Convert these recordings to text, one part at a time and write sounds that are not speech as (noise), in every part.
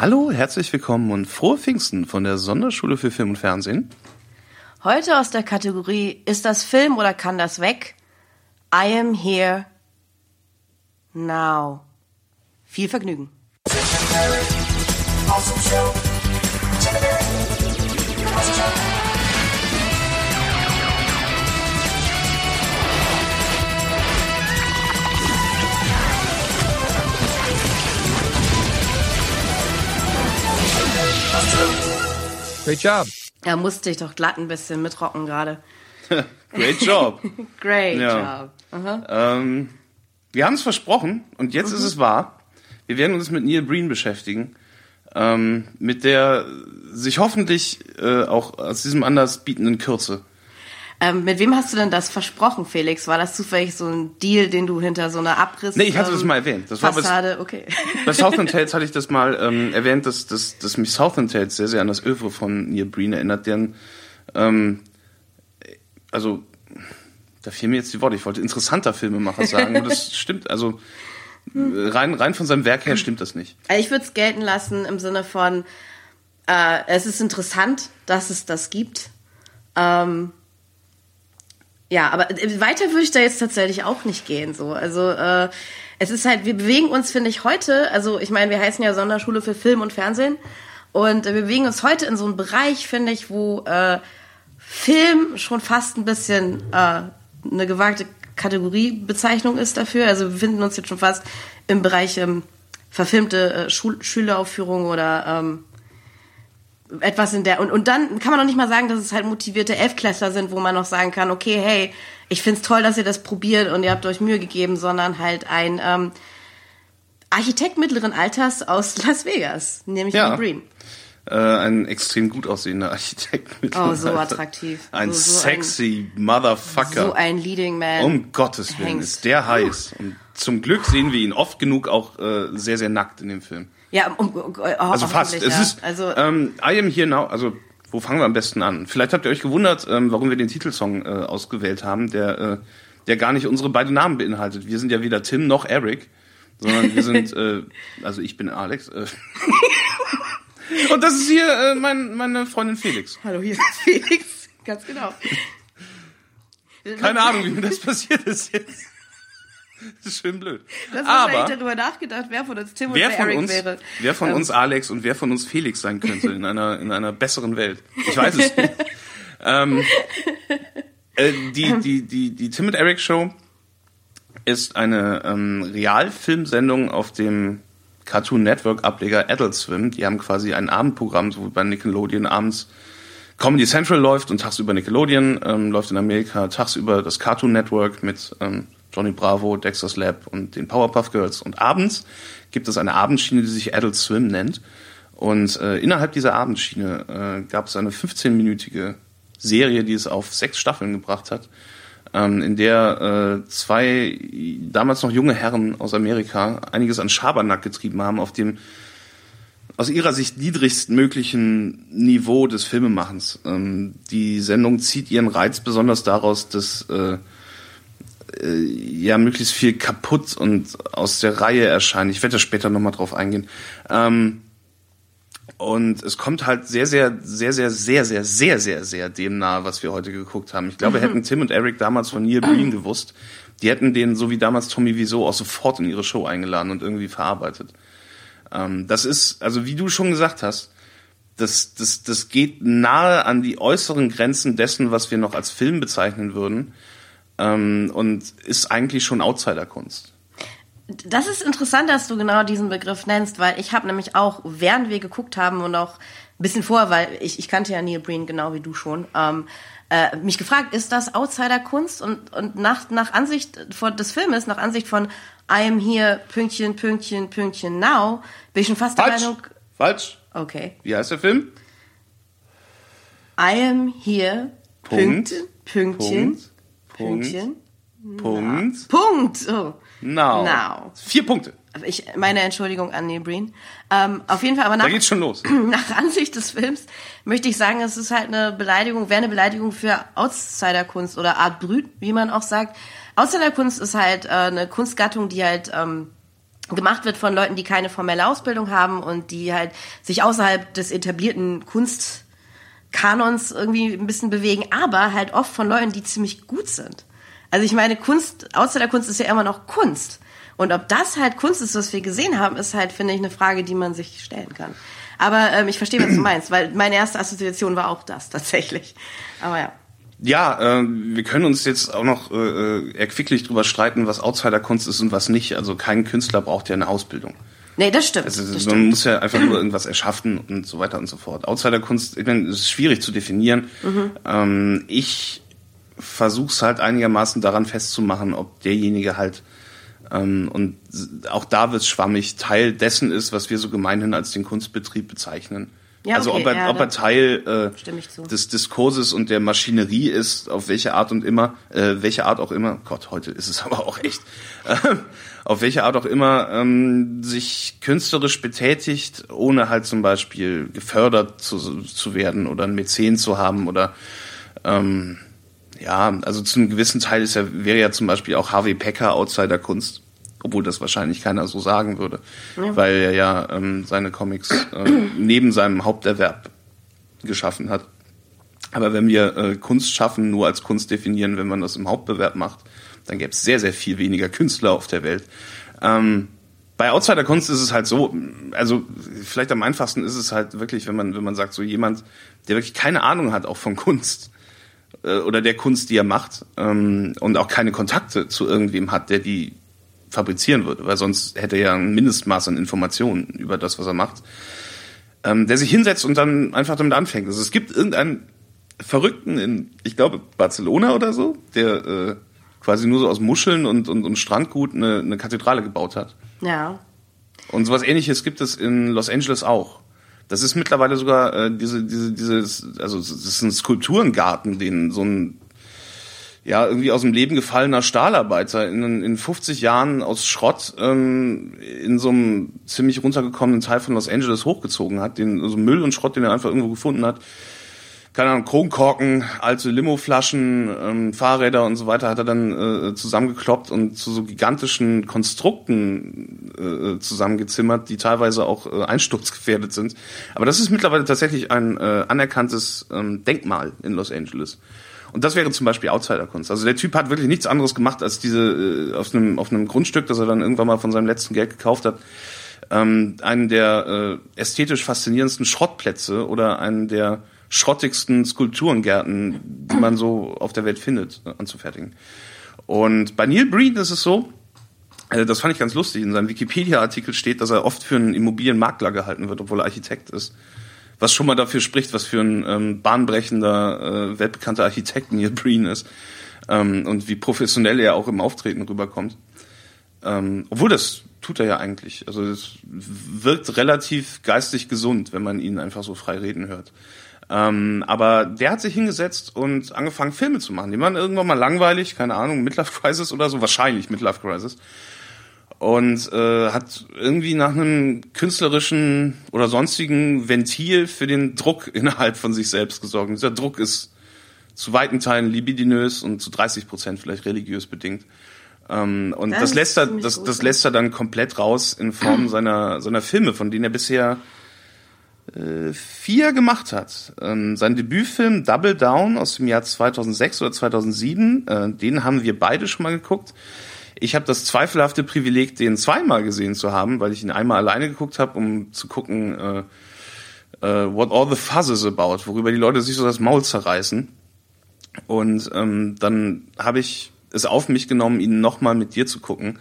Hallo, herzlich willkommen und frohe Pfingsten von der Sonderschule für Film und Fernsehen. Heute aus der Kategorie Ist das Film oder kann das weg? I am here now. Viel Vergnügen. Great job. Da musste ich doch glatt ein bisschen mitrocken gerade. (laughs) Great job. (laughs) Great Ja. job. Aha. ähm, wir haben es versprochen und jetzt ist es wahr. Wir werden uns mit Neil Breen beschäftigen, ähm, mit der sich hoffentlich äh, auch aus diesem anders bietenden Kürze. Ähm, mit wem hast du denn das versprochen, Felix? War das zufällig so ein Deal, den du hinter so einer Abriss... Nee, ich hatte das ähm, mal erwähnt. Das war bei- Fassade, okay. Bei Southland Tales hatte ich das mal ähm, erwähnt, dass, dass, dass mich Southland Tales sehr, sehr an das Övre von Neil Breen erinnert, deren, ähm, also, da fehlen mir jetzt die Worte, ich wollte interessanter Filmemacher sagen, aber das (laughs) stimmt, also, äh, rein, rein von seinem Werk her stimmt das nicht. Also ich würde es gelten lassen im Sinne von, äh, es ist interessant, dass es das gibt. Ähm, ja, aber äh, weiter würde ich da jetzt tatsächlich auch nicht gehen. So, also äh, es ist halt, wir bewegen uns, finde ich, heute. Also ich meine, wir heißen ja Sonderschule für Film und Fernsehen und äh, wir bewegen uns heute in so einem Bereich, finde ich, wo äh, Film schon fast ein bisschen äh, eine gewagte Kategoriebezeichnung ist dafür. Also wir befinden uns jetzt schon fast im Bereich ähm, verfilmte äh, Schul Schüleraufführungen oder ähm, etwas in der und, und dann kann man noch nicht mal sagen, dass es halt motivierte Elfklässler sind, wo man noch sagen kann, okay, hey, ich find's toll, dass ihr das probiert und ihr habt euch Mühe gegeben, sondern halt ein ähm, Architekt mittleren Alters aus (laughs) Las Vegas, nämlich Ja. Lee Breen. Äh, ein extrem gut aussehender (laughs) Architekt mit Oh, so attraktiv. Ein So- so sexy Motherfucker. So ein Leading Man. Um Gottes Willen, Hengst. ist der heiß. Und zum Glück sehen wir ihn oft genug auch äh, sehr, sehr nackt in dem Film. Ja, um, um, oh, Also fast. hoffentlich, Es ja. ist, also ähm, I am here now. Also wo fangen wir am besten an? Vielleicht habt ihr euch gewundert, ähm, warum wir den Titelsong äh, ausgewählt haben, der, äh, der gar nicht unsere beiden Namen beinhaltet. Wir sind ja weder Tim noch Eric, sondern wir sind, (laughs) äh, also ich bin Alex. Äh, (laughs) und das ist hier äh, mein, meine Freundin Felix. hallo, hier ist (laughs) Felix, ganz genau. Keine Ahnung, wie mir das passiert ist jetzt. (laughs) Das ist schön blöd. Das Aber darüber nachgedacht, wer von uns Tim und wer wer von Eric uns, wäre. wer von Ähm, uns Alex und wer von uns Felix sein könnte in einer in einer besseren Welt? Ich weiß es nicht. (laughs) ähm, äh, die die die die Tim und Eric Show ist eine ähm, Realfilmsendung auf dem Cartoon Network Ableger Adult Swim. Die haben quasi ein Abendprogramm, so wie bei Nickelodeon abends Comedy Central läuft und tagsüber Nickelodeon ähm, läuft in Amerika tagsüber das Cartoon Network mit ähm, Johnny Bravo, Dexter's Lab und den Powerpuff Girls und abends gibt es eine Abendschiene, die sich Adult Swim nennt und äh, innerhalb dieser Abendschiene äh, gab es eine 15-minütige Serie, die es auf sechs Staffeln gebracht hat, ähm, in der äh, zwei damals noch junge Herren aus Amerika einiges an Schabernack getrieben haben auf dem aus ihrer Sicht niedrigst möglichen Niveau des Filmemachens. Ähm, die Sendung zieht ihren Reiz besonders daraus, dass äh, äh, ja möglichst viel kaputt und aus der Reihe erscheint. Ich werde da später nochmal drauf eingehen. Ähm, und es kommt halt sehr, sehr, sehr, sehr, sehr, sehr, sehr, sehr, sehr dem nahe, was wir heute geguckt haben. Ich glaube, hätten Tim und Eric damals von Neil Breen gewusst, die hätten den, so wie damals Tommy Wiseau, auch sofort in ihre Show eingeladen und irgendwie verarbeitet. Ähm, das ist, also wie du schon gesagt hast, das, das, das geht nahe an die äußeren Grenzen dessen, was wir noch als Film bezeichnen würden. Ähm, und ist eigentlich schon Outsider-Kunst. Das ist interessant, dass du genau diesen Begriff nennst, weil ich habe nämlich auch, während wir geguckt haben und auch ein bisschen vorher, weil ich, ich kannte ja Neil Breen genau wie du schon, ähm, äh, mich gefragt, ist das Outsider-Kunst? Und, und nach, nach Ansicht von, des Filmes, nach Ansicht von I am here, Pünktchen, Pünktchen, Pünktchen, now, bin ich schon fast der Falsch. Meinung, Falsch. okay, Wie heißt der Film? I am here, Punkt. Pünktchen, Pünktchen, Punkt. Pünktchen, Punkt. Punkt, oh. Now. Now. Vier Punkte. Ich, meine Entschuldigung an Neil Breen. Ähm, auf jeden Fall, aber nach, Da geht's schon los. (clears throat) nach Ansicht des Films möchte ich sagen, es ist halt eine Beleidigung, wäre eine Beleidigung für Outsider-Kunst oder Art Brüt, wie man auch sagt. Outsider-Kunst ist halt äh, eine Kunstgattung, die halt ähm, gemacht wird von Leuten, die keine formelle Ausbildung haben und die halt sich außerhalb des etablierten Kunstkanons irgendwie ein bisschen bewegen, aber halt oft von Leuten, die ziemlich gut sind. Also ich meine, Kunst, außer der Kunst ist ja immer noch Kunst. Und ob das halt Kunst ist, was wir gesehen haben, ist halt, finde ich, eine Frage, die man sich stellen kann. Aber ähm, ich verstehe, was du meinst, weil meine erste Assoziation war auch das tatsächlich. Aber ja. Ja, äh, wir können uns jetzt auch noch äh, erquicklich drüber streiten, was Outsider-Kunst ist und was nicht. Also kein Künstler braucht ja eine Ausbildung. Nee, das stimmt. Also, das man stimmt. muss ja einfach nur irgendwas erschaffen und so weiter und so fort. Outsider-Kunst, ich meine, es ist schwierig zu definieren. Mhm. Ähm, ich versuche es halt einigermaßen daran festzumachen, ob derjenige halt ähm, und auch da wird schwammig Teil dessen ist, was wir so gemeinhin als den Kunstbetrieb bezeichnen. Ja, also okay, ob er, ja, ob er Teil äh, des Diskurses und der Maschinerie ist, auf welche Art und immer, äh, welche Art auch immer, Gott, heute ist es (laughs) aber auch echt, äh, auf welche Art auch immer ähm, sich künstlerisch betätigt, ohne halt zum Beispiel gefördert zu, zu werden oder einen Mäzen zu haben oder ähm, ja, also zu einem gewissen Teil ist ja, wäre ja zum Beispiel auch Harvey Pecker Outsider Kunst, obwohl das wahrscheinlich keiner so sagen würde, weil er ja ähm, seine Comics äh, neben seinem Haupterwerb geschaffen hat. Aber wenn wir äh, Kunst schaffen, nur als Kunst definieren, wenn man das im Hauptbewerb macht, dann gäbe es sehr, sehr viel weniger Künstler auf der Welt. Ähm, bei Outsider Kunst ist es halt so, also vielleicht am einfachsten ist es halt wirklich, wenn man, wenn man sagt, so jemand, der wirklich keine Ahnung hat, auch von Kunst, äh, oder der Kunst, die er macht, ähm, und auch keine Kontakte zu irgendwem hat, der die fabrizieren würde, weil sonst hätte er ja ein Mindestmaß an Informationen über das, was er macht, ähm, der sich hinsetzt und dann einfach damit anfängt. Also es gibt irgendeinen Verrückten in, ich glaube, Barcelona oder so, der äh, quasi nur so aus Muscheln und, und, und Strandgut eine, eine Kathedrale gebaut hat. Ja. Und sowas ähnliches gibt es in Los Angeles auch. Das ist mittlerweile sogar äh, diese, diese, dieses, also das ist ein Skulpturengarten, den so ein ja, irgendwie aus dem Leben gefallener Stahlarbeiter in, in 50 Jahren aus Schrott ähm, in so einem ziemlich runtergekommenen Teil von Los Angeles hochgezogen hat, den also Müll und Schrott, den er einfach irgendwo gefunden hat. Keine Ahnung, Kronkorken, alte Limoflaschen, ähm, Fahrräder und so weiter hat er dann äh, zusammengekloppt und zu so gigantischen Konstrukten äh, zusammengezimmert, die teilweise auch äh, einsturzgefährdet sind. Aber das ist mittlerweile tatsächlich ein äh, anerkanntes ähm, Denkmal in Los Angeles. Und das wäre zum Beispiel Outsider-Kunst. Also der Typ hat wirklich nichts anderes gemacht, als diese äh, auf einem auf einem Grundstück, das er dann irgendwann mal von seinem letzten Geld gekauft hat, ähm, einen der äh, ästhetisch faszinierendsten Schrottplätze oder einen der schrottigsten Skulpturengärten, die man so auf der Welt findet, anzufertigen. Und bei Neil Breen ist es so, äh, das fand ich ganz lustig, in seinem Wikipedia-Artikel steht, dass er oft für einen Immobilienmakler gehalten wird, obwohl er Architekt ist. Was schon mal dafür spricht, was für ein ähm, bahnbrechender, äh, weltbekannter Architekt Neil Breen ist. Ähm, und wie professionell er auch im Auftreten rüberkommt. Ähm, obwohl das tut er ja eigentlich. Also es wirkt relativ geistig gesund, wenn man ihn einfach so frei reden hört. Ähm, aber der hat sich hingesetzt und angefangen, Filme zu machen. Die waren irgendwann mal langweilig, keine Ahnung, Midlife Crisis oder so, wahrscheinlich Midlife Crisis. Und äh, hat irgendwie nach einem künstlerischen oder sonstigen Ventil für den Druck (laughs) innerhalb von sich selbst gesorgt. Und dieser Druck ist zu weiten Teilen libidinös und zu 30 Prozent vielleicht religiös bedingt. Ähm, und Das das, lässt er, das, das lässt er dann komplett raus in Form (clears throat) seiner, seiner Filme, von denen er bisher äh, vier gemacht hat. Ähm, sein Debütfilm Double Down aus dem Jahr 2006 oder 2007, äh, den haben wir beide schon mal geguckt. Ich habe das zweifelhafte Privileg, den zweimal gesehen zu haben, weil ich ihn einmal alleine geguckt habe, um zu gucken, äh, äh, what all the fuzz is about, worüber die Leute sich so das Maul zerreißen. Und ähm, dann habe ich es auf mich genommen, ihn nochmal mit dir zu gucken.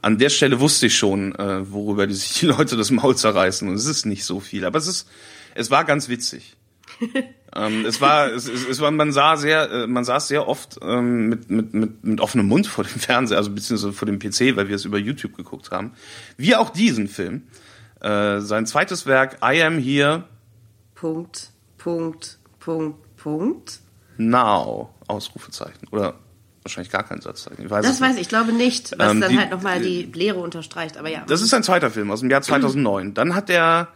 An der Stelle wusste ich schon, äh, worüber die sich die Leute das Maul zerreißen. Und es ist nicht so viel, aber es ist, es war ganz witzig. (laughs) ähm, es war, es, es, es war, man sah sehr, äh, man saß sehr oft ähm, mit, mit, mit, mit offenem Mund vor dem Fernseher, also beziehungsweise vor dem PC, weil wir es über YouTube geguckt haben. Wie auch diesen Film. Äh, sein zweites Werk, I Am Here Punkt, Punkt, Punkt, Punkt. Now, Ausrufezeichen. Oder wahrscheinlich gar kein Satzzeichen. Ich weiß Das es nicht. weiß ich, ich glaube nicht, was Ähm, dann die- halt nochmal die Lehre unterstreicht, aber ja. Das ist ein zweiter Film aus dem Jahr 2009. (clears throat) Dann hat er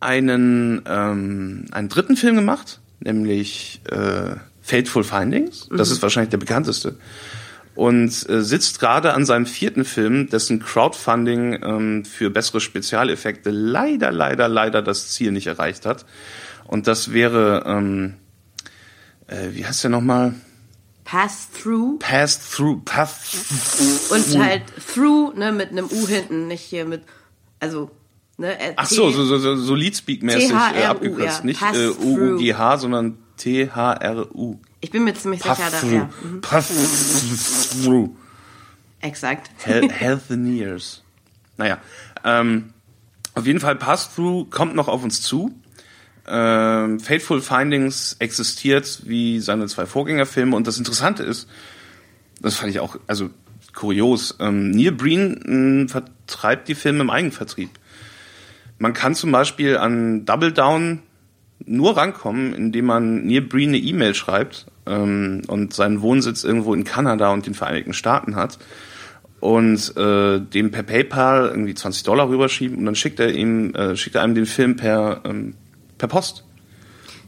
einen, ähm, einen dritten Film gemacht, nämlich äh, Fateful Findings. Das ist wahrscheinlich der bekannteste. und äh, sitzt gerade an seinem vierten Film, dessen Crowdfunding ähm, für bessere Spezialeffekte leider, leider, leider das Ziel nicht erreicht hat. Und das wäre, ähm, äh, wie heißt der nochmal? Pass through. Pass through, pass Und halt through, ne, mit einem U hinten, nicht hier mit, also, ne, äh, Ach so, so, so, so, so Leadspeak-mäßig äh, abgekürzt. ja. Nicht äh. UUGH, sondern THRU. Ich bin mir ziemlich sicher, Pass da, through. ja. Mhm. Pass through. Exakt. Hel (laughs) Healthineers. Naja, ähm, auf jeden Fall Pass-Through kommt noch auf uns zu. Ähm, Fateful Findings existiert wie seine zwei Vorgängerfilme und das Interessante ist, das fand ich auch, also kurios, ähm, Neil Breen mh, vertreibt die Filme im Eigenvertrieb. Man kann zum Beispiel an Double Down nur rankommen, indem man Neil Breen eine E-Mail schreibt ähm, und seinen Wohnsitz irgendwo in Kanada und den Vereinigten Staaten hat und äh, dem per PayPal irgendwie 20 Dollar rüberschieben und dann schickt er ihm äh, schickt er einem den Film per ähm, per Post.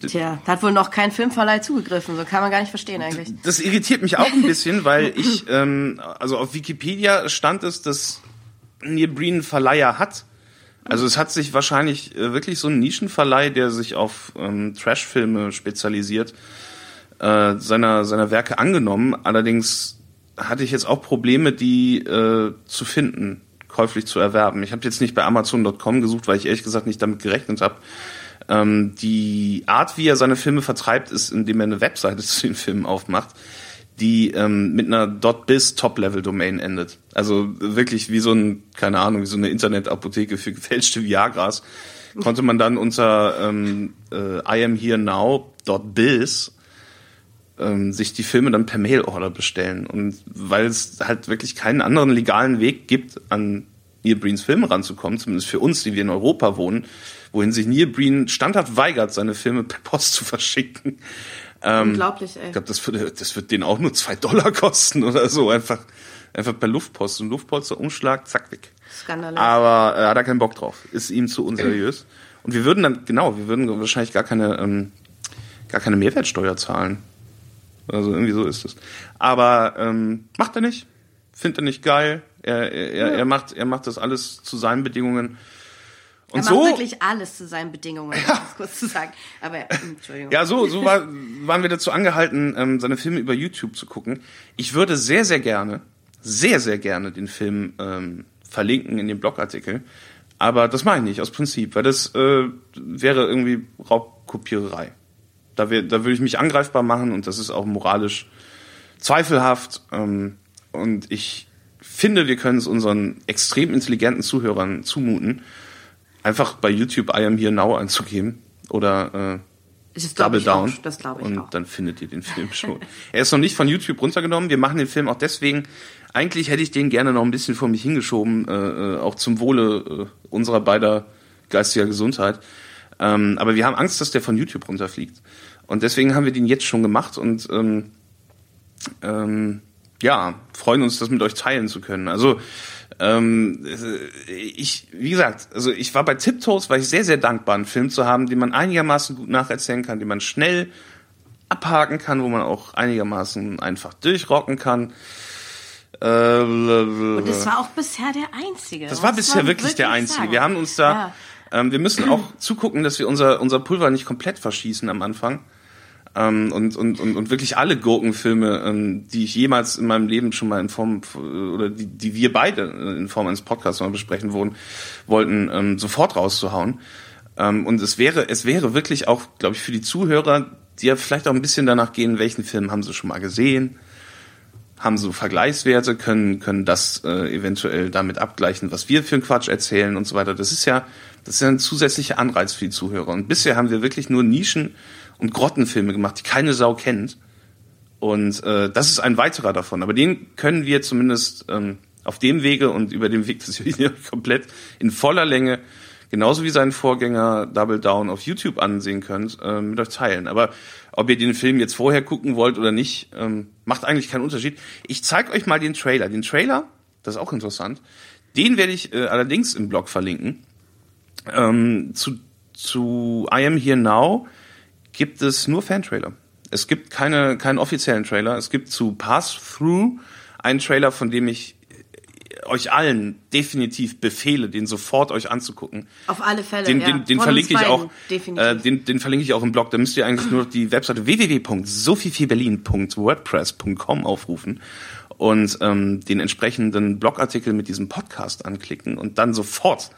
Tja, da hat wohl noch kein Filmverleih zugegriffen, so kann man gar nicht verstehen eigentlich. Das irritiert mich auch ein bisschen, weil ich (laughs) ähm, also auf Wikipedia stand es, dass Neil Breen einen Verleiher hat. Also es hat sich wahrscheinlich äh, wirklich so ein Nischenverleih, der sich auf ähm, Trashfilme spezialisiert, äh, seiner seiner Werke angenommen. Allerdings hatte ich jetzt auch Probleme, die äh, zu finden, käuflich zu erwerben. Ich habe jetzt nicht bei Amazon.com gesucht, weil ich ehrlich gesagt nicht damit gerechnet habe. Ähm, die Art, wie er seine Filme vertreibt, ist, indem er eine Webseite (laughs) zu den Filmen aufmacht, die ähm, mit einer .biz Top-Level-Domain endet. Also wirklich wie so ein, keine Ahnung, wie so eine Internetapotheke für gefälschte Viagras. Konnte man dann unter ähm, äh, I am here now.biz ähm, sich die Filme dann per Mail-Order bestellen. Und weil es halt wirklich keinen anderen legalen Weg gibt, an Neil Breens Filme ranzukommen, zumindest für uns, die wir in Europa wohnen, wohin sich Neil Breen standhaft weigert, seine Filme per Post zu verschicken. Ähm, Unglaublich, ey. Ich glaube, das wird, das wird den auch nur zwei Dollar kosten oder so. Einfach, einfach per Luftpost. Ein Luftpolsterumschlag, zack, weg. Skandalös. Aber äh, hat er keinen Bock drauf. Ist ihm zu unseriös. Und wir würden dann, genau, wir würden wahrscheinlich gar keine, ähm, gar keine Mehrwertsteuer zahlen. Also irgendwie so ist es. Aber ähm, macht er nicht. Findet er nicht geil. Er, er, er, er, macht, er macht das alles zu seinen Bedingungen. Und er so, macht wirklich alles zu seinen Bedingungen, um das kurz zu sagen. Aber, hm, Entschuldigung. ja, so, so (laughs) war, waren wir dazu angehalten, ähm, seine Filme über YouTube zu gucken. Ich würde sehr, sehr gerne, sehr, sehr gerne den Film ähm, verlinken in dem Blogartikel. Aber das mache ich nicht aus Prinzip, weil das äh, wäre irgendwie Raubkopiererei. Da, wär, da würde ich mich angreifbar machen und das ist auch moralisch zweifelhaft. Ähm, und ich finde, wir können es unseren extrem intelligenten Zuhörern zumuten, einfach bei YouTube I am here now einzugeben oder äh, glaub Double ich auch. Down Das glaube ich und auch. dann findet ihr den Film schon. (laughs) er ist noch nicht von YouTube runtergenommen. Wir machen den Film auch deswegen. Eigentlich hätte ich den gerne noch ein bisschen vor mich hingeschoben, äh, äh, auch zum Wohle äh, unserer beider geistiger Gesundheit. Ähm, aber wir haben Angst, dass der von YouTube runterfliegt. Und deswegen haben wir den jetzt schon gemacht und ähm, ähm, ja, freuen uns, das mit euch teilen zu können. Also ähm, ich, wie gesagt, also ich war bei Tiptoes, war ich sehr, sehr dankbar, einen Film zu haben, den man einigermaßen gut nacherzählen kann, den man schnell abhaken kann, wo man auch einigermaßen einfach durchrocken kann. Äh, Und das war auch bisher der einzige. das war muss bisher man wirklich der einzige. sagen. Wir haben uns da, Ja. ähm, wir müssen auch (clears throat) zugucken, dass wir unser, unser Pulver nicht komplett verschießen am Anfang. Ähm, und, und, und, und wirklich alle Gurkenfilme, ähm, die ich jemals in meinem Leben schon mal in Form, oder die, die wir beide in Form eines Podcasts mal besprechen wollen, wollten, ähm, sofort rauszuhauen. Ähm, und es wäre, es wäre wirklich auch, glaube ich, für die Zuhörer, die ja vielleicht auch ein bisschen danach gehen, welchen Film haben sie schon mal gesehen, haben so Vergleichswerte, können, können das äh, eventuell damit abgleichen, was wir für einen Quatsch erzählen und so weiter. Das ist ja, das ist ja ein zusätzlicher Anreiz für die Zuhörer. Und bisher haben wir wirklich nur Nischen- und Grottenfilme gemacht, die keine Sau kennt. Und äh, das ist ein weiterer davon. Aber den können wir zumindest ähm, auf dem Wege und über dem Weg (laughs) des Videos komplett in voller Länge, genauso wie seinen Vorgänger Double Down auf YouTube ansehen könnt, äh, mit euch teilen. Aber ob ihr den Film jetzt vorher gucken wollt oder nicht, ähm, macht eigentlich keinen Unterschied. Ich zeige euch mal den Trailer. Den Trailer, das ist auch interessant, den werde ich äh, allerdings im Blog verlinken. Ähm, zu, zu I Am Here Now gibt es nur Fan-Trailer. Es gibt keine, keinen offiziellen Trailer. Es gibt zu Pass Through einen Trailer, von dem ich euch allen definitiv befehle, den sofort euch anzugucken. Auf alle Fälle. Den, ja. den, den Von verlinke ich auch. beiden, Definitiv. Äh, den, den verlinke ich auch im Blog. Da müsst ihr eigentlich nur die Webseite www.sophieberlin.wordpress.com aufrufen und ähm, den entsprechenden Blogartikel mit diesem Podcast anklicken und dann sofort.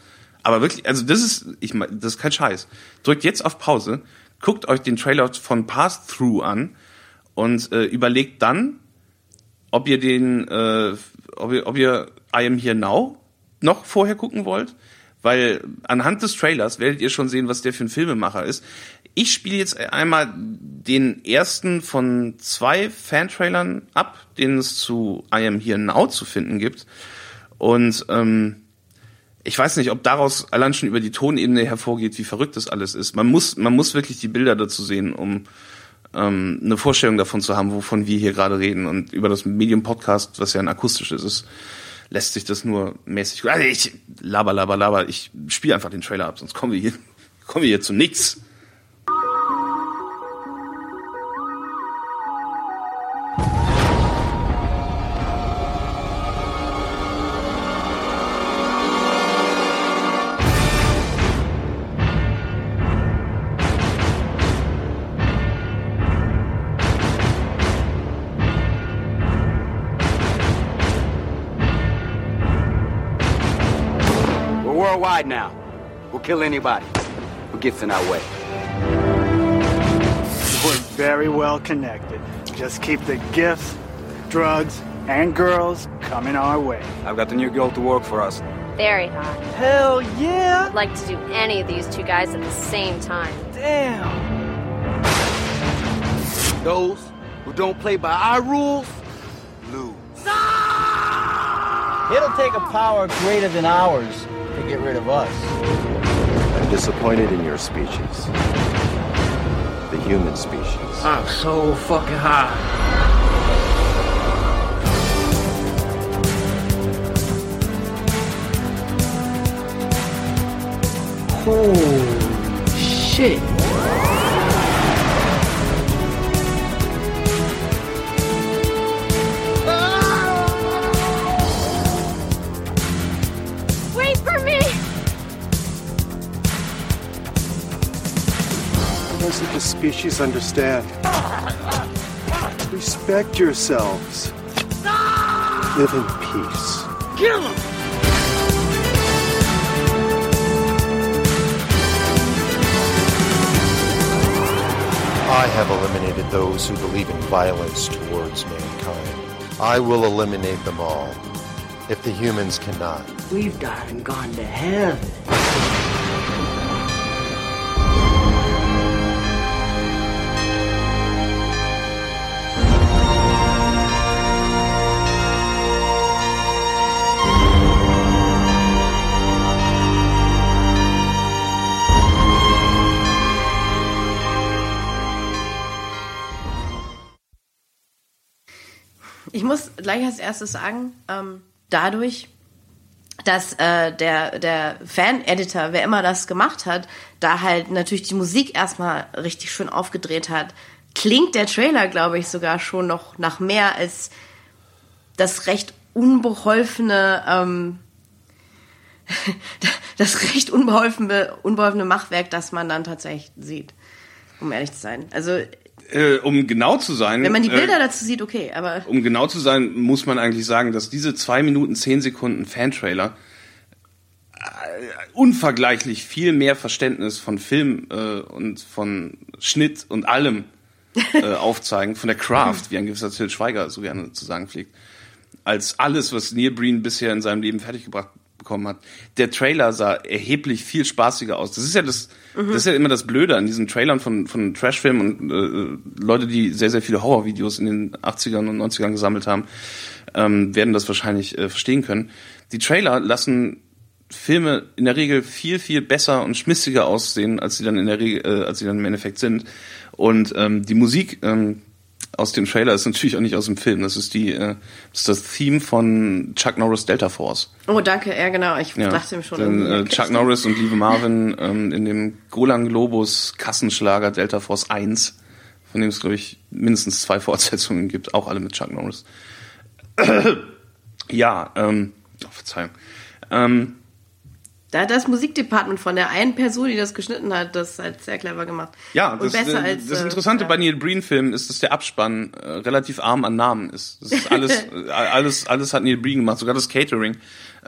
Aber wirklich, also das ist, ich mein, das ist kein Scheiß. Drückt jetzt auf Pause, guckt euch den Trailer von Pass Through an und äh, überlegt dann, ob ihr den, äh, ob ihr, ob ihr I Am Here Now noch vorher gucken wollt, weil anhand des Trailers werdet ihr schon sehen, was der für ein Filmemacher ist. Ich spiele jetzt einmal den ersten von zwei Fan-Trailern ab, den es zu I Am Here Now zu finden gibt. Und ähm, ich weiß nicht, ob daraus allein schon über die Tonebene hervorgeht, wie verrückt das alles ist. Man muss, man muss wirklich die Bilder dazu sehen, um ähm, eine Vorstellung davon zu haben, wovon wir hier gerade reden. Und über das Medium Podcast, was ja ein akustisches ist, lässt sich das nur mäßig. Also ich laber, laber, laber. Ich spiele einfach den Trailer ab, sonst kommen wir hier, (laughs) kommen wir hier zu nichts. Now. We'll kill anybody who gets in our way. We're very well connected. Just keep the gifts, drugs, and girls coming our way. I've got the new girl to work for us. Very hot. Hell yeah! I'd like to do any of these two guys at the same time. Damn! Those who don't play by our rules lose. It'll take a power greater than ours to get rid of us. I'm disappointed in your species. The human species. I'm so fucking high. Holy shit. Doesn't the species understand? Respect yourselves. Live in peace. Kill him! I have eliminated those who believe in violence towards mankind. I will eliminate them all. If the humans cannot. We've died and gone to heaven. Gleich als erstes sagen, ähm, dadurch, dass äh, der, der Fan-Editor, wer immer das gemacht hat, da halt natürlich die Musik erstmal richtig schön aufgedreht hat, klingt der Trailer, glaube ich, sogar schon noch nach mehr als das recht unbeholfene, ähm, (laughs) das recht unbeholfene, unbeholfene Machwerk, das man dann tatsächlich sieht. Um ehrlich zu sein. Also, Äh, um genau zu sein. wenn man die Bilder äh, dazu sieht, okay, aber um genau zu sein, muss man eigentlich sagen, dass diese zwei Minuten zehn Sekunden Fan-Trailer äh, unvergleichlich viel mehr Verständnis von Film äh, und von Schnitt und allem äh, (laughs) aufzeigen, von der Craft, wie ein gewisser Till Schweiger so gerne zu sagen pflegt, als alles, was Neil Breen bisher in seinem Leben fertiggebracht bekommen hat. Der Trailer sah erheblich viel spaßiger aus. Das ist ja das, das ist ja immer das Blöde an diesen Trailern von, von Trashfilmen und äh, Leute, die sehr, sehr viele Horrorvideos in den 80ern und 90ern gesammelt haben, ähm, werden das wahrscheinlich äh, verstehen können. Die Trailer lassen Filme in der Regel viel, viel besser und schmissiger aussehen, als sie dann in der Regel, äh, als sie dann im Endeffekt sind. Und ähm, die Musik ähm, aus dem Trailer ist natürlich auch nicht aus dem Film. Das ist die, äh, das ist das Theme von Chuck Norris Delta Force. Oh, danke, ja genau. Ich Ja, dachte mir schon. Irgendwie, äh. Chuck Norris und Liebe Marvin ähm, in dem Golan Globus Kassenschlager Delta Force 1, von dem es, glaube ich, mindestens zwei Fortsetzungen gibt, auch alle mit Chuck Norris. (clears throat) Ja, ähm, oh, Verzeihung. Ähm, Da hat das Musikdepartment von der einen Person, die das geschnitten hat, das halt sehr clever gemacht. ja, das, besser äh, als, das äh, Interessante ja. bei Neil Breen-Filmen ist, dass der Abspann äh, relativ arm an Namen ist. Das ist alles, (laughs) äh, alles, alles hat Neil Breen gemacht, sogar das Catering.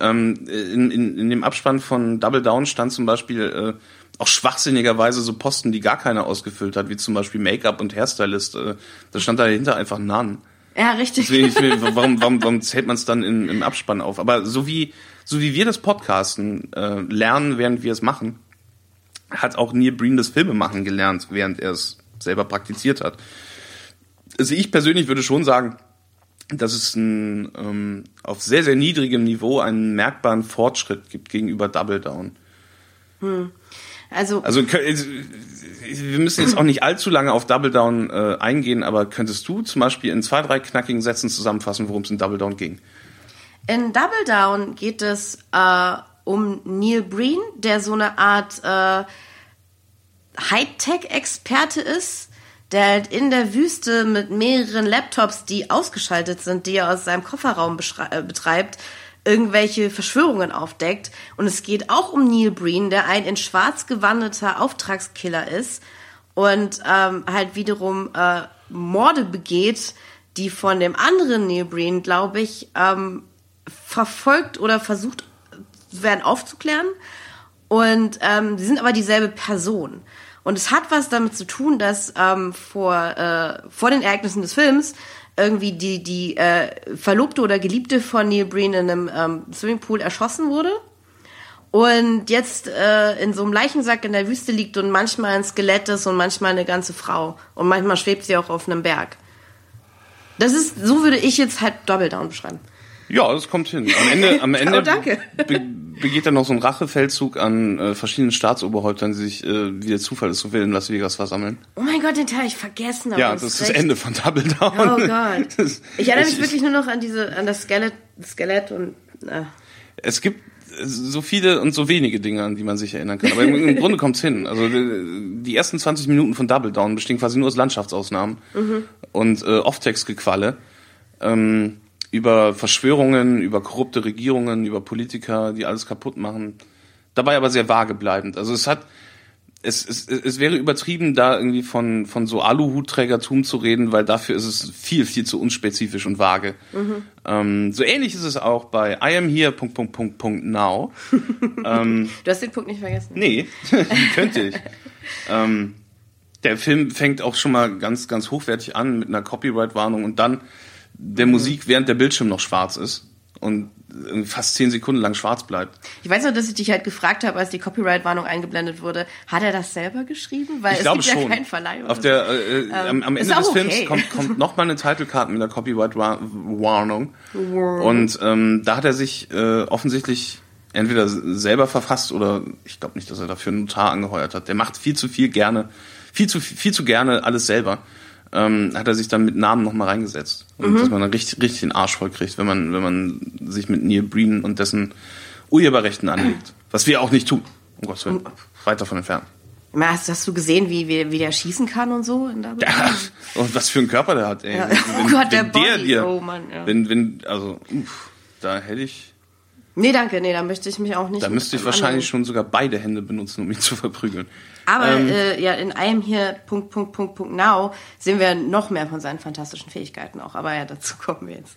Ähm, in, in, in dem Abspann von Double Down stand zum Beispiel äh, auch schwachsinnigerweise so Posten, die gar keiner ausgefüllt hat, wie zum Beispiel Make-up und Hairstylist. Äh, da stand dahinter einfach None. Ja, richtig. Deswegen, (laughs) warum, warum, warum zählt man es dann in, im Abspann auf? Aber so wie, so wie wir das Podcasten äh, lernen, während wir es machen, hat auch Neil Breen das Filmemachen gelernt, während er es selber praktiziert hat. Also ich persönlich würde schon sagen, dass es ein, ähm, auf sehr, sehr niedrigem Niveau einen merkbaren Fortschritt gibt gegenüber Double Down. Also, Also also, wir müssen jetzt auch nicht allzu lange auf Double Down äh, eingehen, aber könntest du zum Beispiel in zwei, drei knackigen Sätzen zusammenfassen, worum es in Double Down ging? In Double Down geht es äh, um Neil Breen, der so eine Art äh, Hightech-Experte ist, der halt in der Wüste mit mehreren Laptops, die ausgeschaltet sind, die er aus seinem Kofferraum äh, betreibt, irgendwelche Verschwörungen aufdeckt. Und es geht auch um Neil Breen, der ein in schwarz gewandeter Auftragskiller ist und ähm, halt wiederum äh, Morde begeht, die von dem anderen Neil Breen, glaube ich, ähm, verfolgt oder versucht werden aufzuklären. Und ähm, sie sind aber dieselbe Person. Und es hat was damit zu tun, dass ähm, vor, äh, vor den Ereignissen des Films irgendwie die, die äh, Verlobte oder Geliebte von Neil Breen in einem ähm, Swimmingpool erschossen wurde. Und jetzt äh, in so einem Leichensack in der Wüste liegt und manchmal ein Skelett ist und manchmal eine ganze Frau. Und manchmal schwebt sie auch auf einem Berg. Das ist, so würde ich jetzt halt Double Down beschreiben. Ja, das kommt hin. Am Ende, (laughs) am Ende Oh, danke. Be begeht er noch so ein Rachefeldzug an äh, verschiedenen Staatsoberhäuptern, die sich, äh, wie der Zufall es so will, in Las Vegas versammeln. Oh mein Gott, den Teil ich vergessen. ja, das ist das recht. Ende von Double Down. Oh Gott. (laughs) Das- Ich erinnere mich ich- wirklich nur noch an diese, an das Skelett, Skelett und äh, Es gibt so viele und so wenige Dinge, an die man sich erinnern kann. Aber im, im Grunde kommt's hin. Also die, die ersten 20 Minuten von Double Down bestehen quasi nur aus Landschaftsausnahmen und äh, Off-Text-Gequalle ähm, über Verschwörungen, über korrupte Regierungen, über Politiker, die alles kaputt machen. Dabei aber sehr vage bleibend. Also es hat es, es, es wäre übertrieben, da irgendwie von, von so Aluhutträgertum zu reden, weil dafür ist es viel, viel zu unspezifisch und vage. Ähm, so ähnlich ist es auch bei I am here, Punkt, Punkt, Punkt, Punkt, now. (laughs) du hast den Punkt nicht vergessen. Nee, (laughs) könnte ich. ähm, der Film fängt auch schon mal ganz, ganz hochwertig an mit einer Copyright-Warnung und dann der Musik, während der Bildschirm noch schwarz ist und fast zehn Sekunden lang schwarz bleibt. Ich weiß nur, dass ich dich halt gefragt habe, als die Copyright-Warnung eingeblendet wurde, hat er das selber geschrieben? Weil Ich es glaube gibt schon. ja keinen Verleih. Auf der, äh, äh, am, am Ende des auch Films okay. kommt, kommt noch mal eine Titelkarte mit einer Copyright-Warnung. Und ähm, da hat er sich äh, offensichtlich entweder selber verfasst oder ich glaube nicht, dass er dafür einen Notar angeheuert hat. Der macht viel zu viel gerne, viel zu viel zu gerne alles selber. Ähm, hat er sich dann mit Namen noch mal reingesetzt und Mhm. dass man dann richtig richtig den Arsch voll kriegt, wenn man wenn man sich mit Neil Breen und dessen Urheberrechten anlegt, was wir auch nicht tun. Um Gottes Willen, weit davon entfernt. Hast, hast du gesehen, wie, wie, wie der schießen kann und so? Ja, und was für ein Körper der hat, ey. Ja. Wenn, (laughs) Oh Gott, der wenn Body. dir, Oh Mann, ja. wenn, wenn, also, uff, da hätte ich, Nee, danke, nee, da möchte ich mich auch nicht. da müsste ich wahrscheinlich anderen- schon sogar beide Hände benutzen, um ihn zu verprügeln. Aber Ähm, äh, ja, in einem hier Punkt, Punkt, Punkt, Punkt Now sehen wir noch mehr von seinen fantastischen Fähigkeiten auch. Aber ja, dazu kommen wir jetzt.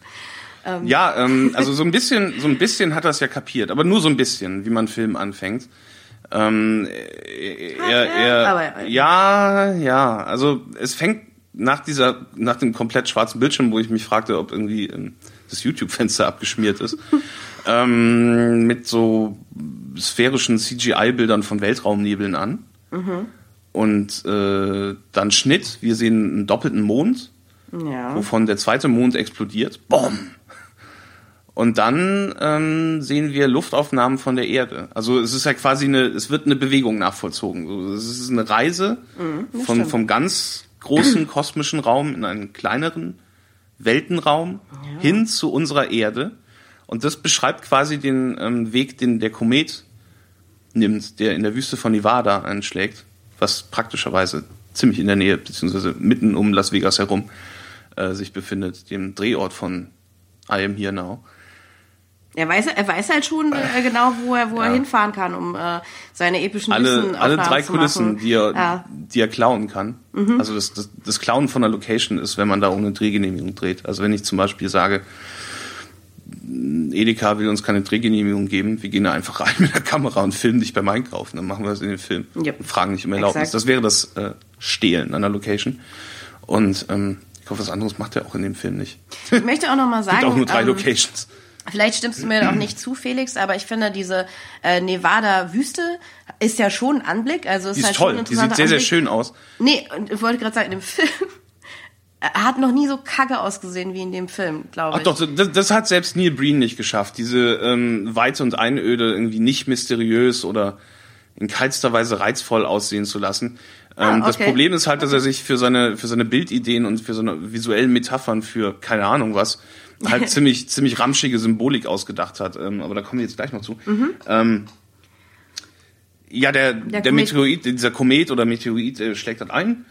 Ja, ähm, also so ein bisschen, so ein bisschen hat er es ja kapiert, aber nur so ein bisschen, wie man Film anfängt. Ähm, er, er, er, aber ja. ja, ja, also es fängt nach dieser, nach dem komplett schwarzen Bildschirm, wo ich mich fragte, ob irgendwie ähm, das YouTube-Fenster abgeschmiert ist, (laughs) ähm, mit so sphärischen CGI-Bildern von Weltraumnebeln an. Und äh, dann Schnitt, wir sehen einen doppelten Mond, Ja. wovon der zweite Mond explodiert. Boom! Und dann ähm, sehen wir Luftaufnahmen von der Erde. Also es ist ja quasi eine, es wird eine Bewegung nachvollzogen. Es ist eine Reise von, vom ganz großen (clears throat) kosmischen Raum in einen kleineren Weltenraum hin zu unserer Erde. Und das beschreibt quasi den ähm, Weg, den der Komet nimmt, der in der Wüste von Nevada einschlägt, was praktischerweise ziemlich in der Nähe, beziehungsweise mitten um Las Vegas herum äh, sich befindet, dem Drehort von I Am Here Now. Er weiß, er weiß halt schon äh, genau, wo er, wo er Ja. hinfahren kann, um äh, seine epischen Alle, alle drei Kulissen, die er, Ja. die er klauen kann. Mhm. Also das, das, das Klauen von einer Location ist, wenn man da ohne Drehgenehmigung dreht. Also wenn ich zum Beispiel sage, Edeka will uns keine Drehgenehmigung geben, wir gehen da einfach rein mit der Kamera und filmen dich beim Einkaufen, dann machen wir das in den Film. Yep. Und fragen nicht um Erlaubnis. Exakt. Das wäre das äh, Stehlen einer Location. Und ähm, ich hoffe, was anderes macht er auch in dem Film nicht. Ich möchte auch noch mal (laughs) Es gibt sagen, auch nur drei ähm, Locations. Vielleicht stimmst du mir auch nicht zu, Felix, aber ich finde, diese äh, Nevada-Wüste ist ja schon ein Anblick. Also ist Die ist halt toll, schon ein die sieht sehr, sehr Anblick. schön aus. Nee, und ich wollte gerade sagen, in dem Film (laughs) hat noch nie so kacke ausgesehen wie in dem Film, glaube Ach ich. doch, das, das hat selbst Neil Breen nicht geschafft. Diese ähm, Weite und Einöde irgendwie nicht mysteriös oder in keinster Weise reizvoll aussehen zu lassen. Ähm, Ah, Das okay. Problem ist halt, dass er sich für seine, für seine Bildideen und für seine visuellen Metaphern für keine Ahnung was halt (laughs) ziemlich, ziemlich ramschige Symbolik ausgedacht hat. Ähm, aber da kommen wir jetzt gleich noch zu. Ähm, ja, der, der, Komet. Meteorit, dieser Komet oder Meteorit äh, schlägt halt ein.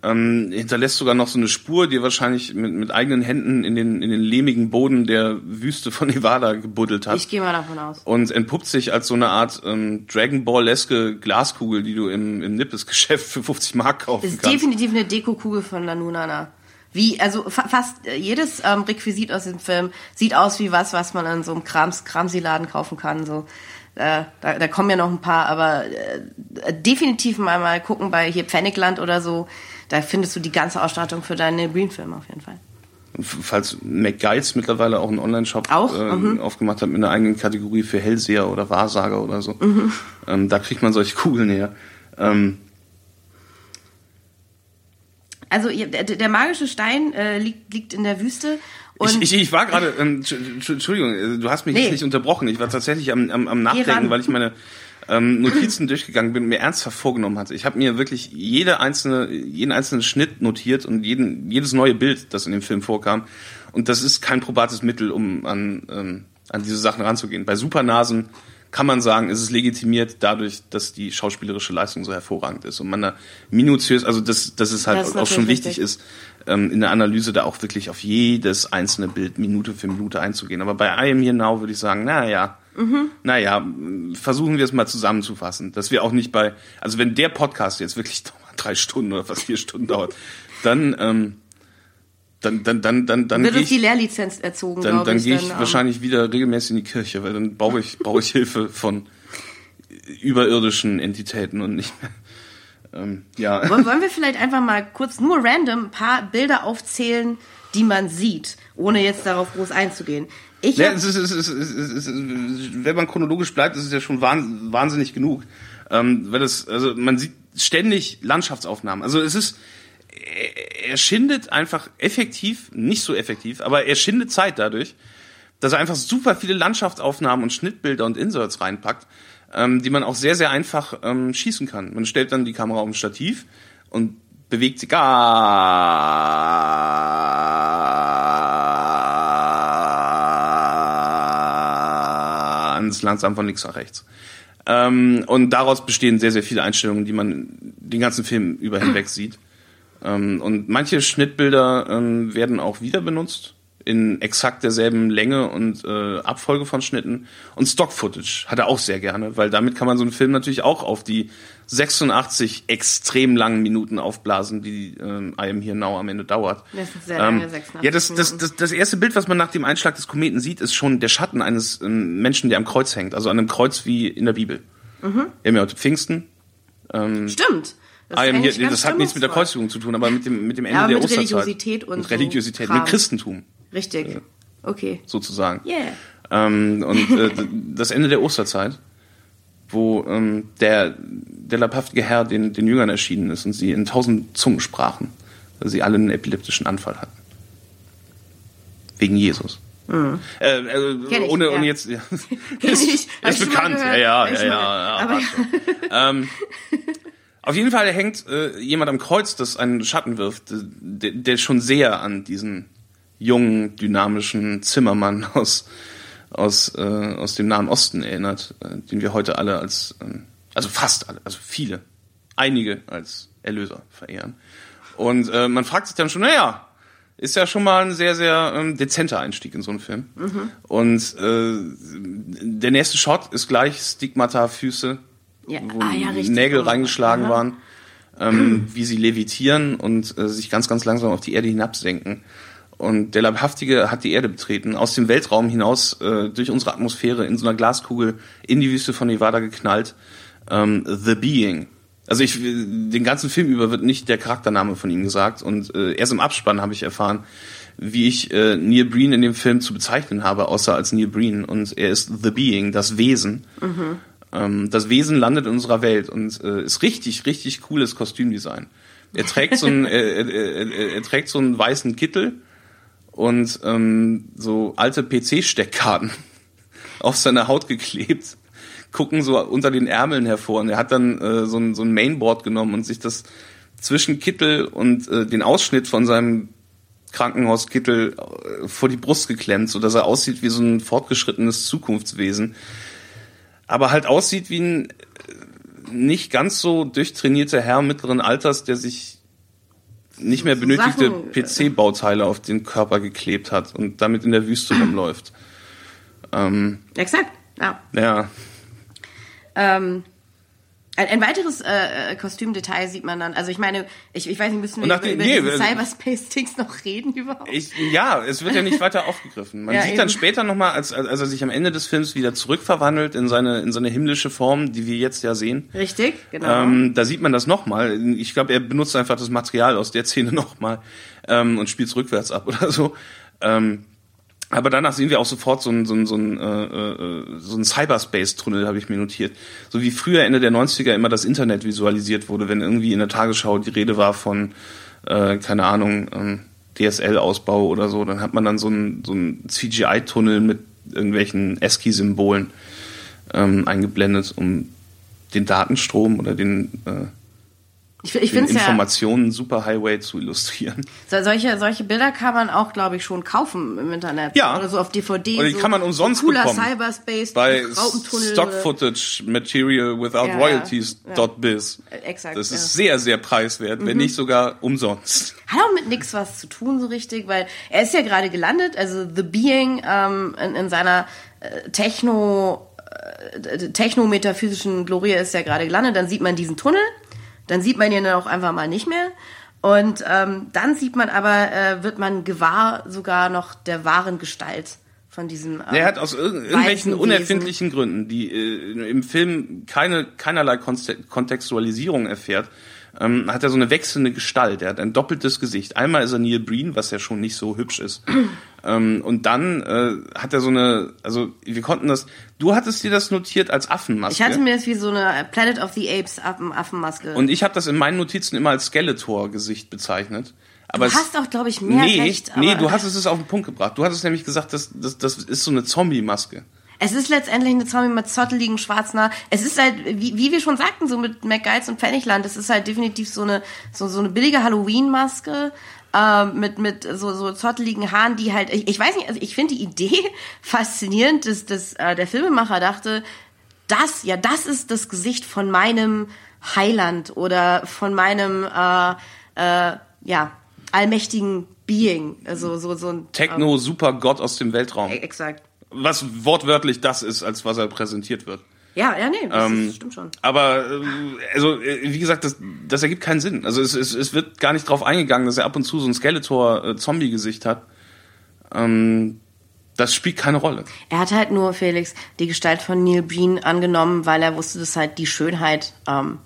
Ähm, hinterlässt sogar noch so eine Spur, die er wahrscheinlich mit, mit eigenen Händen in den, in den lehmigen Boden der Wüste von Nevada gebuddelt hat. Ich gehe mal davon aus. und entpuppt sich als so eine Art ähm, Dragon Ball-eske Glaskugel, die du im, im Nippes-Geschäft für 50 Mark kaufen Ist kannst. definitiv eine Dekokugel von Nanunana. Wie, also fa fast äh, jedes ähm, Requisit aus dem Film sieht aus wie was, was man in so einem Krams, Kramsiladen kaufen kann. So, äh, da, da kommen ja noch ein paar, aber äh, definitiv mal mal gucken bei hier Pfennigland oder so. Da findest du die ganze Ausstattung für deinen Green-Film auf jeden Fall. Falls McGuides mittlerweile auch einen Online-Shop Auch? äh, Mhm. aufgemacht hat mit einer eigenen Kategorie für Hellseher oder Wahrsager oder so. Mhm. Ähm, da kriegt man solche Kugeln her. Ähm, Also der, der magische Stein äh, liegt, liegt in der Wüste. Und ich, ich, ich war gerade, ähm, Entsch- Entsch- Entschuldigung, äh, du hast mich Nee. jetzt nicht unterbrochen. Ich war tatsächlich am, am, am Nachdenken, weil ich meine ähm, Notizen (laughs) durchgegangen bin und mir ernsthaft vorgenommen hatte. Ich habe mir wirklich jede einzelne, jeden einzelnen Schnitt notiert und jeden, jedes neue Bild, das in dem Film vorkam. Und das ist kein probates Mittel, um an, ähm, an diese Sachen ranzugehen. Bei Supernasen kann man sagen, ist es legitimiert dadurch, dass die schauspielerische Leistung so hervorragend ist und man da minutiös, also das, das ist halt Das ist auch schon wichtig richtig. ist, ähm, in der Analyse da auch wirklich auf jedes einzelne Bild Minute für Minute einzugehen. Aber bei I Am Here Now würde ich sagen, naja, Mhm. naja, versuchen wir es mal zusammenzufassen, dass wir auch nicht bei, also wenn der Podcast jetzt wirklich (laughs) drei Stunden oder fast vier Stunden dauert, dann, ähm, dann, dann, dann, dann, dann wird uns die Lehrlizenz erzogen, dann, dann ich. gehe ich ähm, wahrscheinlich wieder regelmäßig in die Kirche, weil dann brauche ich, (laughs) brauche ich Hilfe von überirdischen Entitäten und nicht mehr. Ähm, ja. Wollen wir vielleicht einfach mal kurz nur random ein paar Bilder aufzählen, die man sieht, ohne jetzt darauf groß einzugehen. Ich Ja, es ist, es ist, es ist, es ist, wenn man chronologisch bleibt, ist es ja schon wahn- wahnsinnig genug. Ähm, weil das, also man sieht ständig Landschaftsaufnahmen. Also es ist, er, er schindet einfach effektiv, nicht so effektiv, aber er schindet Zeit dadurch, dass er einfach super viele Landschaftsaufnahmen und Schnittbilder und Inserts reinpackt, ähm, die man auch sehr, sehr einfach ähm, schießen kann. Man stellt dann die Kamera auf ein Stativ und bewegt sie ganz langsam von links nach rechts. Ähm, und daraus bestehen sehr, sehr viele Einstellungen, die man den ganzen Film über hinweg sieht. Ähm, und manche Schnittbilder ähm, werden auch wieder benutzt in exakt derselben Länge und äh, Abfolge von Schnitten. Und Stock-Footage hat er auch sehr gerne, weil damit kann man so einen Film natürlich auch auf die 86 extrem langen Minuten aufblasen, die ähm, I Am Here Now am Ende dauert. Das sind sehr lange 86 Ja, das, das, das, das erste Bild, was man nach dem Einschlag des Kometen sieht, ist schon der Schatten eines ähm, Menschen, der am Kreuz hängt. Also an einem Kreuz wie in der Bibel. Wir haben ja heute Pfingsten. stimmt. Das, eigentlich ganz das hat nichts mit der. Kreuzigung zu tun, aber mit dem, mit dem Ende Ja, der mit Osterzeit. Religiosität und mit so Religiosität, Kram. mit Christentum Richtig. Okay. sozusagen. Yeah. Ähm, und äh, das Ende der Osterzeit, wo ähm, der, der leibhaftige Herr den, den Jüngern erschienen ist und sie in tausend Zungen sprachen, weil sie alle einen epileptischen Anfall hatten. Wegen Jesus. Äh, äh, ich, ohne, ja. ohne jetzt. Ja. (laughs) (laughs) Ist ist bekannt. Ja, gehört. ja, ja, ja. ja. Aber schon. ähm, (laughs) auf jeden Fall hängt äh, jemand am Kreuz, das einen Schatten wirft, äh, der, der schon sehr an diesen jungen, dynamischen Zimmermann (laughs) aus, aus, äh, aus dem Nahen Osten erinnert, äh, den wir heute alle als, ähm, also fast alle, also viele, einige als Erlöser verehren. Und äh, man fragt sich dann schon, naja, ist ja schon mal ein sehr, sehr ähm, dezenter Einstieg in so einen Film. Und äh, der nächste Shot ist gleich Stigmata-Füße, Ja. wo Ah, ja, richtig. Nägel reingeschlagen Aha. waren, ähm, wie sie levitieren und äh, sich ganz, ganz langsam auf die Erde hinabsenken. Und der Leibhaftige hat die Erde betreten, aus dem Weltraum hinaus, äh, durch unsere Atmosphäre, in so einer Glaskugel, in die Wüste von Nevada geknallt. Ähm, The Being. Also ich, den ganzen Film über wird nicht der Charaktername von ihm gesagt. Und äh, erst im Abspann habe ich erfahren, wie ich äh, Neil Breen in dem Film zu bezeichnen habe, außer als Neil Breen. Und er ist The Being, das Wesen. Ähm, das Wesen landet in unserer Welt und äh, ist richtig, richtig cooles Kostümdesign. Er trägt so einen, (laughs) er, er, er, trägt so einen weißen Kittel und ähm, so alte PC-Steckkarten (laughs) auf seine Haut geklebt, gucken so unter den Ärmeln hervor. Und er hat dann äh, so, ein, so ein Mainboard genommen und sich das zwischen Kittel und äh, den Ausschnitt von seinem Krankenhauskittel äh, vor die Brust geklemmt, so dass er aussieht wie so ein fortgeschrittenes Zukunftswesen. Aber halt aussieht wie ein äh, nicht ganz so durchtrainierter Herr mittleren Alters, der sich nicht mehr benötigte äh, PC-Bauteile auf den Körper geklebt hat und damit in der Wüste (clears throat) rumläuft. Ähm, Exakt, ja. ja, Ähm, ein, weiteres äh, äh, Kostümdetail sieht man dann. Also ich meine, ich, ich weiß nicht, müssen wir über, über nee, Cyberspace-Dings noch reden überhaupt? ich, ja, es wird ja nicht weiter aufgegriffen. Man Ja, sieht dann eben. später nochmal, als, als als er sich am Ende des Films wieder zurückverwandelt in seine, in seine himmlische Form, die wir jetzt ja sehen. Richtig, genau. Ähm, da sieht man das nochmal. Ich glaube, er benutzt einfach das Material aus der Szene (laughs) nochmal ähm, und spielt es rückwärts ab oder so. Ähm, aber danach sehen wir auch sofort so einen so einen, so einen, äh, äh, so einen Cyberspace-Tunnel, habe ich mir notiert. So wie früher Ende der 90er immer das Internet visualisiert wurde, wenn irgendwie in der Tagesschau die Rede war von, äh, keine Ahnung, ähm, DSL-Ausbau oder so, dann hat man dann so einen, so einen CGI-Tunnel mit irgendwelchen ASCII-Symbolen ähm, eingeblendet, um den Datenstrom oder den, äh, ich ich den es ja, Informationen Superhighway zu illustrieren. so, solche, solche Bilder kann man auch, glaube ich, schon kaufen im Internet. Ja. Oder so auf DVD. Oder die so kann man umsonst cooler bekommen. Cyberspace, Bei Raupentunnel. Stock oder- Footage Material Without Ja, Royalties ja. dot biz. Exakt. Das. Mhm. ist sehr, sehr preiswert, wenn nicht sogar umsonst. Hat auch mit nix was zu tun so richtig, weil er ist ja gerade gelandet, also The Being ähm, in, in seiner äh, Techno äh, technometaphysischen Glorie ist ja gerade gelandet. Dann sieht man diesen Tunnel, dann sieht man ihn dann auch einfach mal nicht mehr. Und ähm, dann sieht man aber, äh, wird man gewahr sogar noch der wahren Gestalt von diesem. Ähm, Er hat aus irg irgendwelchen unerfindlichen Gründen, die äh, im Film keine keinerlei Kontextualisierung erfährt, ähm, hat er so eine wechselnde Gestalt. Er hat ein doppeltes Gesicht. Einmal ist er Neil Breen, was ja schon nicht so hübsch ist. Ähm, und dann äh, hat er so eine, also wir konnten das. Du hattest dir das notiert als Affenmaske. Ich hatte mir das wie so eine Planet of the Apes Affen, Affenmaske. und ich habe das in meinen Notizen immer als Skeletor-Gesicht bezeichnet. Aber du es- hast auch, glaube ich, mehr nee, recht. nee, du hast es auf den Punkt gebracht. Du hattest nämlich gesagt, das, das, das ist so eine Zombie-Maske. Es ist letztendlich eine Zombie mit zotteligen schwarzen Haaren. Es ist halt, wie, wie wir schon sagten, so mit McGuides und Pfennigland, es ist halt definitiv so eine, so, so eine billige Halloween-Maske. Äh, mit mit so so zotteligen Haaren, die halt ich, ich weiß nicht, also ich finde die Idee (laughs) faszinierend, dass, dass äh, der Filmemacher dachte, das ja das ist das Gesicht von meinem Heiland oder von meinem äh, äh, ja allmächtigen Being, also so so ein Techno-Super-Gott aus dem Weltraum. exakt. Was wortwörtlich das ist, als was er präsentiert wird. Ja, ja, nee, das Ähm, stimmt schon. Aber äh, also äh, wie gesagt, das, das ergibt keinen Sinn. Also es, es, es wird gar nicht drauf eingegangen, dass er ab und zu so ein Skeletor-Zombie-Gesicht hat. Ähm, das spielt keine Rolle. Er hat halt nur, Felix, die Gestalt von Neil Breen angenommen, weil er wusste, dass halt die Schönheit, ähm,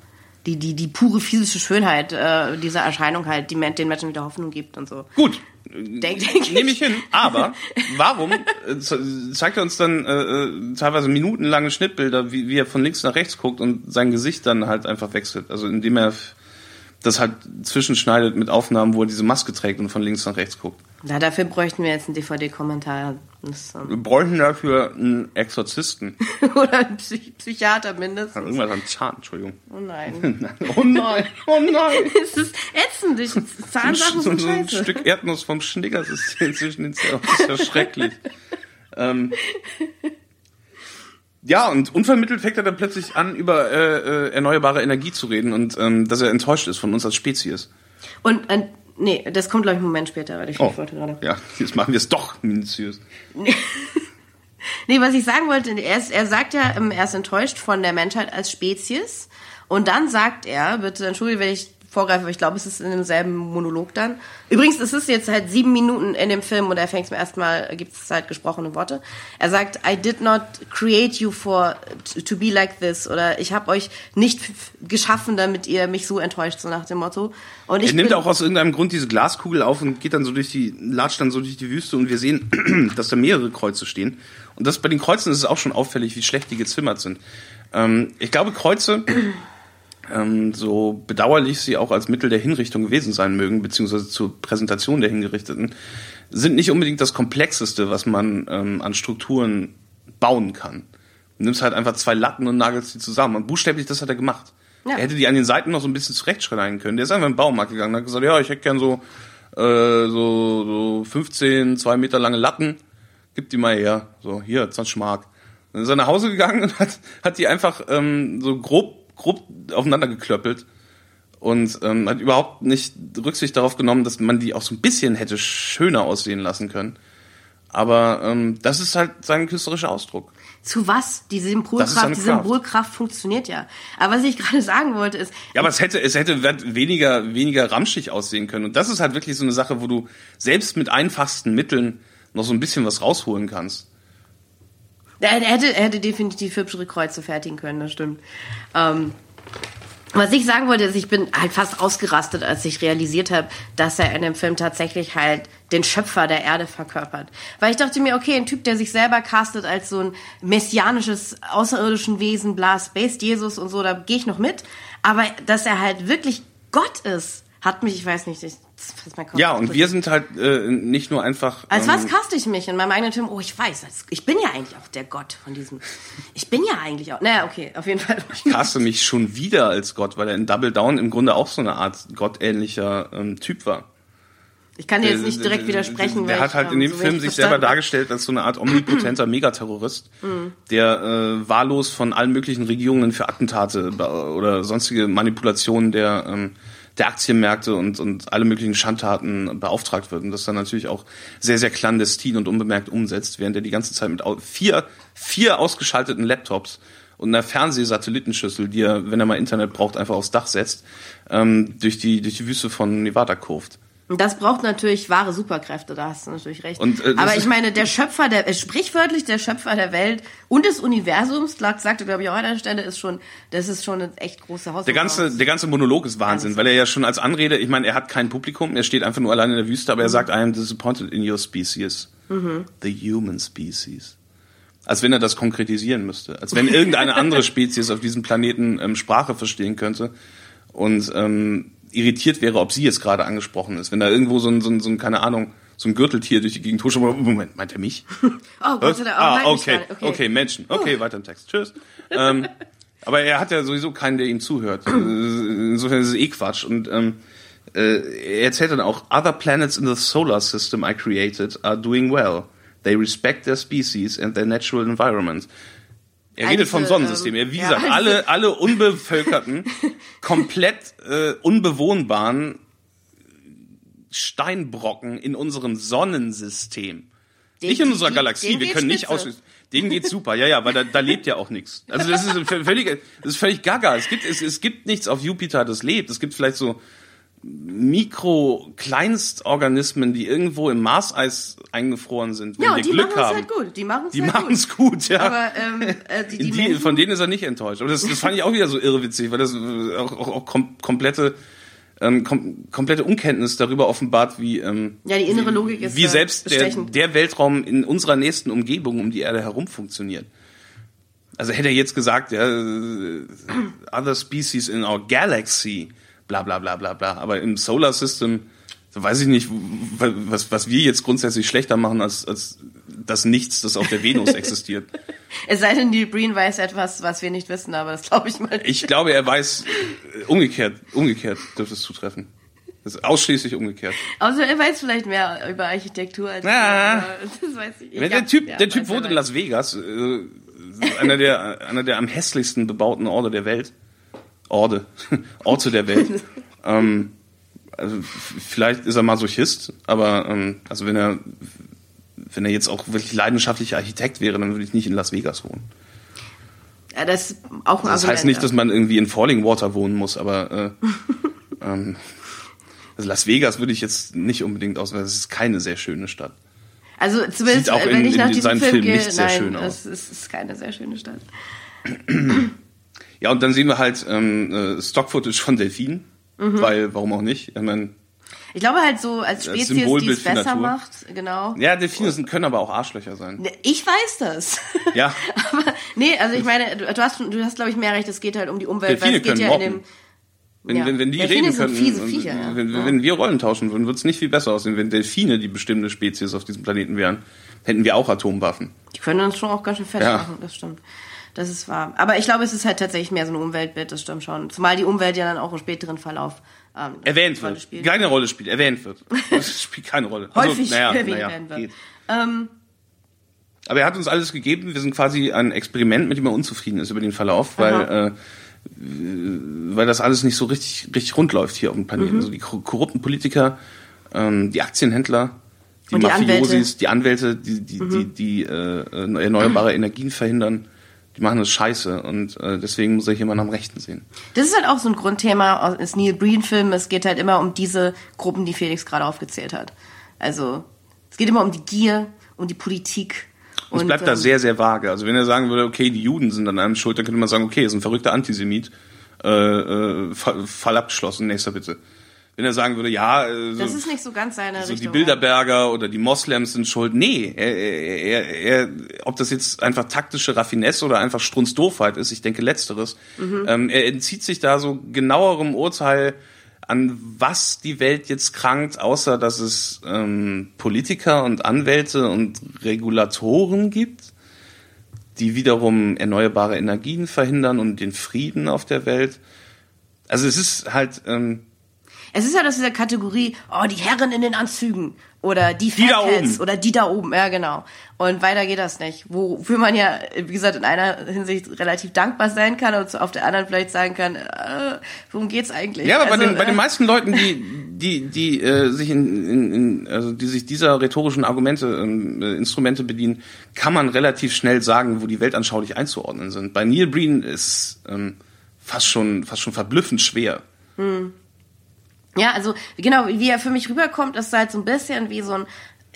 die, die, die pure physische Schönheit äh, dieser Erscheinung halt die, den Menschen wieder Hoffnung gibt und so. Gut, Denk, denk nehme ich hin. Aber (laughs) warum äh, ze- zeigt er uns dann äh, äh, teilweise minutenlange Schnittbilder, wie, wie er von links nach rechts guckt und sein Gesicht dann halt einfach wechselt? Also indem er das halt zwischenschneidet mit Aufnahmen, wo er diese Maske trägt und von links nach rechts guckt. Na, dafür bräuchten wir jetzt einen DVD-Kommentar. Das, Wir ähm, bräuchten dafür einen Exorzisten. (laughs) Oder einen Psych Psychiater mindestens. Irgendwas am Zahn, Entschuldigung. Oh nein. (laughs) Oh nein, oh nein. (laughs) es ist ätzend. Ich, So, Zahnsachen so, sind so ein scheiße. Stück Erdnuss vom Schnickersystem zwischen den Zähnen. Das ist ja schrecklich. ähm, ja, und unvermittelt fängt er dann plötzlich an, über äh, äh, erneuerbare Energie zu reden und ähm, dass er enttäuscht ist von uns als Spezies. Und äh, Nee, das kommt, glaube ich, einen Moment später, weil ich Oh, wollte gerade. ja, jetzt machen wir es doch minutiös. (laughs) Nee, was ich sagen wollte, er, ist, er sagt ja, ähm, er ist enttäuscht von der Menschheit als Spezies. Und dann sagt er, bitte entschuldige, wenn ich vorgreife, aber ich glaube, es ist in demselben Monolog dann. Übrigens, es ist jetzt halt sieben Minuten in dem Film und er fängt zum ersten Mal, gibt es halt gesprochene Worte. Er sagt, I did not create you for to be like this oder ich habe euch nicht geschaffen, damit ihr mich so enttäuscht, so nach dem Motto. Und ich Er nimmt auch aus irgendeinem Grund diese Glaskugel auf und geht dann so durch die, latscht dann so durch die Wüste und wir sehen, (clears throat) dass da mehrere Kreuze stehen. Und das bei den Kreuzen ist es auch schon auffällig, wie schlecht die gezimmert sind. Ähm, ich glaube, Kreuze, ähm, so bedauerlich sie auch als Mittel der Hinrichtung gewesen sein mögen, beziehungsweise zur Präsentation der Hingerichteten, sind nicht unbedingt das Komplexeste, was man ähm, an Strukturen bauen kann. Du nimmst halt einfach zwei Latten und nagelst die zusammen. Und buchstäblich, das hat er gemacht. Ja. Er hätte die an den Seiten noch so ein bisschen zurechtschneiden können. Der ist einfach in den Baumarkt gegangen und hat gesagt, ja, ich hätte gern so, äh, so, so 15, zwei Meter lange Latten. Gib die mal her. So, hier, 20 Mark. Dann ist er nach Hause gegangen und hat, hat die einfach ähm, so grob, grob aufeinander geklöppelt und ähm, hat überhaupt nicht Rücksicht darauf genommen, dass man die auch so ein bisschen hätte schöner aussehen lassen können. Aber ähm, das ist halt sein künstlerischer Ausdruck. zu was? Die Symbolkraft, die. Symbolkraft funktioniert ja. Aber was ich gerade (laughs) sagen wollte ist, Ja, aber es hätte, es hätte weniger, weniger ramschig aussehen können. Und das ist halt wirklich so eine Sache, wo du selbst mit einfachsten Mitteln noch so ein bisschen was rausholen kannst. Er hätte, er hätte definitiv hübschere Kreuze fertigen können, das stimmt. Ähm, was ich sagen wollte, ist, ich bin halt fast ausgerastet, als ich realisiert habe, dass er in dem Film tatsächlich halt den Schöpfer der Erde verkörpert. Weil ich dachte mir, okay, ein Typ, der sich selber castet als so ein messianisches, außerirdischen Wesen, bla, Space Jesus und so, da gehe ich noch mit. Aber dass er halt wirklich Gott ist, hat mich, ich weiß nicht, ich, Ja, und wir sind halt äh, nicht nur einfach. Als ähm, was caste ich mich in meinem eigenen Film? Oh, ich weiß, als- ich bin ja eigentlich auch der Gott von diesem. Ich bin ja eigentlich auch. Naja, okay, auf jeden Fall. caste mich schon wieder als Gott, weil er in Double Down im Grunde auch so eine Art gottähnlicher ähm, Typ war. Ich kann dir jetzt nicht direkt widersprechen, Der weil hat ich, halt in ähm, dem so Film sich selber dargestellt als so eine Art omnipotenter Megaterrorist, (clears throat) Mhm. der äh, wahllos von allen möglichen Regierungen für Attentate oder sonstige Manipulationen der ähm, der Aktienmärkte und, und alle möglichen Schandtaten beauftragt wird und das dann natürlich auch sehr, sehr clandestin und unbemerkt umsetzt, während er die ganze Zeit mit vier, vier ausgeschalteten Laptops und einer Fernsehsatellitenschüssel, die er, wenn er mal Internet braucht, einfach aufs Dach setzt, ähm, durch, die, durch die Wüste von Nevada kurft. Und das braucht natürlich wahre Superkräfte, da hast du natürlich recht. Und, äh, Aber ich meine, der Schöpfer, der äh, sprichwörtlich der Schöpfer der Welt und des Universums, lag- sagte, glaube ich, auch an der Stelle, ist schon, das ist schon eine echt große Hausaufgabe. Der ganze, der ganze Monolog ist Wahnsinn, weil er ja schon als Anrede, ich meine, er hat kein Publikum, er steht einfach nur allein in der Wüste, aber er sagt, I am disappointed in your species. The human species. Als wenn er das konkretisieren müsste. Als wenn irgendeine andere (laughs) Spezies auf diesem Planeten ähm, Sprache verstehen könnte und ähm, irritiert wäre, ob sie jetzt gerade angesprochen ist. Wenn da irgendwo so ein, so ein, so ein keine Ahnung, so ein Gürteltier durch die Gegend huscht, Moment, meint er mich? (laughs) Oh Gott sei Dank, oh, ah, okay, nicht. okay, Menschen. Okay, weiter im Text. Tschüss. ähm, aber er hat ja sowieso keinen, der ihm zuhört. Äh, Insofern ist es eh Quatsch. Und ähm, äh, er erzählt dann auch, Other planets in the solar system I created are doing well. They respect their species and their natural environment. Er redet vom Sonnensystem. ähm, Er, wie ja, gesagt, all alle, alle unbevölkerten, (laughs) komplett äh, unbewohnbaren Steinbrocken in unserem Sonnensystem. Den- nicht in unserer die- Galaxie, wir können nicht spitze. aus. Denen geht's super, ja, ja, weil da, da lebt ja auch nichts. Also das ist völlig, das ist völlig gaga. Es gibt, es, es gibt nichts auf Jupiter, das lebt. Es gibt vielleicht so Mikro-Kleinstorganismen, die irgendwo im Marseis eingefroren sind, wenn Ja, wir und die Glück machen es haben. halt gut. Die machen es Die halt machen gut. es gut, ja. Aber ähm, äh, die, die, die, von denen ist er nicht enttäuscht. Aber das, das fand ich auch wieder so irrewitzig, weil das äh, auch, auch, auch kom komplette ähm, kom komplette Unkenntnis darüber offenbart, wie ähm, Ja, die innere wie, Logik ist, wie äh, selbst der, der Weltraum in unserer nächsten Umgebung um die Erde herum funktioniert. Also hätte er jetzt gesagt, ja, äh, other species in our galaxy, bla bla bla bla bla, aber im Solar System, weiß ich nicht, was, was wir jetzt grundsätzlich schlechter machen als, als das Nichts, das auf der Venus (laughs) existiert. Es sei denn, die Breen weiß etwas, was wir nicht wissen, aber das glaube ich mal. nicht. Ich glaube, er weiß äh, umgekehrt, umgekehrt dürfte es zutreffen. Das ist ausschließlich umgekehrt. Außer er weiß vielleicht mehr über Architektur als Ja. Das weiß ich. ich der Typ, ja, der Typ wohnt in Las Vegas, äh, einer der, einer der am hässlichsten bebauten Orte der Welt. Orte, (laughs) Orte der Welt. (laughs) ähm, also vielleicht ist er Masochist, aber ähm, also wenn er wenn er jetzt auch wirklich leidenschaftlicher Architekt wäre, dann würde ich nicht in Las Vegas wohnen. Ja, das ein Das heißt nicht, dass man irgendwie in Falling Water wohnen muss, aber äh, (laughs) ähm, also Las Vegas würde ich jetzt nicht unbedingt aus, weil es ist keine sehr schöne Stadt. Also zumindest, Sieht auch wenn in- ich nach in diesem Film Filmen gehe, nicht sehr nein, schön aus. es ist keine sehr schöne Stadt. (clears throat) (clears throat) Ja, und dann sehen wir halt ähm, äh, Stock-Footage von Delfinen, Mhm. weil, warum auch nicht? Ich meine, Ich glaube halt so als Spezies, die es besser macht, genau. ja, Delfine sind, können aber auch Arschlöcher sein. Ne, Ich weiß das. (laughs) Ja. Aber nee, also ich meine, du, hast, du hast glaube ich mehr recht, es geht halt um die Umwelt, Delfine weil es geht ja in mobben. dem Wenn, Ja. wenn, wenn die Delfine reden sind könnten, fiese Viecher, ja. wenn, Ja. wenn wir Rollen tauschen würden, würde es nicht viel besser aussehen. Wenn Delfine die bestimmte Spezies auf diesem Planeten wären, hätten wir auch Atomwaffen. Die können uns schon auch ganz schön fett machen, das stimmt. Das ist wahr. Aber ich glaube, es ist halt tatsächlich mehr so ein Umweltbild, das stimmt schon. Zumal die Umwelt ja dann auch im späteren Verlauf ähm, Erwähnt wird. spielt. Keine Rolle spielt, erwähnt wird. (laughs) Es spielt keine Rolle. Häufig naja, erwähnt naja, werden wird. Ähm, Aber er hat uns alles gegeben. Wir sind quasi ein Experiment, mit dem er unzufrieden ist über den Verlauf, weil, äh, weil das alles nicht so richtig, richtig rund läuft hier auf dem Mhm. Planeten. Also die kor- korrupten Politiker, ähm, die Aktienhändler, die die Mafiosis, Anwälte. Mhm. die Anwälte, die, die, die, die äh, erneuerbare Energien verhindern, die machen das scheiße. Und äh, deswegen muss er jemand am Rechten sehen. das ist halt auch so ein Grundthema aus des Neil Breen-Filmen. Es geht halt immer um diese Gruppen, die Felix gerade aufgezählt hat. Also es geht immer um die Gier, um die Politik. Und es bleibt da ähm, sehr, sehr vage. Also wenn er sagen würde, okay, die Juden sind an einem schuld, dann könnte man sagen, okay, ist ein verrückter Antisemit. Äh, äh, Fall abgeschlossen, nächster bitte. Wenn er sagen würde, ja, äh, so, Das ist nicht so ganz seine so die Richtung. Bilderberger oder die Moslems sind schuld. Nee, er, er, er, ob das jetzt einfach taktische Raffinesse oder einfach Strunzdoofheit ist, ich denke letzteres. Mhm. Ähm, er entzieht sich da so genauerem Urteil an was die Welt jetzt krankt, außer dass es ähm, Politiker und Anwälte und Regulatoren gibt, die wiederum erneuerbare Energien verhindern und den Frieden auf der Welt. Also es ist halt ähm, Es ist halt aus dieser Kategorie, oh, die Herren in den Anzügen oder die Die da Fat Cats oben. oder die da oben, ja genau. Und weiter geht das nicht. Wofür man ja, wie gesagt, in einer Hinsicht relativ dankbar sein kann und auf der anderen vielleicht sagen kann, äh, worum geht's eigentlich? Ja, aber bei, Also, den, bei den äh, meisten Leuten, die, (laughs) die, die äh, sich in, in, in, also die sich dieser rhetorischen Argumente, ähm, äh, Instrumente bedienen, kann man relativ schnell sagen, wo die weltanschaulich einzuordnen sind. Bei Neil Breen ist ähm, fast schon fast schon verblüffend schwer. Ja, also genau, wie er für mich rüberkommt, ist halt so ein bisschen wie so ein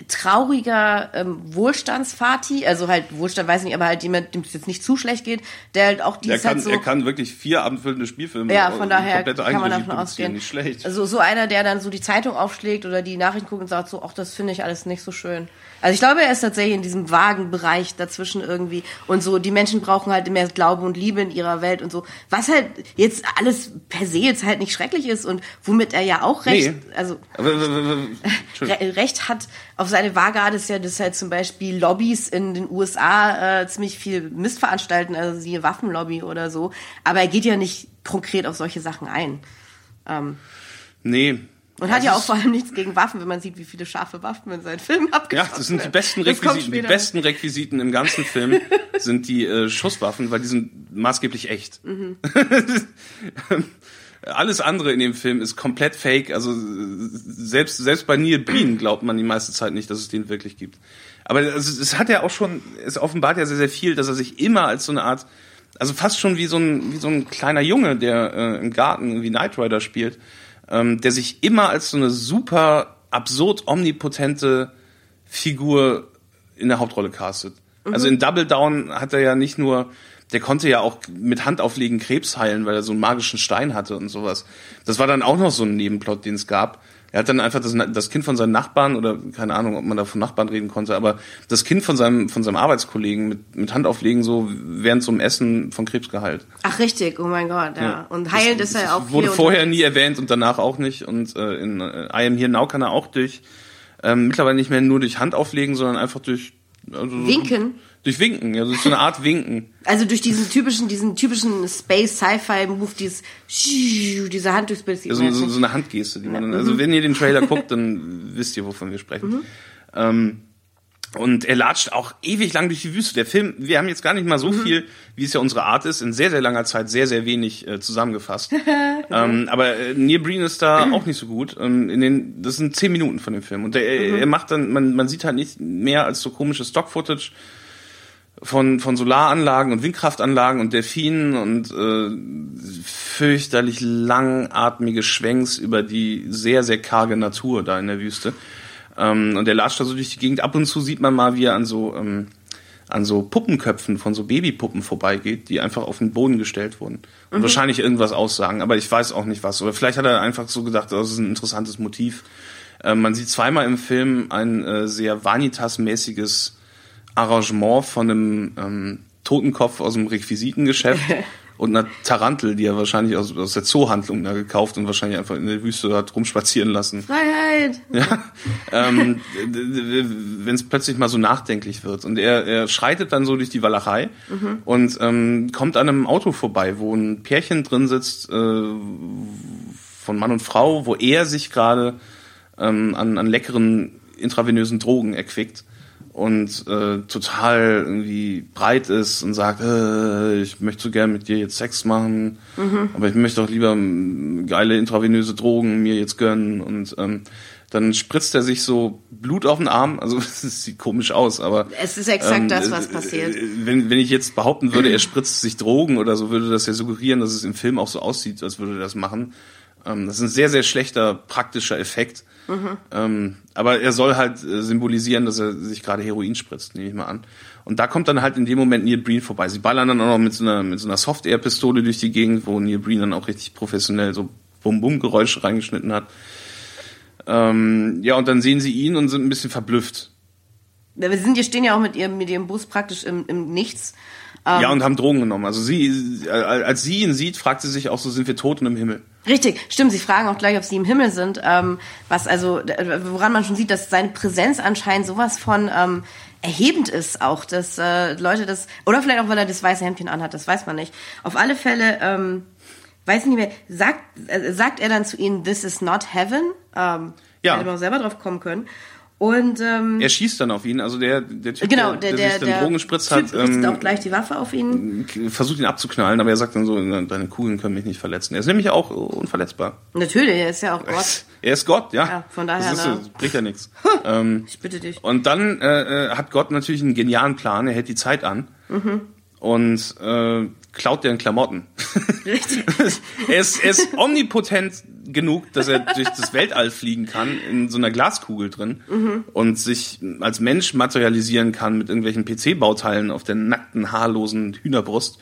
trauriger ähm, Wohlstandsfati, also halt Wohlstand weiß nicht, aber halt jemand, dem es jetzt nicht zu schlecht geht, der halt auch dieses kann, halt so er kann wirklich vier abendfüllende Spielfilme Ja, von daher kann man davon ausgehen. Nicht schlecht. Also so einer, der dann so die Zeitung aufschlägt oder die Nachrichten guckt und sagt so, ach, das finde ich alles nicht so schön. Also ich glaube, er ist tatsächlich in diesem vagen Bereich dazwischen irgendwie und so, die Menschen brauchen halt mehr Glaube und Liebe in ihrer Welt und so, was halt jetzt alles per se jetzt halt nicht schrecklich ist und womit er ja auch recht, Nee. also. Re Recht hat auf seine Waage hat es ja, dass halt zum Beispiel Lobbys in den USA äh, ziemlich viel Mist veranstalten, also die Waffenlobby oder so. Aber er geht ja nicht konkret auf solche Sachen ein. nee. Und hat ja auch vor allem nichts gegen Waffen, wenn man sieht, wie viele scharfe Waffen in seinen Filmen Ja, abgeschossen das sind die besten Requisiten. Die besten Requisiten im ganzen Film (laughs) sind die äh, Schusswaffen, weil die sind maßgeblich echt. Mhm. (laughs) Alles andere in dem Film ist komplett fake. Also selbst selbst bei Neil Breen glaubt man die meiste Zeit nicht, dass es den wirklich gibt. Aber es, es hat ja auch schon, es offenbart ja sehr sehr viel, dass er sich immer als so eine Art, also fast schon wie so ein wie so ein kleiner Junge, der äh, im Garten wie Knight Rider spielt, ähm, der sich immer als so eine super absurd omnipotente Figur in der Hauptrolle castet. Also in Double Down hat er ja nicht nur, der konnte ja auch mit Handauflegen Krebs heilen, weil er so einen magischen Stein hatte und sowas. Das war dann auch noch so ein Nebenplot, den es gab. Er hat dann einfach das, das Kind von seinen Nachbarn oder keine Ahnung, ob man da von Nachbarn reden konnte, aber das Kind von seinem von seinem Arbeitskollegen mit mit Handauflegen so während zum Essen von Krebs geheilt. Ach richtig, oh mein Gott, ja. Und heilend ist er ja auch Wurde vorher nie erwähnt und danach auch nicht. Und äh, in äh, I Am Here Now kann er auch durch, ähm, mittlerweile nicht mehr nur durch Hand auflegen, sondern einfach durch also, so- Winken? Durch Winken, durch so eine Art Winken. Also durch diesen typischen, diesen typischen Space-Sci-Fi-Move, dieses diese Hand durchs Bild. Ja, so, so, eine Handgeste, die man dann, also wenn ihr den Trailer guckt, dann wisst ihr, wovon wir sprechen. Ähm, Und er latscht auch ewig lang durch die Wüste. Der Film, wir haben jetzt gar nicht mal so viel, wie es ja unsere Art ist, in sehr, sehr langer Zeit sehr, sehr wenig äh, zusammengefasst. ähm, aber äh, Neil Breen ist da auch nicht so gut. Ähm, in den, das sind zehn Minuten von dem Film. Und der, er macht dann, man, man sieht halt nicht mehr als so komische Stock-Footage von, von Solaranlagen und Windkraftanlagen und Delfinen und äh, fürchterlich langatmige Schwenks über die sehr, sehr karge Natur da in der Wüste. Ähm, und der latscht da so durch die Gegend. Ab und zu sieht man mal, wie er an so, ähm, an so Puppenköpfen von so Babypuppen vorbeigeht, die einfach auf den Boden gestellt wurden. Und wahrscheinlich irgendwas aussagen, aber ich weiß auch nicht was. Oder vielleicht hat er einfach so gedacht, das ist ein interessantes Motiv. Ähm, man sieht zweimal im Film ein äh, sehr Vanitas-mäßiges Arrangement von einem ähm, Totenkopf aus dem Requisitengeschäft (laughs) und einer Tarantel, die er wahrscheinlich aus, aus der Zoohandlung da gekauft und wahrscheinlich einfach in der Wüste hat rumspazieren lassen. Freiheit! Ja, ähm, wenn es plötzlich mal so nachdenklich wird. Und er, er schreitet dann so durch die Walachei und ähm, kommt an einem Auto vorbei, wo ein Pärchen drin sitzt, äh, von Mann und Frau, wo er sich gerade ähm, an, an leckeren intravenösen Drogen erquickt und äh, total irgendwie breit ist und sagt, äh, ich möchte so gern mit dir jetzt Sex machen, aber ich möchte doch lieber ähm, geile intravenöse Drogen mir jetzt gönnen und ähm, dann spritzt er sich so Blut auf den Arm, also (laughs) es sieht komisch aus, aber Es ist exakt ähm, das, was äh, passiert. äh, Wenn, wenn ich jetzt behaupten würde, er spritzt sich Drogen oder so, würde das ja suggerieren, dass es im Film auch so aussieht, als würde er das machen. Ähm, das ist ein sehr, sehr schlechter praktischer Effekt. Ähm, aber er soll halt äh, symbolisieren, dass er sich gerade Heroin spritzt, nehme ich mal an. Und da kommt dann halt in dem Moment Neil Breen vorbei. Sie ballern dann auch noch mit so einer, mit so einer Soft-Air-Pistole durch die Gegend, wo Neil Breen dann auch richtig professionell so Bum-Bum-Geräusche reingeschnitten hat. Ähm, ja, und dann sehen sie ihn und sind ein bisschen verblüfft. Wir sind, hier stehen ja auch mit ihrem, mit ihrem Bus praktisch im, im Nichts. Ähm, Ja, und haben Drogen genommen. Also sie, äh, als sie ihn sieht, fragt sie sich auch so, sind wir tot und im Himmel? Richtig, stimmt. Sie fragen auch gleich, ob sie im Himmel sind. Ähm, was also, äh, woran man schon sieht, dass seine Präsenz anscheinend sowas von ähm, erhebend ist, auch dass äh, Leute das oder vielleicht auch, weil er das weiße Hemdchen anhat, das weiß man nicht. Auf alle Fälle, ähm, weiß ich nicht mehr. Sagt äh, sagt er dann zu ihnen, "This is not heaven"? Ähm, Ja. Hätte man auch selber drauf kommen können. Und ähm, Er schießt dann auf ihn, also der, der Typ, genau, der, der der, sich den der Drogen gespritzt Typ hat, richtet auch ähm, gleich die Waffe auf ihn. versucht ihn abzuknallen, aber er sagt dann so, deine Kugeln können mich nicht verletzen. Er ist nämlich auch unverletzbar. Natürlich, er ist ja auch Gott. (laughs) Er ist Gott, ja. Ja, von daher, Das ist, ne? so, bringt ja nichts. (laughs) ähm, Ich bitte dich. und dann äh, äh, hat Gott natürlich einen genialen Plan. Er hält die Zeit an Mhm. und äh, klaut deren Klamotten. Richtig. (laughs) er, ist, er ist omnipotent genug, dass er durch das Weltall fliegen kann, in so einer Glaskugel drin Mhm. und sich als Mensch materialisieren kann mit irgendwelchen PC-Bauteilen auf der nackten, haarlosen Hühnerbrust.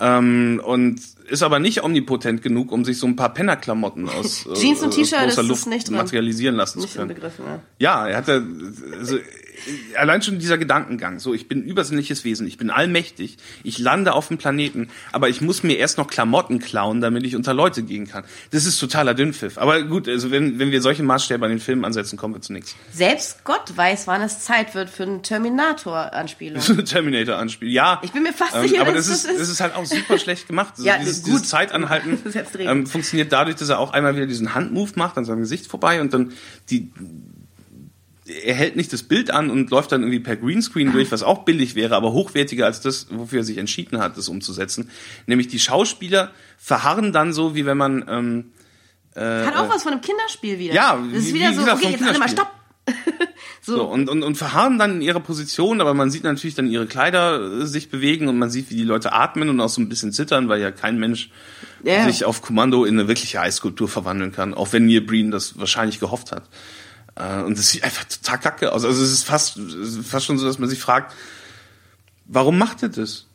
Ähm, und ist aber nicht omnipotent genug, um sich so ein paar Pennerklamotten aus, äh, Jeans und aus T-Shirt, großer Luft materialisieren lassen Nicht zu können. inbegriffen, ja. Ja, er hatte also, allein schon dieser Gedankengang, so ich bin ein übersinnliches Wesen, ich bin allmächtig, ich lande auf dem Planeten, aber ich muss mir erst noch Klamotten klauen, damit ich unter Leute gehen kann. Das ist totaler Dünnpfiff. Aber gut, also wenn, wenn wir solche Maßstäbe an den Filmen ansetzen, kommen wir zu nichts. Selbst Gott weiß, wann es Zeit wird für eine Terminator-Anspielung. (laughs) Terminator-Anspiel, ja. Ich bin mir fast ähm, sicher, aber dass das ist, das ist- das ist halt auch super schlecht gemacht. Also Ja, dieses, gut. dieses Zeitanhalten (laughs) ähm, funktioniert dadurch, dass er auch einmal wieder diesen Handmove macht an seinem Gesicht vorbei und dann die er hält nicht das Bild an und läuft dann irgendwie per Greenscreen durch, was auch billig wäre, aber hochwertiger als das, wofür er sich entschieden hat, das umzusetzen. Nämlich die Schauspieler verharren dann so, wie wenn man ähm, Hat auch was von einem Kinderspiel wieder. Ja, das ist wie- wieder wie so, gesagt, okay, jetzt alle mal stopp. (laughs) so, So, und, und, und verharren dann in ihrer Position, aber man sieht natürlich dann ihre Kleider äh, sich bewegen und man sieht, wie die Leute atmen und auch so ein bisschen zittern, weil ja kein Mensch Ja. sich auf Kommando in eine wirkliche Eiskulptur verwandeln kann, auch wenn Neil Breen das wahrscheinlich gehofft hat. Äh, Und es sieht einfach total kacke aus. Also es ist fast, fast schon so, dass man sich fragt, warum macht er das?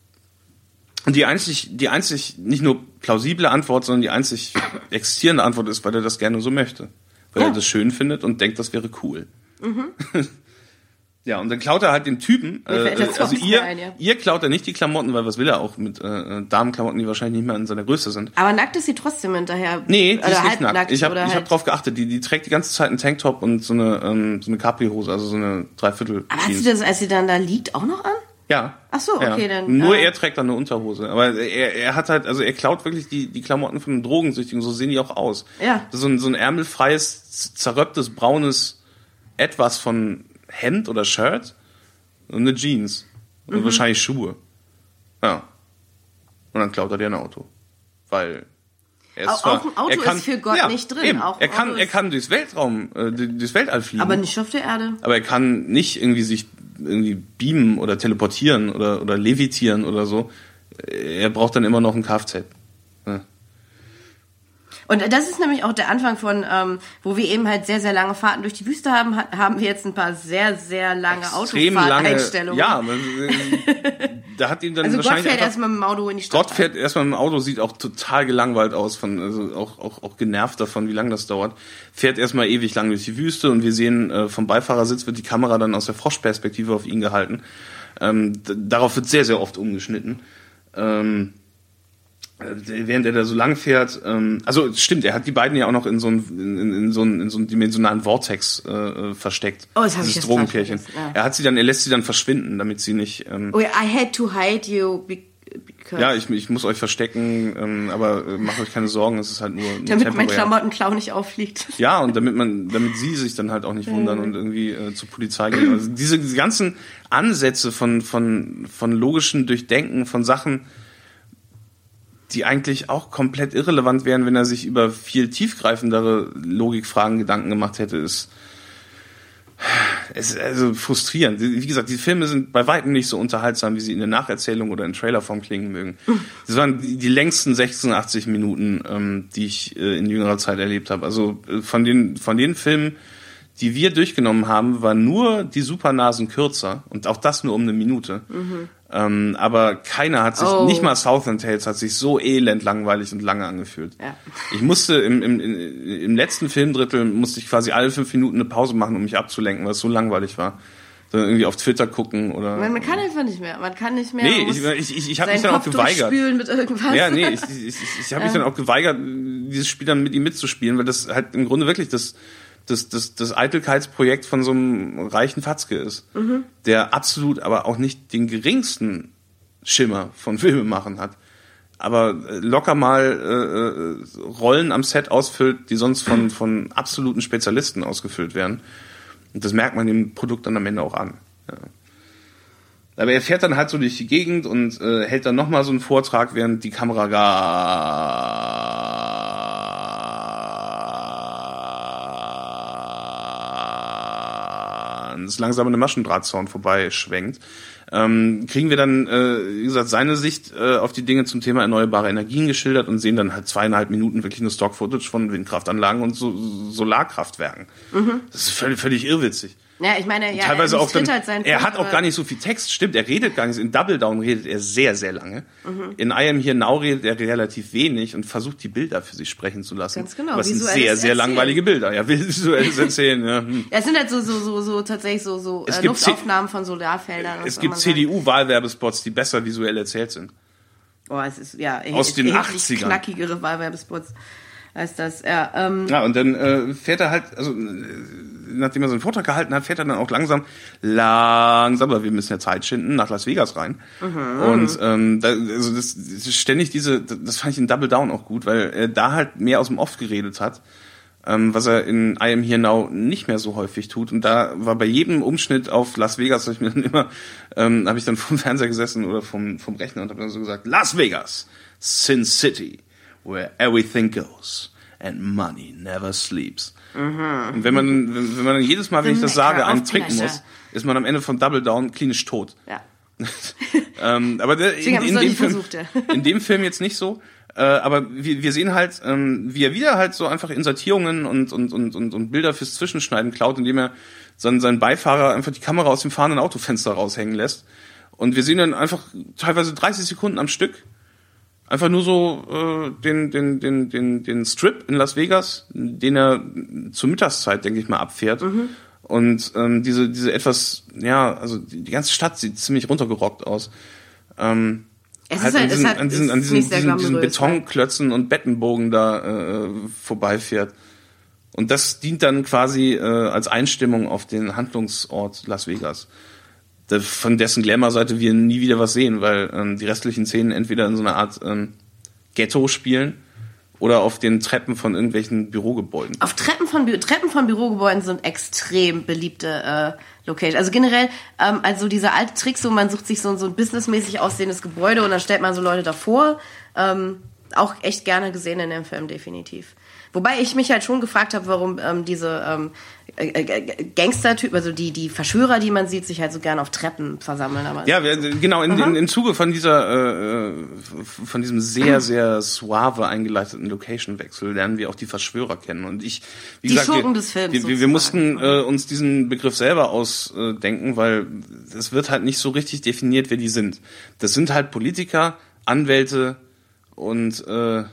Und die einzig, die einzig nicht nur plausible Antwort, sondern die einzig (coughs) existierende Antwort ist, weil er das gerne so möchte. Weil Ja. er das schön findet und denkt, das wäre cool. (laughs) Ja, und dann klaut er halt den Typen. Äh, also ihr, ein, ja. ihr klaut er nicht die Klamotten, weil was will er auch mit äh, Damenklamotten, die wahrscheinlich nicht mehr in seiner Größe sind. aber nackt ist sie trotzdem hinterher. Nee, die ist nicht nackt. Ich habe ich hab halt- drauf geachtet, die, die trägt die ganze Zeit einen Tanktop und so eine, ähm, so eine Capri-Hose, also so eine Dreiviertel. Aber hat sie das, als sie dann da liegt, auch noch an? Ja. Ach so, okay, ja. dann, Nur äh, er trägt dann eine Unterhose. Aber er, er hat halt, also er klaut wirklich die, die Klamotten von einem Drogensüchtigen, so sehen die auch aus. Ja. So ein, so ein ärmelfreies, zerröpptes, braunes Etwas von Hemd oder Shirt. und eine Jeans Mhm. und wahrscheinlich Schuhe. Ja. Und dann klaut er dir ein Auto. Weil er ist Auch- zwar, auch ein Auto kann, ist für Gott ja, nicht drin. Eben, er kann, er kann durchs Weltraum, äh, durchs Weltall fliegen. Aber nicht auf der Erde. Aber er kann nicht irgendwie sich irgendwie beamen oder teleportieren oder, oder levitieren oder so. Er braucht dann immer noch ein Kfz. Ja. Und das ist nämlich auch der Anfang von, ähm, wo wir eben halt sehr, sehr lange Fahrten durch die Wüste haben, ha- haben wir jetzt ein paar sehr, sehr lange Extrem lange. Autofahrteinstellungen. Ja, aber, äh, da hat ihm dann also Gott wahrscheinlich fährt einfach- erstmal mit dem Auto in die Stadt. Gott fährt erstmal mit dem Auto, sieht auch total gelangweilt aus, von, also auch, auch, auch genervt davon, wie lange das dauert. Fährt erstmal ewig lang durch die Wüste und wir sehen, äh, vom Beifahrersitz wird die Kamera dann aus der Froschperspektive auf ihn gehalten. Ähm, darauf wird sehr, sehr oft umgeschnitten. Ähm, äh, während er da so lang fährt, ähm, also stimmt, er hat die beiden ja auch noch in so einen, in, in so einen, in so einen dimensionalen Vortex äh, äh, versteckt. Oh, das hab ich jetzt Drogenpärchen. ja. Er hat sie dann, er lässt sie dann verschwinden, damit sie nicht ähm, Oh, I had to hide you be- because, ja, ich, ich muss euch verstecken, ähm, aber äh, macht euch keine Sorgen, es ist halt nur, nur damit mein temporär. Klamottenklau nicht auffliegt. (laughs) Ja, und damit man, damit sie sich dann halt auch nicht wundern und irgendwie äh, zur Polizei gehen. Also diese, diese ganzen Ansätze von, von, von logischen Durchdenken von Sachen, die eigentlich auch komplett irrelevant wären, wenn er sich über viel tiefgreifendere Logikfragen Gedanken gemacht hätte, ist, ist also frustrierend. Wie gesagt, die Filme sind bei weitem nicht so unterhaltsam, wie sie in der Nacherzählung oder in Trailerform klingen mögen. Das waren die, die längsten 86 Minuten, ähm, die ich äh, in jüngerer Zeit erlebt habe. Also äh, von den von den Filmen, die wir durchgenommen haben, war nur die Supernasen kürzer und auch das nur um eine Minute. Ähm, aber keiner hat sich, Oh. nicht mal Southland Tales hat sich so elend langweilig und lange angefühlt. Ja. Ich musste im, im, im letzten Filmdrittel musste ich quasi alle fünf Minuten eine Pause machen, um mich abzulenken, weil es so langweilig war. Dann irgendwie auf Twitter gucken oder. Man, man kann einfach nicht mehr. Man kann nicht mehr. Nee, ich- ich- ich- ich hab seinen mich dann auch Kopf geweigert. durchspülen mit irgendwas. Ja, nee, ich, ich, ich, ich habe mich (laughs) dann auch geweigert, dieses Spiel dann mit ihm mitzuspielen, weil das halt im Grunde wirklich das, das, das, das Eitelkeitsprojekt von so einem reichen Fatzke ist, der absolut aber auch nicht den geringsten Schimmer von Filme machen hat. Aber äh, locker mal äh, äh, Rollen am Set ausfüllt, die sonst von, von absoluten Spezialisten ausgefüllt werden. Und das merkt man dem Produkt dann am Ende auch an. Ja. Aber er fährt dann halt so durch die Gegend und äh, hält dann nochmal so einen Vortrag, während die Kamera ganz langsam an einem Maschendrahtzaun vorbeischwenkt. Ähm, kriegen wir dann, äh, wie gesagt, seine Sicht äh, auf die Dinge zum Thema erneuerbare Energien geschildert und sehen dann halt zweieinhalb Minuten wirklich nur Stock-Footage von Windkraftanlagen und so Solarkraftwerken. Das ist völlig, völlig irrwitzig Ja, ich meine, ja, teilweise er auch dann, halt er Punkt, hat auch gar nicht so viel Text, stimmt, er redet gar nicht, in Double Down redet er sehr, sehr lange. Mhm. In I Am Here Now redet er relativ wenig und versucht die Bilder für sich sprechen zu lassen. Ganz genau, Was sind sehr, sehr Erzählen. langweilige Bilder, ja, visuelles (laughs) Erzählen, ja. hm. Ja, es sind halt so, so, so, so tatsächlich so, so äh, Luftaufnahmen von Solarfeldern. Es gibt CDU-Wahlwerbespots, die besser visuell erzählt sind. Boah, es ist, ja, Aus den erheblich 80ern. knackigere Wahlwerbespots als das, ja. Ähm, Ja, und dann äh, fährt er halt, also äh, nachdem er so einen Vortrag gehalten hat, fährt er dann auch langsam, langsam, weil wir müssen ja Zeit schinden, nach Las Vegas rein. Und ähm, da, also das, das ist ständig diese, das fand ich in Double Down auch gut, weil er da halt mehr aus dem Off geredet hat, ähm, was er in I Am Here Now nicht mehr so häufig tut. Und da war bei jedem Umschnitt auf Las Vegas, hab ich mir dann immer, ähm, habe ich dann (laughs) vom Fernseher gesessen oder vom, vom Rechner und habe dann so gesagt, Las Vegas, Sin City, where everything goes and money never sleeps. Und wenn man, wenn, wenn man jedes Mal, wenn ich das sage, einen trinken muss, ist man am Ende von Double Down klinisch tot. ja. (laughs) Ähm, aber der, in, in, dem Film, versucht, ja. (laughs) in dem Film jetzt nicht so. Äh, aber wir, wir sehen halt, ähm, wie er wieder halt so einfach Insertierungen und, und, und, und, und Bilder fürs Zwischenschneiden klaut, indem er seinen, seinen Beifahrer einfach die Kamera aus dem fahrenden Autofenster raushängen lässt. Und wir sehen dann einfach teilweise 30 Sekunden am Stück einfach nur so äh, den, den, den, den, den Strip in Las Vegas, den er zur Mittagszeit, denke ich mal, abfährt. Mhm. Und ähm, diese, diese etwas, ja, also die, ganze Stadt sieht ziemlich runtergerockt aus. Ähm, Es halt ist halt, an diesen, es hat, an diesen, es an diesen, diesen, diesen? Betonklötzen und Bettenbogen da äh, vorbeifährt. Und das dient dann quasi äh, als Einstimmung auf den Handlungsort Las Vegas. Von dessen Glamour-Seite wir nie wieder was sehen, weil ähm, die restlichen Szenen entweder in so einer Art ähm, Ghetto spielen oder auf den Treppen von irgendwelchen Bürogebäuden. Auf Treppen von, Bü Treppen von Bürogebäuden sind extrem beliebte äh, Locations. Also generell, ähm, also dieser alte Trick, so man sucht sich so, so ein businessmäßig aussehendes Gebäude und dann stellt man so Leute davor. Ähm, auch echt gerne gesehen in dem Film, definitiv. Wobei ich mich halt schon gefragt habe, warum ähm, diese ähm, äh, äh, Gangster-Typen, also die, die Verschwörer, die man sieht, sich halt so gerne auf Treppen versammeln. Aber Ja, genau, in, in, im Zuge von dieser, äh, von diesem sehr, sehr suave eingeleiteten Location-Wechsel lernen wir auch die Verschwörer kennen. Und ich, wie Die gesagt, Schurken wir, des Films wir, wir, mussten äh, uns diesen Begriff selber ausdenken, weil es wird halt nicht so richtig definiert, wer die sind. Das sind halt Politiker, Anwälte und äh,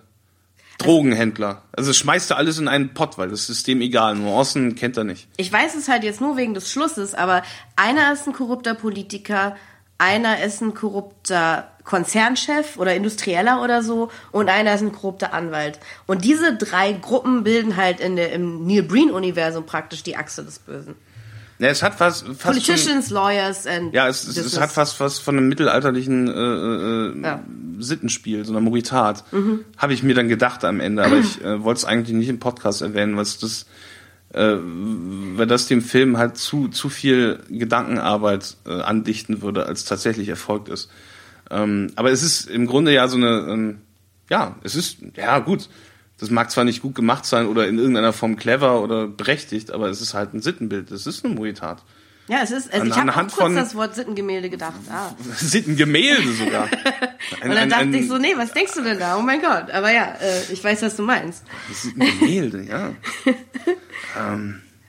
Drogenhändler. Also schmeißt er alles in einen Pott, weil das System egal. Nuancen kennt er nicht. ich weiß es halt jetzt nur wegen des Schlusses, aber einer ist ein korrupter Politiker, einer ist ein korrupter Konzernchef oder Industrieller oder so und einer ist ein korrupter Anwalt. Und diese drei Gruppen bilden halt in der, im Neil Breen-Universum praktisch die Achse des Bösen. Ja, es hat was fast Politicians, Lawyers and Ja, es, es, es hat fast was von einem mittelalterlichen äh, äh, Ja. Sittenspiel, so einer Moritat. Habe ich mir dann gedacht am Ende, aber ich äh, wollte es eigentlich nicht im Podcast erwähnen, weil das, äh, weil das dem Film halt zu zu viel Gedankenarbeit äh, andichten würde, als tatsächlich erfolgt ist. Ähm, aber es ist im Grunde ja so eine, ähm, ja, es ist ja gut. Das mag zwar nicht gut gemacht sein oder in irgendeiner Form clever oder berechtigt, aber es ist halt ein Sittenbild. Es ist eine Moritat. Ja, es ist, also An- ich habe kurz von- das Wort Sittengemälde gedacht. Ah. (laughs) Sittengemälde sogar. (laughs) Ein, Und dann ein- dachte ein- ich so, nee, was denkst du denn da? Oh mein Gott. Aber ja, äh, ich weiß, was du meinst. Das ist ein Gemälde, ja. (laughs)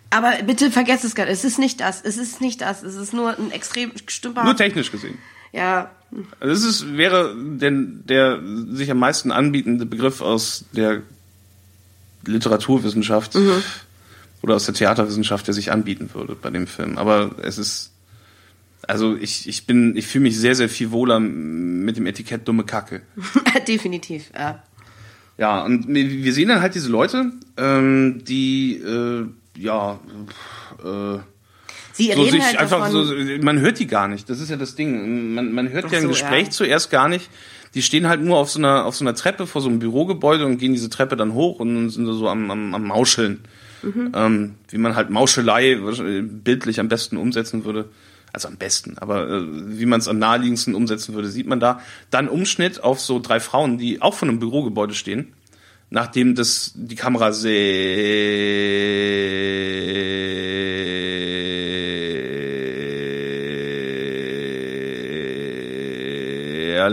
Aber bitte vergesst es gar nicht. Es ist nicht das. Es ist nicht das. Es ist nur ein extrem stümper. Nur technisch gesehen. Ja, Also das ist, wäre denn der sich am meisten anbietende Begriff aus der Literaturwissenschaft Mhm. oder aus der Theaterwissenschaft, der sich anbieten würde bei dem Film. Aber es ist, also ich, ich bin, ich fühle mich sehr, sehr viel wohler mit dem Etikett dumme Kacke. (laughs) definitiv. Ja. Ja, und wir sehen dann halt diese Leute, ähm, die, äh, ja, äh, Sie so sich halt einfach davon. so, man hört die gar nicht. Das ist ja das Ding. Man, man hört Ach ja so, Gespräch ja. zuerst gar nicht. Die stehen halt nur auf so einer auf so einer Treppe vor so einem Bürogebäude und gehen diese Treppe dann hoch und sind so am, am, am Mauscheln. Mhm. Ähm, wie man halt Mauschelei wahrscheinlich bildlich am besten umsetzen würde. Also am besten, aber äh, wie man es am naheliegendsten umsetzen würde, sieht man da. Dann Umschnitt auf so drei Frauen, die auch vor einem Bürogebäude stehen nachdem das die Kamera sehr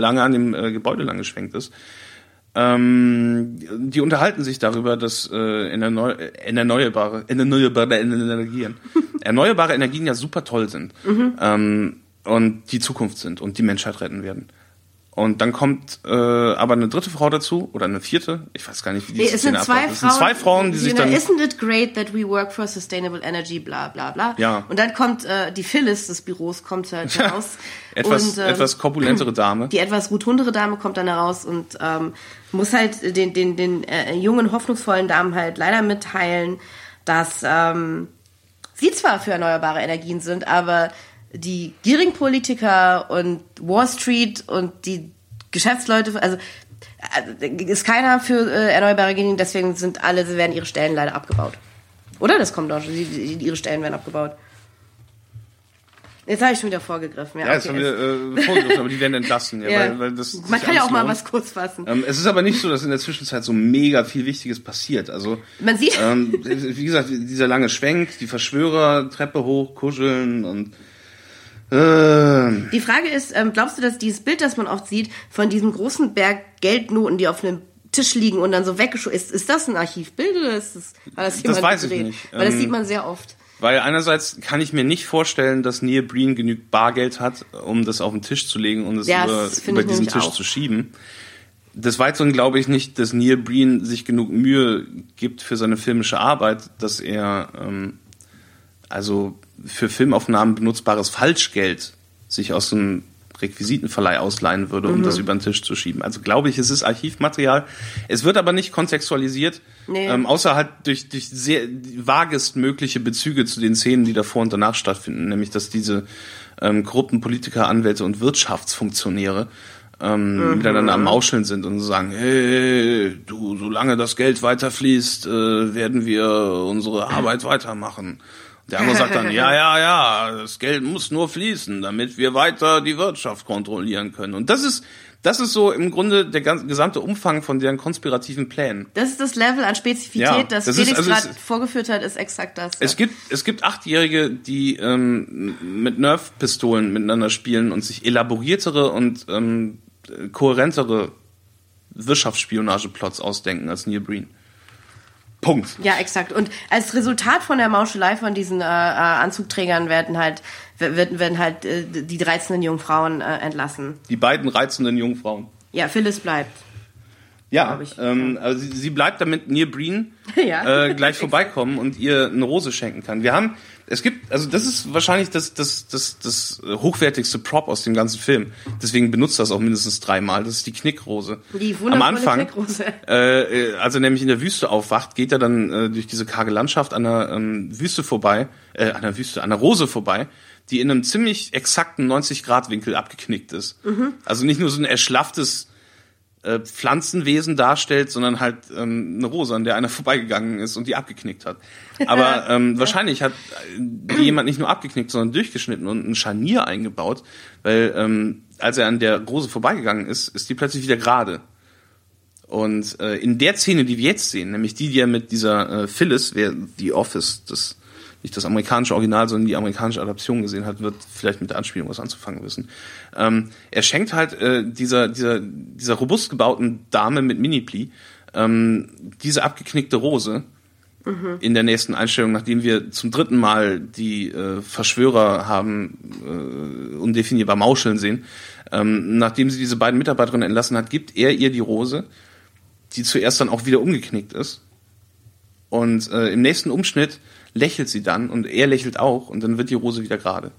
lange an dem äh, Gebäude lang geschwenkt ist. Ähm, die unterhalten sich darüber, dass äh, in erneu in erneuerbare, in erneuerbare Energien, (laughs) erneuerbare Energien ja super toll sind ähm, und die Zukunft sind und die Menschheit retten werden. Und dann kommt äh, aber eine dritte Frau dazu oder eine vierte, ich weiß gar nicht, wie die Nee, es sind Szene zwei abläuft. Es Frauen, sind zwei Frauen, die sich dann Isn't it great that we work for sustainable energy, bla bla bla. Ja. Und dann kommt äh, die Phyllis des Büros, kommt halt heraus. (laughs) etwas und, ähm, etwas korpulentere Dame. (clears throat) Die etwas rotundere Dame kommt dann heraus und ähm, muss halt den, den, den äh, jungen, hoffnungsvollen Damen halt leider mitteilen, dass ähm, sie zwar für erneuerbare Energien sind, aber die gierigen Politiker und Wall Street und die Geschäftsleute, also äh, ist keiner für äh, erneuerbare Energien, deswegen sind alle, werden ihre Stellen leider abgebaut. Oder? Das kommt auch schon, ihre Stellen werden abgebaut. Jetzt habe ich schon wieder vorgegriffen. Ja, Ja, jetzt okay, haben wir äh, vorgegriffen, aber die werden entlassen. Ja, (laughs) Ja. Weil, weil das Man kann ja auch mal lohnt. was kurz fassen. Ähm, es ist aber nicht so, dass in der Zwischenzeit so mega viel Wichtiges passiert. Also Man sieht- ähm, wie gesagt, dieser lange Schwenk, die Verschwörer Treppe hoch, kuscheln und äh, Die Frage ist, ähm, glaubst du, dass dieses Bild, das man oft sieht, von diesem großen Berg Geldnoten, die auf einem Tisch liegen und dann so weggeschoben, ist, ist das ein Archivbild oder ist das, war das jemand weiß ich gedreht? nicht. Weil das Ähm, sieht man sehr oft. Weil einerseits kann ich mir nicht vorstellen, dass Neil Breen genügend Bargeld hat, um das auf den Tisch zu legen und es Ja, über, das über ich diesen Tisch auch. zu schieben. Des Weiteren glaube ich nicht, dass Neil Breen sich genug Mühe gibt für seine filmische Arbeit, dass er ähm, also für Filmaufnahmen benutzbares Falschgeld sich aus dem Requisitenverleih ausleihen würde, um Mhm. das über den Tisch zu schieben. Also glaube ich, es ist Archivmaterial. Es wird aber nicht kontextualisiert, Nee. ähm, außer halt durch, durch sehr vagest mögliche Bezüge zu den Szenen, die davor und danach stattfinden, nämlich dass diese ähm, korrupten Politiker, Anwälte und Wirtschaftsfunktionäre ähm, miteinander am Mauscheln sind und sagen, hey, du, solange das Geld weiterfließt, äh, werden wir unsere Arbeit weitermachen. Der andere sagt dann, (laughs) ja, ja, ja, das Geld muss nur fließen, damit wir weiter die Wirtschaft kontrollieren können. Und das ist, das ist so im Grunde der ganze, gesamte Umfang von deren konspirativen Plänen. Das ist das Level an Spezifität, Ja, das, das Felix also gerade vorgeführt hat, ist exakt das. Es gibt, es gibt Achtjährige, die ähm, mit Nerf-Pistolen miteinander spielen und sich elaboriertere und ähm, kohärentere Wirtschaftsspionageplots ausdenken als Neil Breen. Punkt. Ja, exakt. Und als Resultat von der Mauschelei von diesen äh, äh, Anzugträgern werden halt werden, werden halt äh, die reizenden jungen Frauen äh, entlassen. Die beiden reizenden Jungfrauen. Ja, Phyllis bleibt. Ja, ähm, also sie, sie bleibt damit Neil Breen (laughs) Ja. äh, gleich vorbeikommen und ihr eine Rose schenken kann. Wir haben, es gibt, also das ist wahrscheinlich das, das, das, das hochwertigste Prop aus dem ganzen Film. Deswegen benutzt das auch mindestens dreimal. Das ist die Knickrose. Die Am wundervolle Anfang, Knickrose. äh, äh, als er nämlich in der Wüste aufwacht, geht er dann äh, durch diese karge Landschaft an der ähm, Wüste vorbei, äh, an der Wüste, an der Rose vorbei, die in einem ziemlich exakten 90-Grad-Winkel abgeknickt ist. Also nicht nur so ein erschlafftes äh, Pflanzenwesen darstellt, sondern halt ähm, eine Rose, an der einer (laughs) vorbeigegangen ist und die abgeknickt hat. Aber (laughs) ähm, wahrscheinlich hat äh, die jemand nicht nur abgeknickt, sondern durchgeschnitten und ein Scharnier eingebaut, weil ähm, als er an der Rose vorbeigegangen ist, ist die plötzlich wieder gerade. Und äh, in der Szene, die wir jetzt sehen, nämlich die, die er mit dieser äh, Phyllis, wer die Office, das nicht das amerikanische Original, sondern die amerikanische Adaption gesehen hat, wird vielleicht mit der Anspielung was anzufangen wissen. Ähm, er schenkt halt äh, dieser, dieser, dieser robust gebauten Dame mit Mini-Pli ähm, diese abgeknickte Rose in der nächsten Einstellung, nachdem wir zum dritten Mal die äh, Verschwörer haben äh, undefinierbar Mauscheln sehen, ähm, nachdem sie diese beiden Mitarbeiterinnen entlassen hat, gibt er ihr die Rose, die zuerst dann auch wieder umgeknickt ist. Und äh, im nächsten Umschnitt lächelt sie dann und er lächelt auch und dann wird die Rose wieder gerade.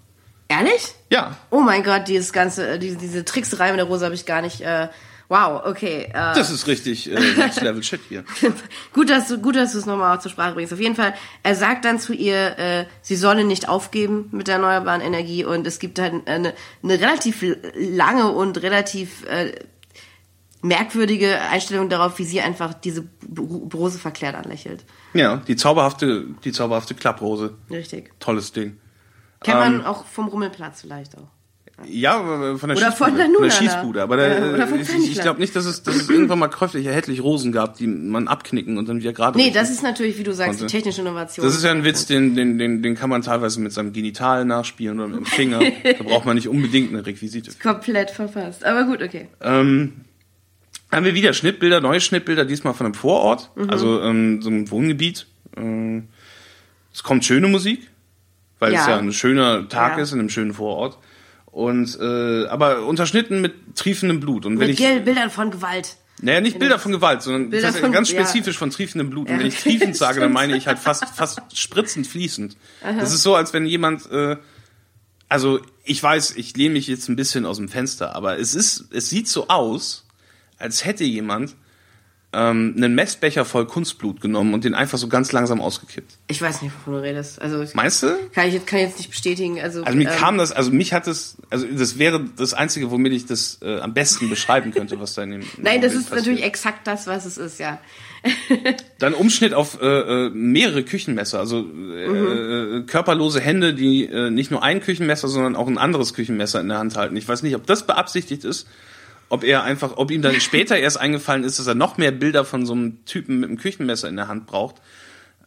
Ehrlich? Ja, Oh mein Gott, dieses ganze, äh, diese, diese Trickserei mit der Rose habe ich gar nicht. Äh, wow, okay. Äh, das ist richtig äh, Next Level Shit hier. (laughs) gut, dass du, gut, dass du es nochmal zur Sprache bringst. Auf jeden Fall, er sagt dann zu ihr, äh, sie solle nicht aufgeben mit der erneuerbaren Energie und es gibt halt eine, eine relativ lange und relativ äh, merkwürdige Einstellung darauf, wie sie einfach diese Rose verklärt anlächelt. Ja, die zauberhafte, die zauberhafte Klapprose. Richtig. Tolles Ding. Kennt Ähm, man auch vom Rummelplatz vielleicht auch. Ja, äh, von der Oder von Schießbude. der Von der. Schießbude. Aber vom äh, ich, ich glaube nicht, dass es, dass es irgendwann mal käuflich erhältlich Rosen gab, die man abknicken und dann wieder gerade. Nee, das ist natürlich, wie du sagst, die konnte. technische Innovation. Das ist ja ein Witz, den, den, den, den kann man teilweise mit seinem Genital nachspielen oder mit dem Finger. (laughs) da braucht man nicht unbedingt eine Requisite. komplett verpasst. Aber gut, okay. Ähm, haben wir wieder Schnittbilder, neue Schnittbilder, diesmal von einem Vorort, Mhm. also ähm, so einem Wohngebiet. Ähm, es kommt schöne Musik, weil es Ja. ja ein schöner Tag Ja. ist in einem schönen Vorort. Und äh, aber unterschnitten mit triefendem Blut. Und wenn Mit ich Bildern von Gewalt. naja, nicht Bilder von Gewalt, sondern Bilder das von- ganz ja. spezifisch von triefendem Blut. Und Ja. wenn ich triefend sage, dann (laughs) meine ich halt fast, fast spritzend fließend. Das ist so, als wenn jemand, äh, also ich weiß, ich lehne mich jetzt ein bisschen aus dem Fenster, aber es ist, es sieht so aus, als hätte jemand ähm, einen Messbecher voll Kunstblut genommen und den einfach so ganz langsam ausgekippt. Ich weiß nicht, wovon du redest. Also Meinst du? kann ich jetzt kann ich jetzt nicht bestätigen. Also, Also mir ähm, kam das, also mich hat das, also das wäre das Einzige, womit ich das äh, am besten beschreiben könnte, was da in dem in Nein, das ist passiert. natürlich exakt das, was es ist, ja. (laughs) Dann Umschnitt auf äh, äh, mehrere Küchenmesser, also äh, äh, körperlose Hände, die äh, nicht nur ein Küchenmesser, sondern auch ein anderes Küchenmesser in der Hand halten. Ich weiß nicht, ob das beabsichtigt ist, ob er einfach, ob ihm dann (laughs) später erst eingefallen ist, dass er noch mehr Bilder von so einem Typen mit einem Küchenmesser in der Hand braucht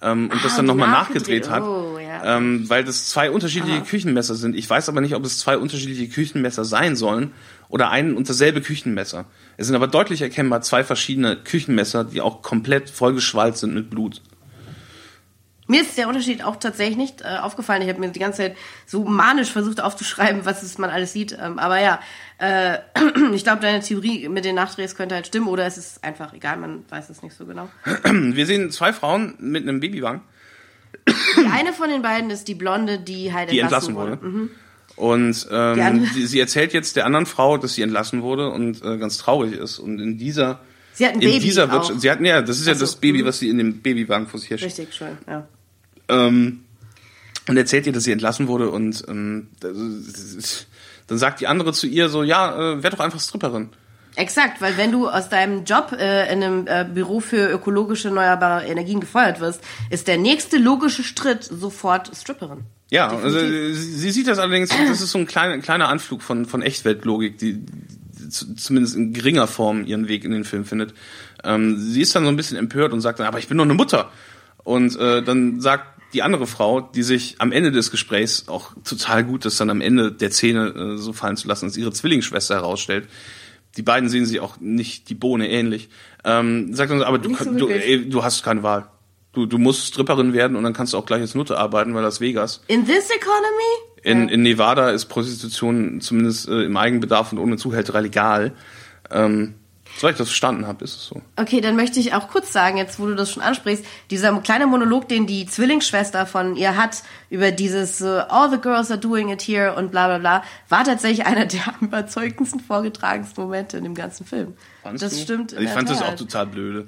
ähm, und das Ah, dann die nochmal nachgedreht. nachgedreht hat, Oh, ja. ähm, weil das zwei unterschiedliche Küchenmesser sind. Ich weiß aber nicht, ob es zwei unterschiedliche Küchenmesser sein sollen oder ein und dasselbe Küchenmesser. Es sind aber deutlich erkennbar zwei verschiedene Küchenmesser, die auch komplett vollgeschwallt sind mit Blut. Mir ist der Unterschied auch tatsächlich nicht äh, aufgefallen. Ich habe mir die ganze Zeit so manisch versucht aufzuschreiben, was es man alles sieht. Ähm, aber ja, äh, (clears throat) ich glaube, deine Theorie mit den Nachdrehs könnte halt stimmen oder es ist einfach egal, man weiß es nicht so genau. (clears throat) Wir sehen zwei Frauen mit einem Babywagen, Die eine von den beiden ist die Blonde, die halt die entlassen, entlassen wurde. Mhm. Und ähm, sie, sie erzählt jetzt der anderen Frau, dass sie entlassen wurde und äh, ganz traurig ist. Und in dieser Sie hat ein in Baby dieser auch. Wirtschaft, sie hatten ja, das ist ja Ach so, das Baby, mhm. was sie in dem Babywagen vor sich her schiebt. Richtig, schön, ja. Ähm, und erzählt ihr, dass sie entlassen wurde und ähm, ist- dann sagt die andere zu ihr so, ja, äh, werd doch einfach Stripperin. Exakt, weil wenn du aus deinem Job äh, in einem äh, Büro für ökologische erneuerbare Energien gefeuert wirst, ist der nächste logische Schritt sofort Stripperin. Ja, also sie, sie sieht das allerdings, das ist so ein kleiner, kleiner Anflug von, von Echtweltlogik, die, die zu- zumindest in geringer Form ihren Weg in den Film findet. Ähm, sie ist dann so ein bisschen empört und sagt dann, aber ich bin doch eine Mutter. Und äh, dann sagt die andere Frau, die sich am Ende des Gesprächs auch total gut ist, dann am Ende der Szene äh, so fallen zu lassen, dass ihre Zwillingsschwester herausstellt. Die beiden sehen sich auch nicht die Bohne ähnlich. Ähm, sagt dann aber du, so du, ey, du hast keine Wahl. Du, du musst Stripperin werden und dann kannst du auch gleich als Nutte arbeiten, weil Las Vegas. In this economy? In, in Nevada ist Prostitution zumindest äh, im Eigenbedarf und ohne Zuhälterei legal. Ähm, soweit ich das verstanden habe, ist es so. Okay, dann möchte ich auch kurz sagen, jetzt wo du das schon ansprichst, dieser kleine Monolog, den die Zwillingsschwester von ihr hat, über dieses äh, All the girls are doing it here und bla bla bla, war tatsächlich einer der am überzeugendsten vorgetragensten Momente in dem ganzen Film. Fandst das du? stimmt. Also ich fand das auch total blöde.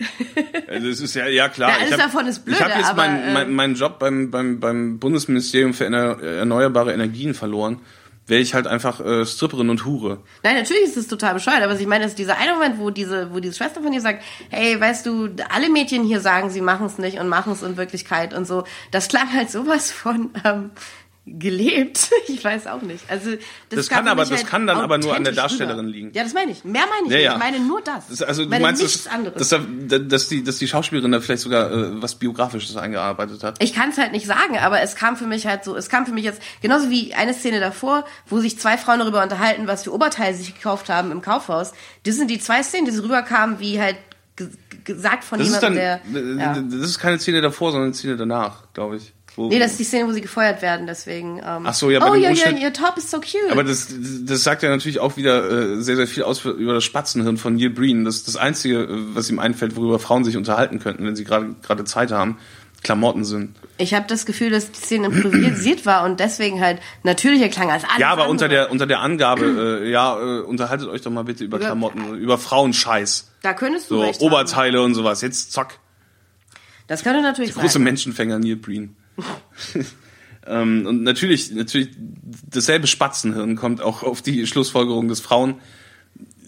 also es ist ja, ja klar. Ja, ich alles hab, davon ist blöde, Ich habe jetzt meinen äh, mein, Job beim, beim, beim Bundesministerium für erneuerbare Energien verloren. Wäre ich halt einfach äh, Stripperin und Hure. Nein, natürlich ist es total bescheuert, aber ich meine, ist dieser eine Moment, wo diese, wo diese Schwester von ihr sagt, hey, weißt du, alle Mädchen hier sagen, sie machen es nicht und machen es in Wirklichkeit und so. Das klang halt sowas von ähm, gelebt. (laughs) Ich weiß auch nicht. Also das, Das kann aber- das halt kann dann aber nur an der Darstellerin rüber. liegen. Ja, das meine ich. Mehr meine ich Ja, nicht. ja. Ich meine nur das. Das, also du meinst, nichts dass, anderes. dass, da, dass, die, dass die Schauspielerin da vielleicht sogar äh, was Biografisches eingearbeitet hat. Ich kann es halt nicht sagen, aber es kam für mich halt so, es kam für mich jetzt genauso wie eine Szene davor, wo sich zwei Frauen darüber unterhalten, was für Oberteile sie sich gekauft haben im Kaufhaus. Das sind die zwei Szenen, die so rüberkamen, wie halt ge- gesagt von Das jemandem, dann, der. Ja. das ist keine Szene davor, sondern eine Szene danach, glaube ich. Wo, Nee, das ist die Szene, wo sie gefeuert werden, deswegen. Ähm, Ach so, ja, bei Oh dem ja, Umstand- ihr Top ist so cute. Aber das, das sagt ja natürlich auch wieder äh, sehr, sehr viel aus für, über das Spatzenhirn von Neil Breen. Das ist das Einzige, äh, was ihm einfällt, worüber Frauen sich unterhalten könnten, wenn sie gerade gerade Zeit haben. Klamotten sind. ich habe das Gefühl, dass die Szene improvisiert war und deswegen halt natürlicher klang als alles Ja, aber unter andere. der unter der Angabe, äh, ja, äh, unterhaltet euch doch mal bitte über Über- Klamotten, über Frauenscheiß. Da könntest du So recht haben. Oberteile und sowas. Jetzt zack. Das könnte natürlich Große sein. Menschenfänger Neil Breen. (laughs) ähm, und natürlich, natürlich, dasselbe Spatzenhirn kommt auch auf die Schlussfolgerung, dass Frauen,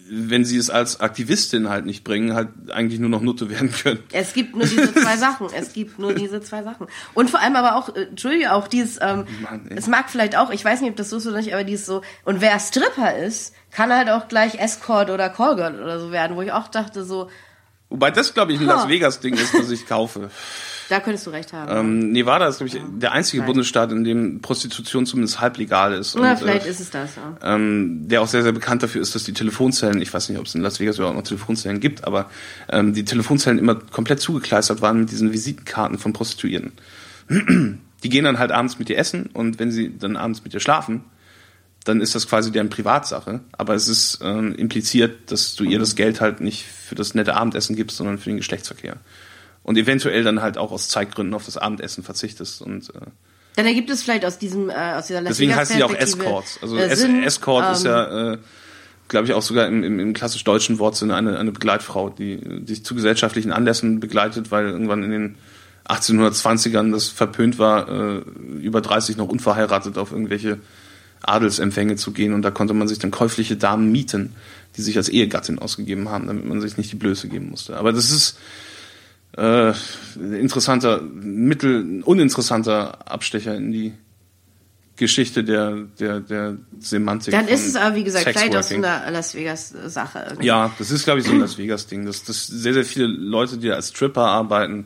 wenn sie es als Aktivistin halt nicht bringen, halt eigentlich nur noch Nutte werden können. Es gibt nur diese (laughs) zwei Sachen. Es gibt nur diese zwei Sachen. Und vor allem aber auch, äh, Entschuldige, auch dieses, ähm, Mann, es mag vielleicht auch, ich weiß nicht, ob das so ist oder nicht, aber dieses so, und wer Stripper ist, kann halt auch gleich Escort oder Callgirl oder so werden, wo ich auch dachte so, Wobei das, glaube ich, ein. Las Vegas-Ding ist, was ich kaufe. Da könntest du recht haben. Ähm, Nevada ist, glaube ich, der einzige Nein. Bundesstaat, in dem Prostitution zumindest halblegal ist. Na, und, vielleicht äh, ist es das, ja. ähm, der auch sehr, sehr bekannt dafür ist, dass die Telefonzellen, ich weiß nicht, ob es in Las Vegas überhaupt noch Telefonzellen gibt, aber ähm, die Telefonzellen immer komplett zugekleistert waren mit diesen Visitenkarten von Prostituierten. (clears throat) Die gehen dann halt abends mit dir essen und wenn sie dann abends mit dir schlafen, dann ist das quasi deren Privatsache. Aber es ist ähm, impliziert, dass du ihr das Geld halt nicht für das nette Abendessen gibst, sondern für den Geschlechtsverkehr. Und eventuell dann halt auch aus Zeitgründen auf das Abendessen verzichtest. Und äh, Dann ergibt es vielleicht aus diesem, äh, aus dieser Las Deswegen heißen die auch Escorts. Also äh, Sinn, Escort ist ähm, ja, äh, glaube ich, auch sogar im, im, im klassisch deutschen Wortsinne eine, eine Begleitfrau, die dich zu gesellschaftlichen Anlässen begleitet, weil irgendwann in den 1820ern das verpönt war, äh, über 30 noch unverheiratet auf irgendwelche Adelsempfänge zu gehen und da konnte man sich dann käufliche Damen mieten, die sich als Ehegattin ausgegeben haben, damit man sich nicht die Blöße geben musste. Aber das ist äh, interessanter, mittel, uninteressanter Abstecher in die Geschichte der, der, der Semantik. Dann ist es aber, wie gesagt, vielleicht aus so einer Las Vegas-Sache. irgendwie. Ja, das ist, glaube ich, so ein Las Vegas-Ding. Das, das sehr, sehr viele Leute, die als Stripper arbeiten,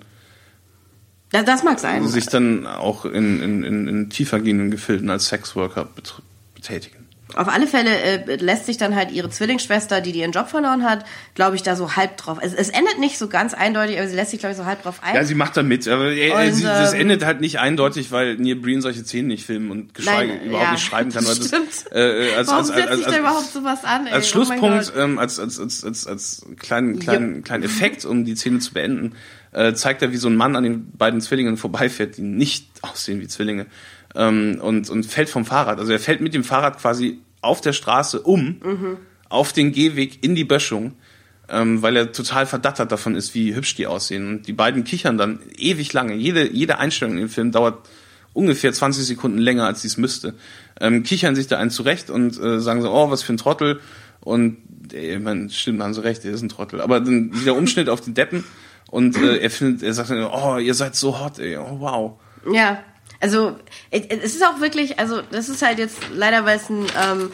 Das, das mag sein. sich dann auch in, in, in, in tiefergehenden Gefilden als Sexworker bet betätigen. Auf alle Fälle äh, lässt sich dann halt ihre Zwillingsschwester, die, die ihren Job verloren hat, glaube ich, da so halb drauf. Es, es endet nicht so ganz eindeutig, aber sie lässt sich, glaube ich, so halb drauf ein. Ja, sie macht da mit, aber äh, äh, Und, sie, das ähm, endet halt nicht eindeutig, weil Neil Breen solche Szenen nicht filmen und geschweige Nein, überhaupt ja, nicht schreiben kann. (laughs) das stimmt. äh, äh, als, Warum als, setzt als, sich da überhaupt sowas an? Ey? als Oh Schlusspunkt, Gott. ähm, als, als, als, als, als kleinen, kleinen, kleinen Effekt, um die Szene zu beenden, äh, zeigt er, wie so ein Mann an den beiden Zwillingen vorbeifährt, die nicht aussehen wie Zwillinge, ähm, und, und fällt vom Fahrrad. Also er fällt mit dem Fahrrad quasi auf der Straße um, Mhm. auf den Gehweg in die Böschung, ähm, weil er total verdattert davon ist, wie hübsch die aussehen. Und die beiden kichern dann ewig lange. Jede, jede Einstellung im Film dauert ungefähr 20 Sekunden länger, als sie es müsste. Ähm, kichern sich da einen zurecht und äh, sagen so, oh, was für ein Trottel. Und ey, man, stimmt, haben sie recht, er ist ein Trottel. Aber dann wieder Umschnitt auf den Deppen und äh, er findet, er sagt oh, ihr seid so hot, ey, oh wow. Ja, also es es ist auch wirklich, also das ist halt jetzt leider, weil es ein ähm,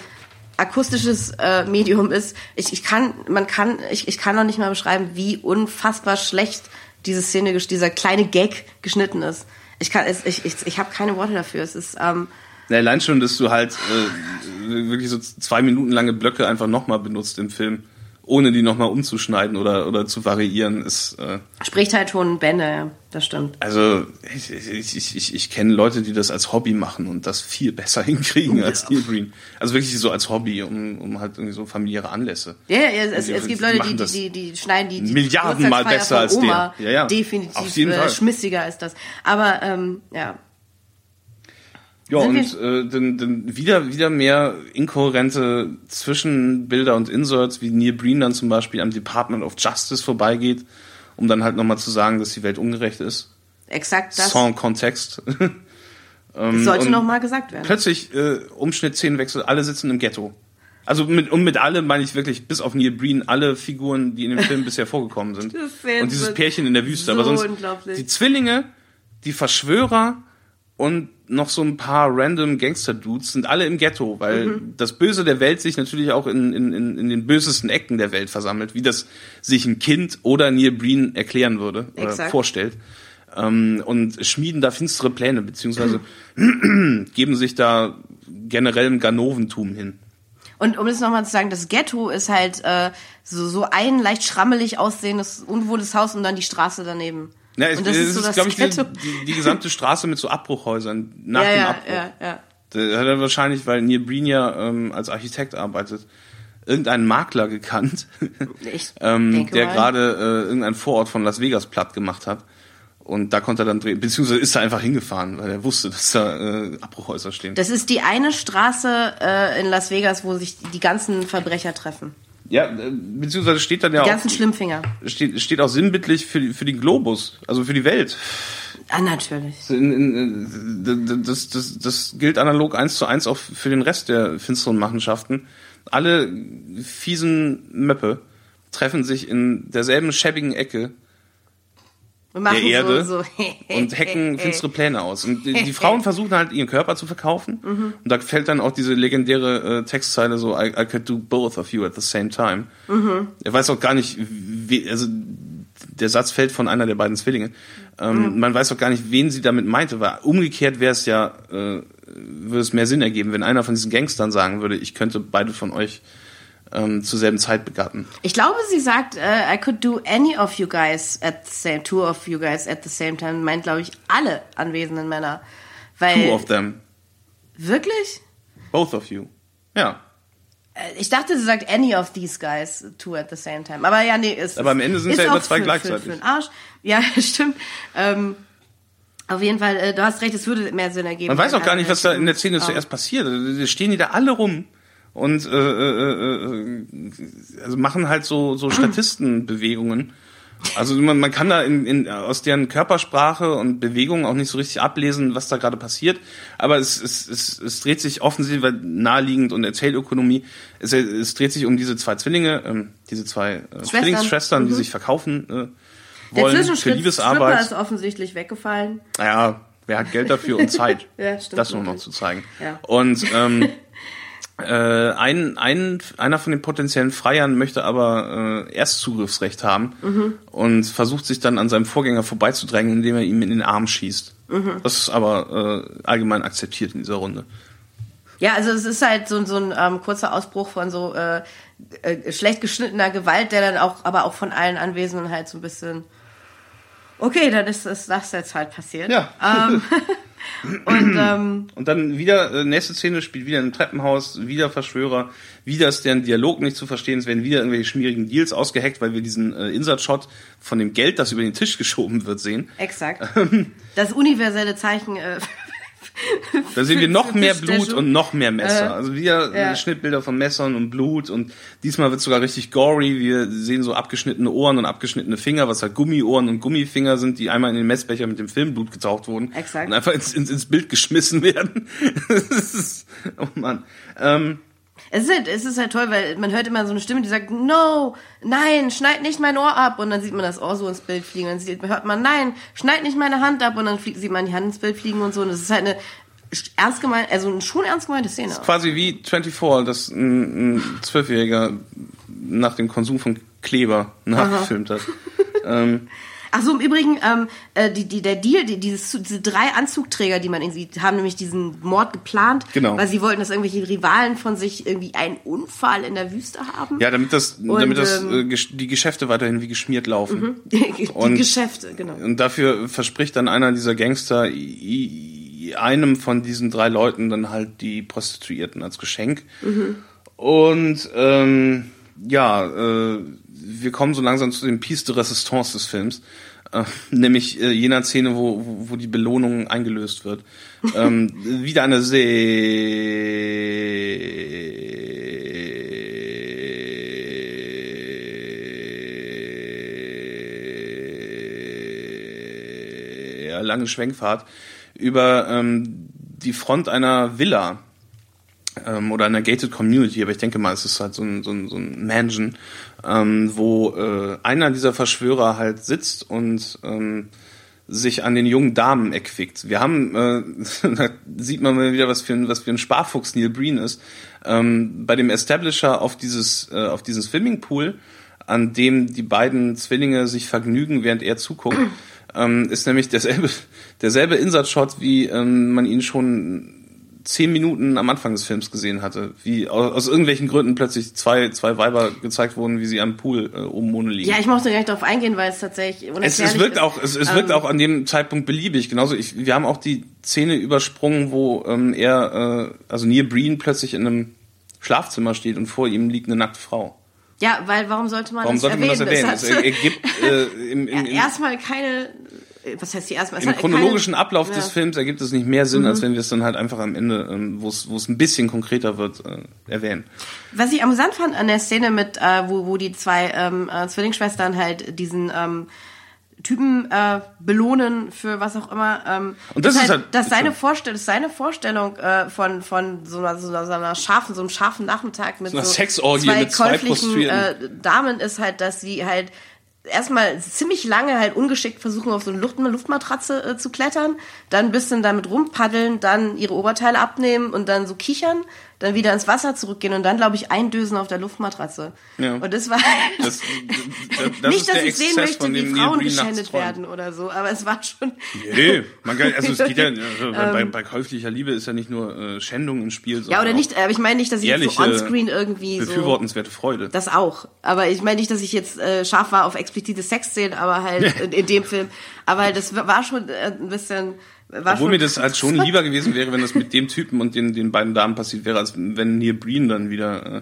akustisches äh, Medium ist. Ich, ich kann, man kann, ich, ich kann noch nicht mal beschreiben, wie unfassbar schlecht diese Szene, dieser kleine Gag geschnitten ist. Ich kann, es, ich, ich, ich habe keine Worte dafür. Es ist, ähm, Na, allein schon, dass du halt äh, wirklich so zwei Minuten lange Blöcke einfach nochmal benutzt im Film, ohne die nochmal umzuschneiden oder, oder zu variieren, ist äh, spricht halt schon Bände, ja, das stimmt. Also ich, ich, ich, ich, kenne Leute, die das als Hobby machen und das viel (laughs) besser hinkriegen als Neil Breen. Also wirklich so als Hobby, um, um halt irgendwie so familiäre Anlässe. Ja, ja, es, die- es gibt Leute, die, die, die, die schneiden die, die Milliardenmal besser als Oma der. Ja, ja. definitiv Auf jeden äh, Fall. schmissiger als das. Aber ähm, ja, Ja, Sind und äh, dann, dann wieder, wieder mehr inkohärente Zwischenbilder und Inserts, wie Neil Breen dann zum Beispiel am Department of Justice vorbeigeht, um dann halt nochmal zu sagen, dass die Welt ungerecht ist. exakt das. Sans Kontext. (laughs) das sollte und noch mal gesagt werden. Plötzlich äh, Umschnitt, Szenenwechsel, alle sitzen im Ghetto. Also mit, und mit alle meine ich wirklich, bis auf Neil Breen, alle Figuren, die in dem Film (laughs) bisher vorgekommen sind. Und dieses Pärchen in der Wüste. Aber so sonst unglaublich. die Zwillinge, die Verschwörer und noch so ein paar random Gangster-Dudes sind alle im Ghetto, weil Mhm. das Böse der Welt sich natürlich auch in, in, in, in den bösesten Ecken der Welt versammelt, wie das sich ein Kind oder Neil Breen erklären würde oder Exakt. vorstellt. Ähm, und schmieden da finstere Pläne, beziehungsweise (clears throat) geben sich da generellem Ganoventum hin. Und um das nochmal zu sagen, das Ghetto ist halt äh, so, so ein leicht schrammelig aussehendes, unwohles Haus und dann die Straße daneben. Ja, es, und das es ist so das glaube ich, die, die, die gesamte Straße mit so Abbruchhäusern nach ja, dem ja, Abbruch. ja, ja. Da hat er wahrscheinlich, weil Neil Breen ja ähm, als Architekt arbeitet, irgendeinen Makler gekannt, (laughs) ähm, der gerade äh, irgendeinen Vorort von Las Vegas platt gemacht hat. Und da konnte er dann drehen, beziehungsweise ist er einfach hingefahren, weil er wusste, dass da äh, Abbruchhäuser stehen. Das ist die eine Straße äh, in Las Vegas, wo sich die ganzen Verbrecher treffen. Ja, äh, beziehungsweise steht dann ja Die auch, ganzen Schlimmfinger. steht, steht auch sinnbildlich für, die- für den Globus, also für die Welt. Ah, natürlich. In, das, das, das gilt analog eins zu eins auch für den Rest der finsteren Machenschaften. Alle fiesen Möppe treffen sich in derselben schäbigen Ecke der Erde so, so. und hacken (laughs) finstere Pläne aus. Und die, die Frauen (laughs) versuchen halt ihren Körper zu verkaufen. Mhm. Und da fällt dann auch diese legendäre äh, Textzeile so, I, I could do both of you at the same time. Mhm. Er weiß auch gar nicht, wie, also der Satz fällt von einer der beiden Zwillinge. Ähm, Mhm. Man weiß auch gar nicht, wen sie damit meinte, weil umgekehrt wäre es ja, äh, würde es mehr Sinn ergeben, wenn einer von diesen Gangstern sagen würde, ich könnte beide von euch ähm, zur selben Zeit begatten. Ich glaube, sie sagt, äh, I could do any of you guys at the same, two of you guys at the same time. Meint, glaube ich, alle anwesenden Männer. Weil, Two of them. wirklich? Both of you. Ja. Äh, Ich dachte, sie sagt any of these guys two at the same time. Aber ja, nee, ist Aber am Ende sind's ist ja immer zwei für, gleichzeitig. Für, für den Arsch. Ja, (laughs) stimmt. Ähm, auf jeden Fall, äh, du hast recht, es würde mehr Sinn ergeben. Man weiß auch gar nicht, was da in der Szene zuerst passiert. Da stehen die da alle rum und äh, äh, äh, also machen halt so, so Statistenbewegungen. Also man, man kann da in, in, aus deren Körpersprache und Bewegungen auch nicht so richtig ablesen, was da gerade passiert. Aber es, es, es, es dreht sich offensichtlich weil naheliegend und Erzählökonomie. Es, es dreht sich um diese zwei Zwillinge, ähm, diese zwei äh, Zwillingsschwestern, die sich verkaufen äh, Mhm. Der wollen für Liebesarbeit. ist offensichtlich weggefallen. Naja, wer hat Geld dafür und Zeit, (laughs) Ja, stimmt das nur noch zu zeigen. Ja. Und ähm, (laughs) äh, ein, ein, einer von den potenziellen Freiern möchte aber äh, Erstzugriffsrecht haben Mhm. und versucht sich dann an seinem Vorgänger vorbeizudrängen, indem er ihm in den Arm schießt. Mhm. Das ist aber äh, allgemein akzeptiert in dieser Runde. Ja, also es ist halt so, so ein ähm, kurzer Ausbruch von so äh, äh, schlecht geschnittener Gewalt, der dann auch, aber auch von allen Anwesenden halt so ein bisschen. Okay, dann ist, ist das jetzt halt passiert. Ja. Ähm, (laughs) und (clears throat) ähm, Und dann wieder, äh, nächste Szene spielt wieder im Treppenhaus, wieder Verschwörer, wieder ist deren Dialog nicht zu verstehen, es werden wieder irgendwelche schmierigen Deals ausgeheckt, weil wir diesen äh, Insert-Shot von dem Geld, das über den Tisch (laughs) geschoben wird, sehen. exakt. Das universelle Zeichen äh, Da sehen wir noch mehr Blut und noch mehr Messer. Äh, also wieder ja. äh, Schnittbilder von Messern und Blut und diesmal wird sogar richtig gory. Wir sehen so abgeschnittene Ohren und abgeschnittene Finger, was halt Gummiohren und Gummifinger sind, die einmal in den Messbecher mit dem Filmblut getaucht wurden Exakt. und einfach ins, ins, ins Bild geschmissen (laughs) werden. ist, oh Mann. Ähm, Es ist, halt, es ist halt toll, weil man hört immer so eine Stimme, die sagt, no, nein, schneid nicht mein Ohr ab. Und dann sieht man das Ohr so ins Bild fliegen. Dann sieht, hört man, nein, schneid nicht meine Hand ab. Und dann fliegt, sieht man die Hand ins Bild fliegen und so. Und das ist halt eine ernst gemeint, also eine schon ernst gemeinte Szene. quasi wie 24, dass ein, ein Zwölfjähriger nach dem Konsum von Kleber nachgefilmt hat. (laughs) ähm, Ach so, im Übrigen, ähm, äh, die, die, der Deal, die, dieses, diese drei Anzugträger, die man sieht, haben nämlich diesen Mord geplant, Genau. weil sie wollten, dass irgendwelche Rivalen von sich irgendwie einen Unfall in der Wüste haben. ja, damit das, Und, damit das ähm, äh, die Geschäfte weiterhin wie geschmiert laufen. (laughs) die Und- Geschäfte, genau. Und dafür verspricht dann einer dieser Gangster einem von diesen drei Leuten dann halt die Prostituierten als Geschenk. Und ähm, ja, äh, wir kommen so langsam zu dem Piece de Resistance des Films. Äh, (laughs) nämlich äh, jener Szene, wo, wo, wo die Belohnung eingelöst wird. (laughs) ähm, wieder eine sehr lange Schwenkfahrt über ähm, die Front einer Villa ähm, oder einer gated Community, aber ich denke mal, es ist halt so ein, so ein, so ein Mansion, ähm, wo äh, einer dieser Verschwörer halt sitzt und ähm, sich an den jungen Damen erquickt. Wir haben, äh, (laughs) da sieht man mal wieder, was für ein, was für ein Sparfuchs Neil Breen ist. Ähm, bei dem Establisher auf dieses, äh, auf dieses Swimmingpool, an dem die beiden Zwillinge sich vergnügen, während er zuguckt, (clears throat) ähm, ist nämlich derselbe, (laughs) derselbe Insatzshot, wie ähm, man ihn schon zehn Minuten am Anfang des Films gesehen hatte, wie aus, irgendwelchen Gründen plötzlich zwei, zwei Weiber gezeigt wurden, wie sie am Pool äh, oben ohne liegen. Ja, ich mochte gar nicht darauf eingehen, weil es tatsächlich Es, es wirkt ist. auch, es, es wirkt Ähm, auch an dem Zeitpunkt beliebig. Genauso, ich, wir haben auch die Szene übersprungen, wo ähm, er, äh, also Neil Breen plötzlich in einem Schlafzimmer steht und vor ihm liegt eine nackte Frau. Ja, weil warum sollte man Warum das sollte man erwähnen? das erwähnen? hat Es ergibt äh, im, (laughs) im, im, erstmal keine, was heißt die erstmal? Es im chronologischen keine, Ablauf ja. des Films ergibt es nicht mehr Sinn, als wenn wir es dann halt einfach am Ende, ähm, wo es wo es ein bisschen konkreter wird, äh, erwähnen. Was ich amüsant fand an der Szene mit, äh, wo, wo die zwei ähm, äh, Zwillingsschwestern halt diesen ähm, Typen äh, belohnen für was auch immer. Ähm, Und das ist halt, halt- dass seine. Vorstellung, seine Vorstellung äh, von von so einer, so einer, so einer scharfen, so einem scharfen Nachmittag mit So einer so Sexorgie zwei mit zwei käuflichen äh, Prostituierten. Damen ist halt, dass sie halt erstmal ziemlich lange halt ungeschickt versuchen, auf so eine Luft, Luftmatratze äh, zu klettern, dann ein bisschen damit rumpaddeln, dann ihre Oberteile abnehmen und dann so kichern, dann wieder ins Wasser zurückgehen und dann, glaube ich, eindösen auf der Luftmatratze. Ja. Und das war Das, das, das (laughs) nicht, dass ich sehen möchte, wie Frauen geschändet werden oder so, aber es war schon... Nee, man kann, also es geht ja, (laughs) also Ähm. bei, bei käuflicher Liebe ist ja nicht nur äh, Schändung im Spiel, sondern Ja, oder nicht, aber ich meine nicht, dass ich jetzt so onscreen irgendwie so... befürwortenswerte Freude. Das auch. Aber ich meine nicht, dass ich jetzt äh, scharf war auf explizite Sexszenen, aber halt in, in dem Film. Aber halt, das war schon äh, ein bisschen. War Obwohl mir das halt schon lieber gewesen wäre, wenn das mit dem Typen und den, den beiden Damen passiert wäre, als wenn Neil Breen dann wieder äh,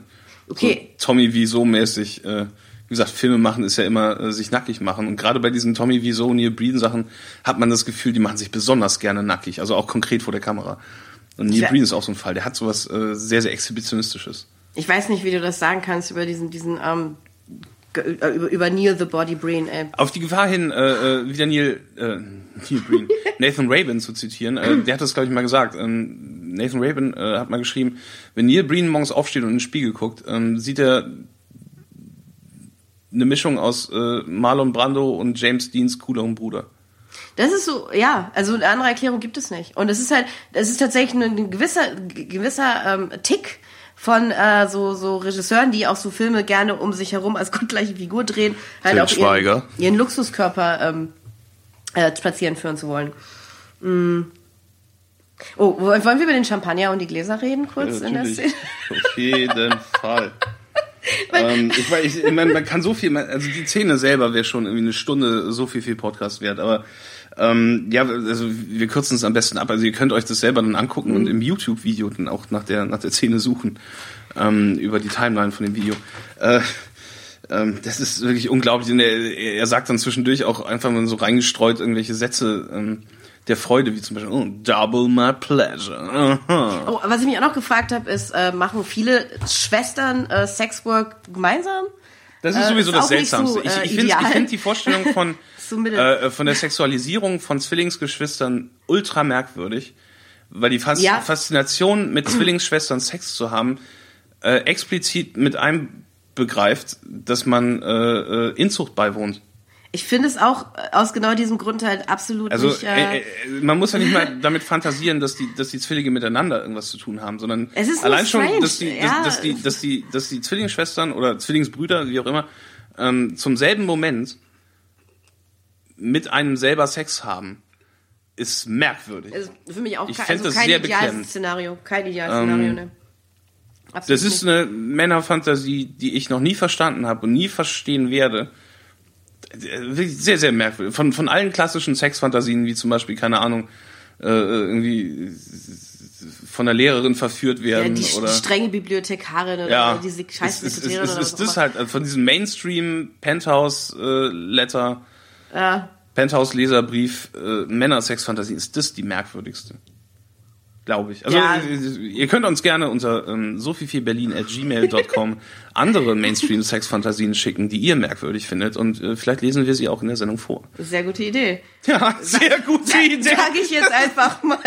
Okay. so Tommy Wiseau mäßig, äh, wie gesagt, Filme machen ist ja immer äh, sich nackig machen. Und gerade bei diesen Tommy Wiseau, Neil Breen Sachen hat man das Gefühl, die machen sich besonders gerne nackig, also auch konkret vor der Kamera. Und Neil Ja. Breen ist auch so ein Fall, der hat sowas äh, sehr, sehr Exhibitionistisches. Ich weiß nicht, wie du das sagen kannst über diesen, diesen, ähm, äh, über, über Neil the Body Brain, ey. Auf die Gefahr hin, äh, äh, wieder Neil, äh, Neil Breen, (laughs) Nathan Rabin zu zitieren, äh, der hat das, glaube ich, mal gesagt. Ähm, Nathan Rabin äh, hat mal geschrieben, wenn Neil Breen morgens aufsteht und in den Spiegel guckt, ähm, sieht er eine Mischung aus äh, Marlon Brando und James Deans coolerem Bruder. Das ist so, ja, also eine andere Erklärung gibt es nicht. Und es ist halt, es ist tatsächlich ein, gewisser, gewisser ähm, Tick von äh, so, so Regisseuren, die auch so Filme gerne um sich herum als (laughs) gottgleiche Figur drehen, halt auch ihren, Schweiger. ihren Luxuskörper ähm, äh, spazieren führen zu wollen. Mm. Oh, wollen wir über den Champagner und die Gläser reden kurz in der Szene? Auf jeden Fall. (laughs) ähm, ich, weiß, ich, ich meine, man kann so viel, man- also die Szene selber wäre schon irgendwie eine Stunde so viel viel Podcast wert, aber ähm, ja, also wir kürzen es am besten ab. Also ihr könnt euch das selber dann angucken und im YouTube-Video dann auch nach der nach der Szene suchen ähm, über die Timeline von dem Video. Äh, ähm, das ist wirklich unglaublich. Und er, er sagt dann zwischendurch auch einfach mal so reingestreut irgendwelche Sätze. Ähm, der Freude, wie zum Beispiel oh, Double My Pleasure. Aha. Oh, was ich mich auch noch gefragt habe, ist, äh, machen viele Schwestern äh, Sexwork gemeinsam? Das ist Äh, sowieso ist das nicht Seltsamste. so, ich äh, ich finde find die Vorstellung von, (laughs) So mittel- äh, von der Sexualisierung von Zwillingsgeschwistern ultra merkwürdig, weil die Fas Ja. Faszination mit (clears throat) Zwillingsschwestern Sex zu haben, äh, explizit mit einem begreift, dass man äh, äh, Inzucht beiwohnt. Ich finde es auch äh, aus genau diesem Grund halt absolut Also nicht. Äh, äh, äh, man muss ja nicht mal damit fantasieren, dass die, dass die Zwillinge miteinander irgendwas zu tun haben, sondern allein schon, strange, dass die, dass, ja. dass die, dass die, dass die Zwillingsschwestern oder Zwillingsbrüder, wie auch immer, ähm, zum selben Moment mit einem selber Sex haben, ist merkwürdig. ist für mich auch Ich kein, also das kein sehr ideales beklemmend. Szenario. Kein ideales Szenario, ne. Absolut Das ist nicht. eine Männerfantasie, die ich noch nie verstanden habe und nie verstehen werde. Sehr, sehr merkwürdig. Von, von allen klassischen Sexfantasien, wie zum Beispiel, keine Ahnung, äh, irgendwie von der Lehrerin verführt ja, werden die, oder die strenge Bibliothekarin oder ja, diese scheiß ist, ist, ist, Sekretärin ist, ist das halt also von diesem Mainstream Penthouse äh, Letter Ja. Penthouse Leserbrief äh, Männer-Sex-Fantasien ist das die merkwürdigste. Glaube ich. Also Ja. äh, ihr könnt uns gerne unter ähm, sophievielberlin@gmail.com (laughs) andere Mainstream-Sex-Fantasien schicken, die ihr merkwürdig findet und äh, vielleicht lesen wir sie auch in der Sendung vor. Sehr gute Idee. Ja, sehr gute Idee. Sage ich jetzt einfach mal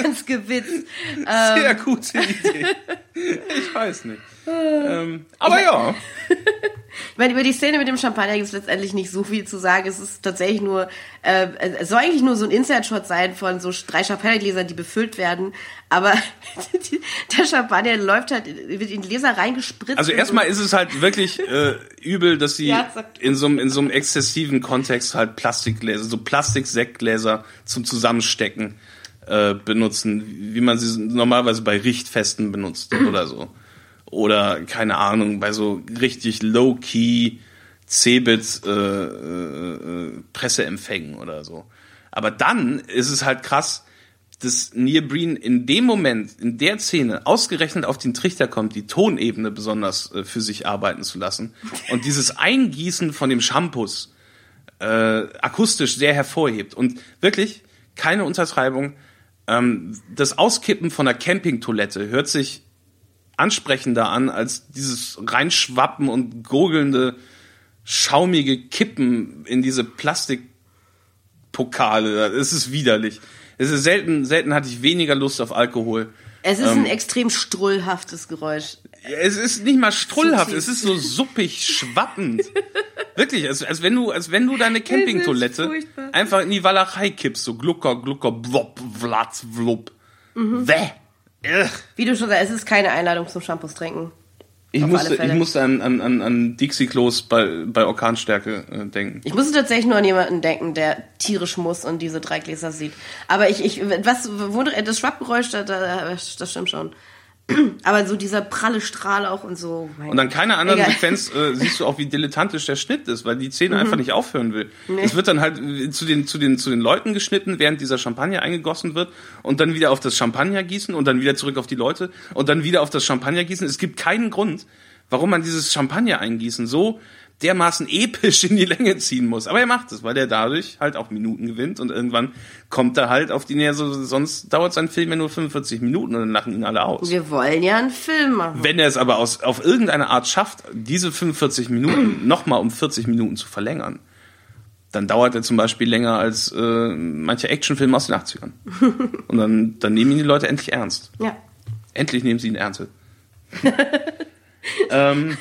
ganz gewitzt. Sehr gute Idee. Ich weiß nicht. Ähm, aber ja. Ich meine, über die Szene mit dem Champagner gibt es letztendlich nicht so viel zu sagen. Es ist tatsächlich nur, äh, es soll eigentlich nur so ein Insert-Shot sein von so drei Champagnergläsern, die befüllt werden. Aber (laughs) der Champagner läuft halt, wird in Gläser reingespritzt. Also erstmal ist es halt wirklich äh, übel, dass sie Ja, in so einem in so einem exzessiven Kontext halt Plastikgläser, so Plastiksektgläser zum Zusammenstecken äh, benutzen, wie man sie normalerweise bei Richtfesten benutzt (clears throat) oder so. Oder keine Ahnung, bei so richtig low-key Cebit äh, äh, äh, Presseempfängen oder so. Aber dann ist es halt krass, dass Neil Breen in dem Moment, in der Szene, ausgerechnet auf den Trichter kommt, die Tonebene besonders äh, für sich arbeiten zu lassen. (laughs) Und dieses Eingießen von dem Shampoos äh, akustisch sehr hervorhebt. Und wirklich, keine Untertreibung, ähm, das Auskippen von einer Campingtoilette hört sich ansprechender an als dieses reinschwappen und gurgelnde, schaumige Kippen in diese Plastikpokale. Es ist widerlich. Es ist selten, selten hatte ich weniger Lust auf Alkohol. es ist ähm, ein extrem strullhaftes Geräusch. Es ist nicht mal strullhaft, es ist so suppig, schwappend. (laughs) Wirklich, als, als wenn du, als wenn du deine Campingtoilette einfach in die Walachei kippst, so glucker, glucker, blop, vlatz, vlup. Mhm. Bäh. Wie du schon sagst, es ist keine Einladung zum Shampoos trinken. Ich Auf musste, ich musste an, an, an, an Dixie-Klos bei, bei Orkanstärke äh, denken. Ich musste tatsächlich nur an jemanden denken, der tierisch muss und diese drei Gläser sieht. Aber ich, ich, was, wo, das Schwappgeräusch, da, da, das stimmt schon. Aber so dieser pralle Strahl auch und so. Und an keiner anderen Egal. Sequenz äh, siehst du auch, wie dilettantisch der Schnitt ist, weil die Szene Mhm. einfach nicht aufhören will. Es wird dann halt äh, zu den, zu, den, zu den Leuten geschnitten, während dieser Champagner eingegossen wird und dann wieder auf das Champagner gießen und dann wieder zurück auf die Leute und dann wieder auf das Champagner gießen. Es gibt keinen Grund, warum man dieses Champagner eingießen so dermaßen episch in die Länge ziehen muss. Aber er macht es, weil er dadurch halt auch Minuten gewinnt und irgendwann kommt er halt auf die Nähe. So, sonst dauert sein Film ja nur 45 Minuten und dann lachen ihn alle aus. Wir wollen ja einen Film machen. Wenn er es aber aus, auf irgendeine Art schafft, diese 45 Minuten (clears throat) nochmal um 40 Minuten zu verlängern, dann dauert er zum Beispiel länger als äh, manche Actionfilme aus den 80ern. (laughs) Und dann, dann nehmen ihn die Leute endlich ernst. Ja. Endlich nehmen sie ihn ernst. (laughs) ähm,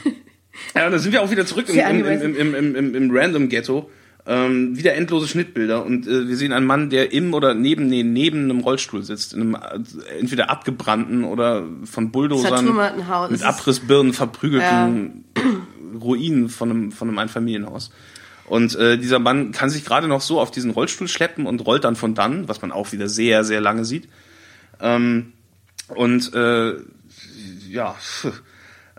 ja, da sind wir auch wieder zurück im, im, im, im, im, im Random Ghetto. Ähm, wieder endlose Schnittbilder und äh, wir sehen einen Mann, der im oder neben nee, neben einem Rollstuhl sitzt, in einem äh, entweder abgebrannten oder von Bulldozern mit Abrissbirnen verprügelten (clears throat) Ruinen von einem von einem Einfamilienhaus. Und äh, dieser Mann kann sich gerade noch so auf diesen Rollstuhl schleppen und rollt dann von dann, was man auch wieder sehr sehr lange sieht. Ähm, und äh, ja,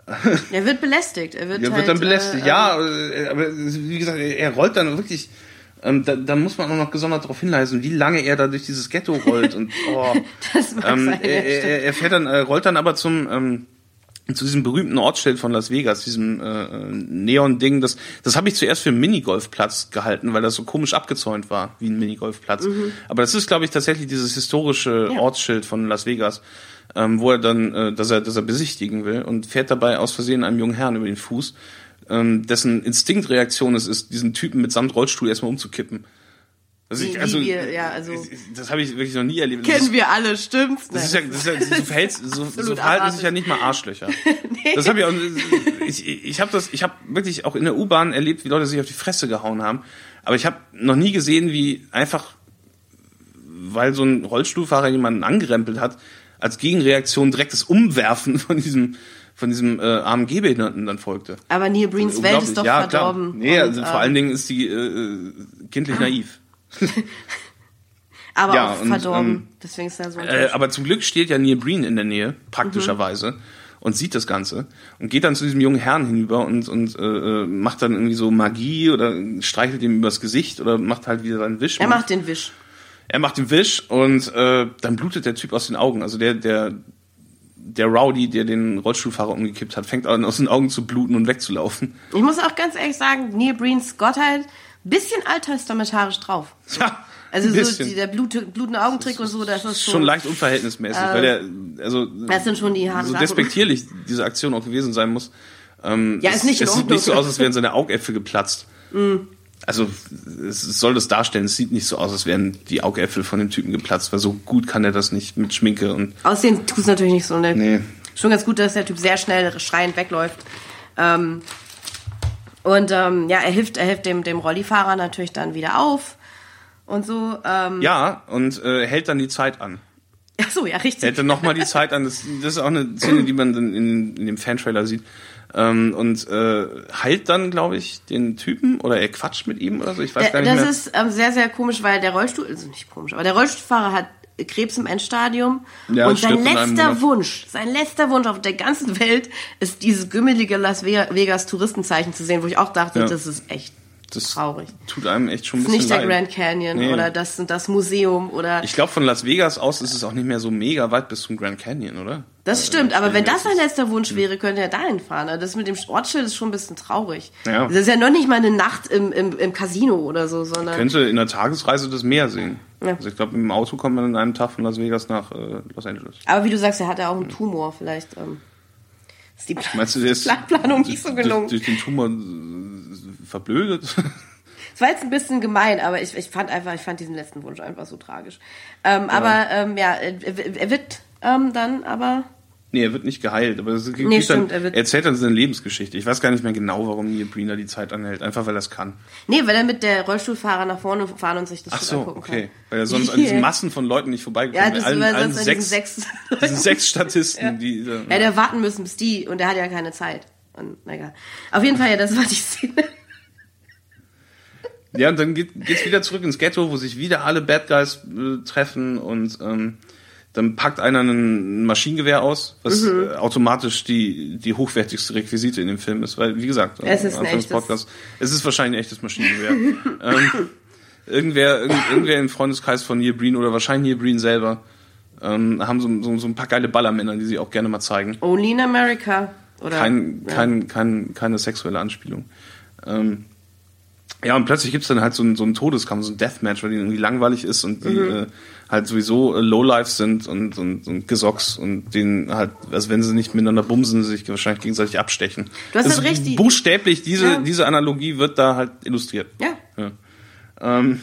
(laughs) Er wird belästigt. Er wird, er halt, wird dann belästigt. Äh, ja, äh, aber wie gesagt, er rollt dann wirklich. Ähm, da, da muss man auch noch gesondert darauf hinweisen, wie lange er da durch dieses Ghetto rollt und (laughs) oh, Das ähm, sein, er, er, er fährt dann, er rollt dann aber zum ähm, zu diesem berühmten Ortsschild von Las Vegas, diesem äh, Neon-Ding, das, das habe ich zuerst für einen Minigolfplatz gehalten, weil das so komisch abgezäunt war, wie ein Minigolfplatz. Aber das ist, glaube ich, tatsächlich dieses historische Ja. Ortsschild von Las Vegas, ähm, wo er dann, äh, dass er, dass er besichtigen will und fährt dabei aus Versehen einem jungen Herrn über den Fuß, ähm, dessen Instinktreaktion es ist, diesen Typen mitsamt Rollstuhl erstmal umzukippen. Also ich, also, wir- ja, also- das habe ich wirklich noch nie erlebt. Das ist- Kennen wir alle, stimmt's? das ist ja, das ist ja so, verhältst, so, so verhalten sich ja nicht mal Arschlöcher. (laughs) Das habe ich auch, ich, ich habe das, ich habe wirklich auch in der U-Bahn erlebt, wie Leute sich auf die Fresse gehauen haben. Aber ich habe noch nie gesehen, wie einfach, weil so ein Rollstuhlfahrer jemanden angerempelt hat, als Gegenreaktion direkt das Umwerfen (laughs) von diesem, von diesem äh, armen Gehbehinderten dann folgte. Aber Neil Breens Welt ist doch ja, verdorben. Klar. Nee, Und, also vor ähm, allen Dingen ist die äh, äh, kindlich naiv. (laughs) (laughs) Aber ja, auch und, verdorben. ähm, Deswegen ist er so Äh, aber zum Glück steht ja Neil Breen in der Nähe, praktischerweise, und sieht das Ganze und geht dann zu diesem jungen Herrn hinüber und, und äh, äh, macht dann irgendwie so Magie oder streichelt ihm übers Gesicht oder macht halt wieder seinen Wisch. er macht den Wisch. Er macht den Wisch und äh, dann blutet der Typ aus den Augen. Also der, der, der Rowdy, der den Rollstuhlfahrer umgekippt hat, fängt an aus den Augen zu bluten und wegzulaufen. Ich muss auch ganz ehrlich sagen, Neil Breens Gottheit, bisschen alttestamentarisch drauf. Ja, Also so die, der Blut, blutende Augentrick und so, das ist schon schon, leicht unverhältnismäßig, weil der, also Das sind schon die harten so despektierlich diese Aktion auch gewesen sein muss. Ähm, Ja, ist nicht in es, es sieht nicht so aus, als wären seine Augäpfel geplatzt. Also es soll das darstellen, es sieht nicht so aus, als wären die Augäpfel von dem Typen geplatzt, weil so gut kann er das nicht mit Schminke und Aussehen tut es natürlich nicht so. Ne? nee. Schon ganz gut, dass der Typ sehr schnell schreiend wegläuft. Ähm, und ähm, ja, er hilft, er hilft dem, dem Rollifahrer natürlich dann wieder auf und so. Ähm, Ja, und äh, hält dann die Zeit an. Ach so, ja, richtig. Hält dann nochmal die (laughs) Zeit an. Das, das ist auch eine Szene, die man dann in, in dem Fantrailer sieht. Ähm, und äh, heilt dann, glaube ich, den Typen oder er quatscht mit ihm oder so. Ich weiß gar Äh, nicht das mehr. ist ähm, sehr, sehr komisch, weil der Rollstuhl, also nicht komisch, aber der Rollstuhlfahrer hat Krebs im Endstadium Ja, und sein letzter. Wunsch, sein letzter Wunsch auf der ganzen Welt ist dieses gümmelige Las Ve- Vegas Touristenzeichen zu sehen, wo ich auch dachte, Ja. das ist echt das traurig. tut einem echt schon ein bisschen nicht der leid. Grand Canyon Nee. oder das das Museum oder Ich glaube, von Las Vegas aus ist es auch nicht mehr so mega weit bis zum Grand Canyon, oder? das stimmt, aber wenn das sein letzter Wunsch wäre, könnte er dahin fahren. Also Das mit dem Ortsschild ist schon ein bisschen traurig. Ja. Das ist ja noch nicht mal eine Nacht im, im, im Casino oder so, sondern Könnte in der Tagesreise das Meer sehen. Ja. Also ich glaube, mit dem Auto kommt man in einem Tag von Las Vegas nach äh, Los Angeles. Aber wie du sagst, er hat ja auch einen Tumor. Vielleicht ähm, ist die Plan Meinst du, der ist Planung nicht so durch, gelungen. durch den Tumor verblödet? (laughs) Es war jetzt ein bisschen gemein, aber ich, ich fand einfach, ich fand diesen letzten Wunsch einfach so tragisch. Ähm, Aber ähm, ja, er, er wird ähm, dann aber nee, er wird nicht geheilt, aber es Nee, dann, stimmt, er er, wird- erzählt dann seine Lebensgeschichte. Ich weiß gar nicht mehr genau, warum Neil Breen da die Zeit anhält. Einfach, weil er es kann. nee, weil er mit der Rollstuhlfahrer nach vorne fahren und sich das Ach so, angucken okay. kann. Weil er sonst an diesen Massen von Leuten nicht Ja, vorbeigekommen das wäre. Allen, allen sechs, sechs. diesen sechs (laughs) Statisten, die... äh, Er hätte warten müssen bis die und er hat ja keine Zeit. Und na egal. Auf jeden Fall, ja, das war die Szene. Ja, und dann geht, geht's wieder zurück ins Ghetto, wo sich wieder alle Bad Guys äh, treffen und ähm, dann packt einer ein Maschinengewehr aus, was Mhm. äh, automatisch die, die hochwertigste Requisite in dem Film ist, weil, wie gesagt, Es ist ein. Podcasts, es ist wahrscheinlich ein echtes Maschinengewehr. (laughs) ähm, irgendwer, irgend, irgendwer im Freundeskreis von Neil Breen oder wahrscheinlich Neil Breen selber ähm, haben so, so, so ein paar geile Ballermänner, die sie auch gerne mal zeigen. Only in America. Oder, Kein, ja. kein, kein, keine sexuelle Anspielung. Ähm, ja, und plötzlich gibt's dann halt so einen, so einen Todeskampf, so ein Deathmatch, weil die irgendwie langweilig ist und die Mhm. äh, halt sowieso äh, Lowlife sind und, und, und Gesocks und den halt, also wenn sie nicht miteinander bumsen, sich wahrscheinlich gegenseitig abstechen. Du hast Das das ist richtig- Buchstäblich, diese, Ja. diese Analogie wird da halt illustriert. Ja. Ja. Ähm,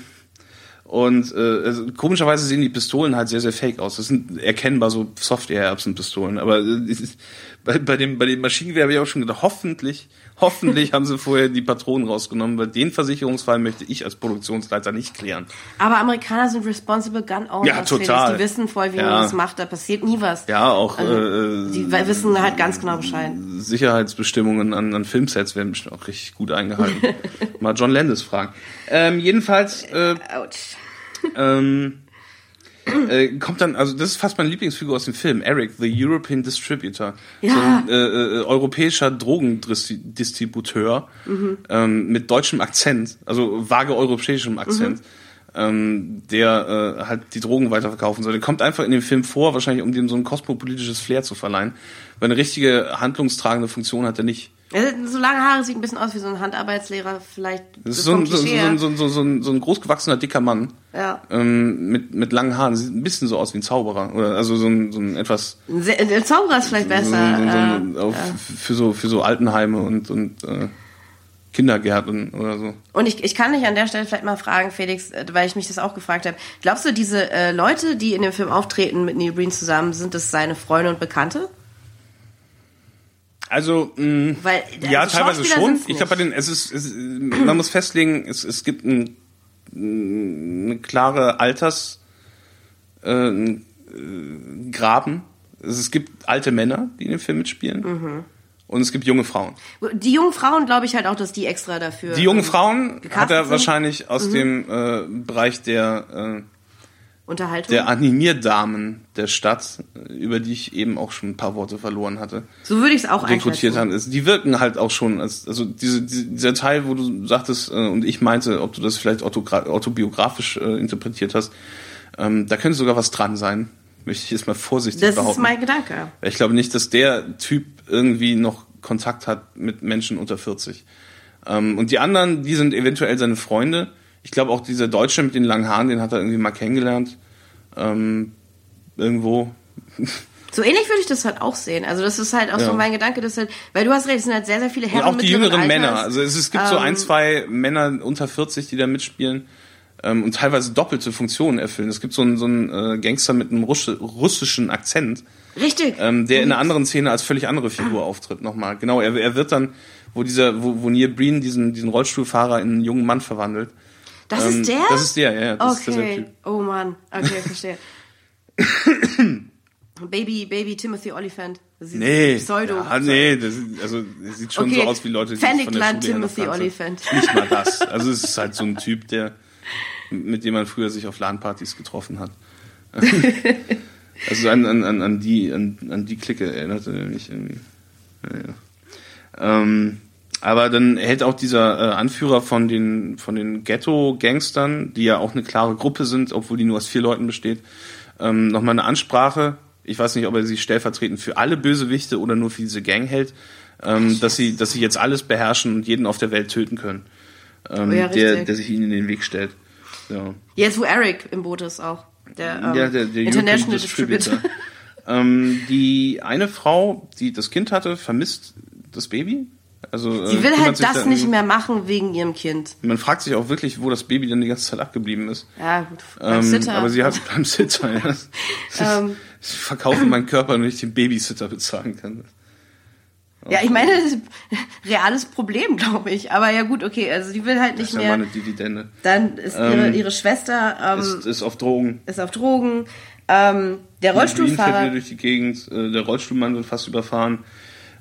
und äh, also, komischerweise sehen die Pistolen halt sehr, sehr fake aus. Das sind erkennbar so Software-Erbsen-Pistolen. Aber äh, bei, bei, dem, bei dem Maschinengewehr habe ich auch schon gedacht, hoffentlich, hoffentlich haben sie vorher die Patronen rausgenommen, weil den Versicherungsfall möchte ich als Produktionsleiter nicht klären. Aber Amerikaner sind responsible gun owners. Ja, total. Felix. Die wissen voll, wie Ja. man das macht. Da passiert nie was. Ja, auch Also, äh, die wissen halt ganz genau Bescheid. Sicherheitsbestimmungen an, an Filmsets werden bestimmt auch richtig gut eingehalten. (laughs) Mal John Landis fragen. Ähm, jedenfalls äh, Autsch. ähm, äh, kommt dann, also das ist fast meine Lieblingsfigur aus dem Film, Eric, the European Distributor. Ja. So ein äh, äh, europäischer Drogendistributeur ähm, mit deutschem Akzent, also vage europäischem Akzent. ähm, der äh, halt die Drogen weiterverkaufen soll. Der kommt einfach in dem Film vor, wahrscheinlich um dem so ein kosmopolitisches Flair zu verleihen. Weil eine richtige handlungstragende Funktion hat er nicht. So lange Haare sieht ein bisschen aus wie so ein Handarbeitslehrer, vielleicht. Das ist so ein, so, so, so, so, so, ein, so ein großgewachsener, dicker Mann. Ja. Ähm, mit, mit langen Haaren. Sieht ein bisschen so aus wie ein Zauberer. Oder also so ein, so ein etwas Ein Zauberer ist vielleicht besser. so, so, so, äh, auf, für so für so Altenheime und, und äh, Kindergärten oder so. Und ich, ich kann dich an der Stelle vielleicht mal fragen, Felix, äh, weil ich mich das auch gefragt habe. Glaubst du, diese äh, Leute, die in dem Film auftreten mit Neil Breen zusammen, sind das seine Freunde und Bekannte? Also, mh, Weil, ja, also teilweise Schauspieler schon. Ich glaube, bei den, es ist, es, man muss festlegen, es, es gibt ein, eine klare Alters, äh, äh, Graben. Es, es gibt alte Männer, die in dem Film mitspielen. Mhm. Und es gibt junge Frauen. Die jungen Frauen glaube ich halt auch, dass die extra dafür. Die jungen ähm, Frauen hat er sind? wahrscheinlich aus Mhm. dem äh, Bereich der, äh, Unterhaltung. der Animierdamen der Stadt, über die ich eben auch schon ein paar Worte verloren hatte. so würde ich es auch rekrutiert haben. Die wirken halt auch schon als, also diese, diese, dieser Teil, wo du sagtest, äh, und ich meinte, ob du das vielleicht autobiografisch äh, interpretiert hast, ähm, da könnte sogar was dran sein. Möchte ich jetzt mal vorsichtig Das ist behaupten. mein Gedanke. Ich glaube nicht, dass der Typ irgendwie noch Kontakt hat mit Menschen unter 40. Ähm, und die anderen, die sind eventuell seine Freunde. Ich glaube auch dieser Deutsche mit den langen Haaren, den hat er irgendwie mal kennengelernt. Ähm, irgendwo. (laughs) So ähnlich würde ich das halt auch sehen. Also das ist halt auch Ja. so mein Gedanke, dass halt, weil du hast recht, es sind halt sehr, sehr viele Und Herren auch die jüngeren Alters. Männer. Also es, es gibt so ein, Ähm, zwei Männer unter 40, die da mitspielen ähm, und teilweise doppelte Funktionen erfüllen. Es gibt so einen, so einen äh, Gangster mit einem Russi russischen Akzent, Richtig. ähm, der in einer anderen Szene als völlig andere Figur auftritt nochmal. Genau, er, er wird dann, wo dieser, wo, wo Neil Breen diesen, diesen Rollstuhlfahrer in einen jungen Mann verwandelt. Das ähm, ist der? Das ist der, ja. Das ist okay. Typ. Oh Mann. Okay, verstehe. (coughs) Baby, Baby Timothy Oliphant. Das ist Nee, Pseudo. ja, nee, das ist, also das sieht schon Okay, so aus wie Leute, die Pfennigland von der Schule her noch Timothy. Oliphant. Nicht mal das. (laughs) Also es ist halt so ein Typ, der mit dem man früher sich auf LAN-Partys getroffen hat. (laughs) also an, an, an, an die an, an die Clique erinnerte er mich irgendwie. Ja, ja. Ähm, aber dann hält auch dieser äh, Anführer von den von den Ghetto-Gangstern, die ja auch eine klare Gruppe sind, obwohl die nur aus vier Leuten besteht, ähm, nochmal eine Ansprache. Ich weiß nicht, ob er sie stellvertretend für alle Bösewichte oder nur für diese Gang hält, ähm, dass sie dass sie jetzt alles beherrschen und jeden auf der Welt töten können, ähm, Oh ja, der der sich ihnen in den Weg stellt. Ja. Jetzt, wo Eric im Boot ist auch. Der, ähm, Ja, der, der International European Distributor. (laughs) ähm, die eine Frau, die das Kind hatte, vermisst das Baby. Also, Sie äh, will halt das da nicht mehr machen wegen ihrem Kind. Man fragt sich auch wirklich, wo das Baby dann die ganze Zeit abgeblieben ist. Ja, gut. beim Ähm, Sitter. aber sie hat beim Sitter, ja. (laughs) Das- Ähm. Ich verkaufe meinen Körper, wenn ich den Babysitter bezahlen kann. Ja, ich meine, das ist ein reales Problem, glaube ich. Aber ja gut, okay, also die will halt Das nicht ist ja mehr. mal eine Dividende. Dann ist ihre, Ähm, ihre Schwester ähm, Ist, ist auf Drogen. ist auf Drogen. Ähm, der Green fährt wieder Rollstuhlfahrer. durch die Gegend, äh, der Rollstuhlmann wird fast überfahren.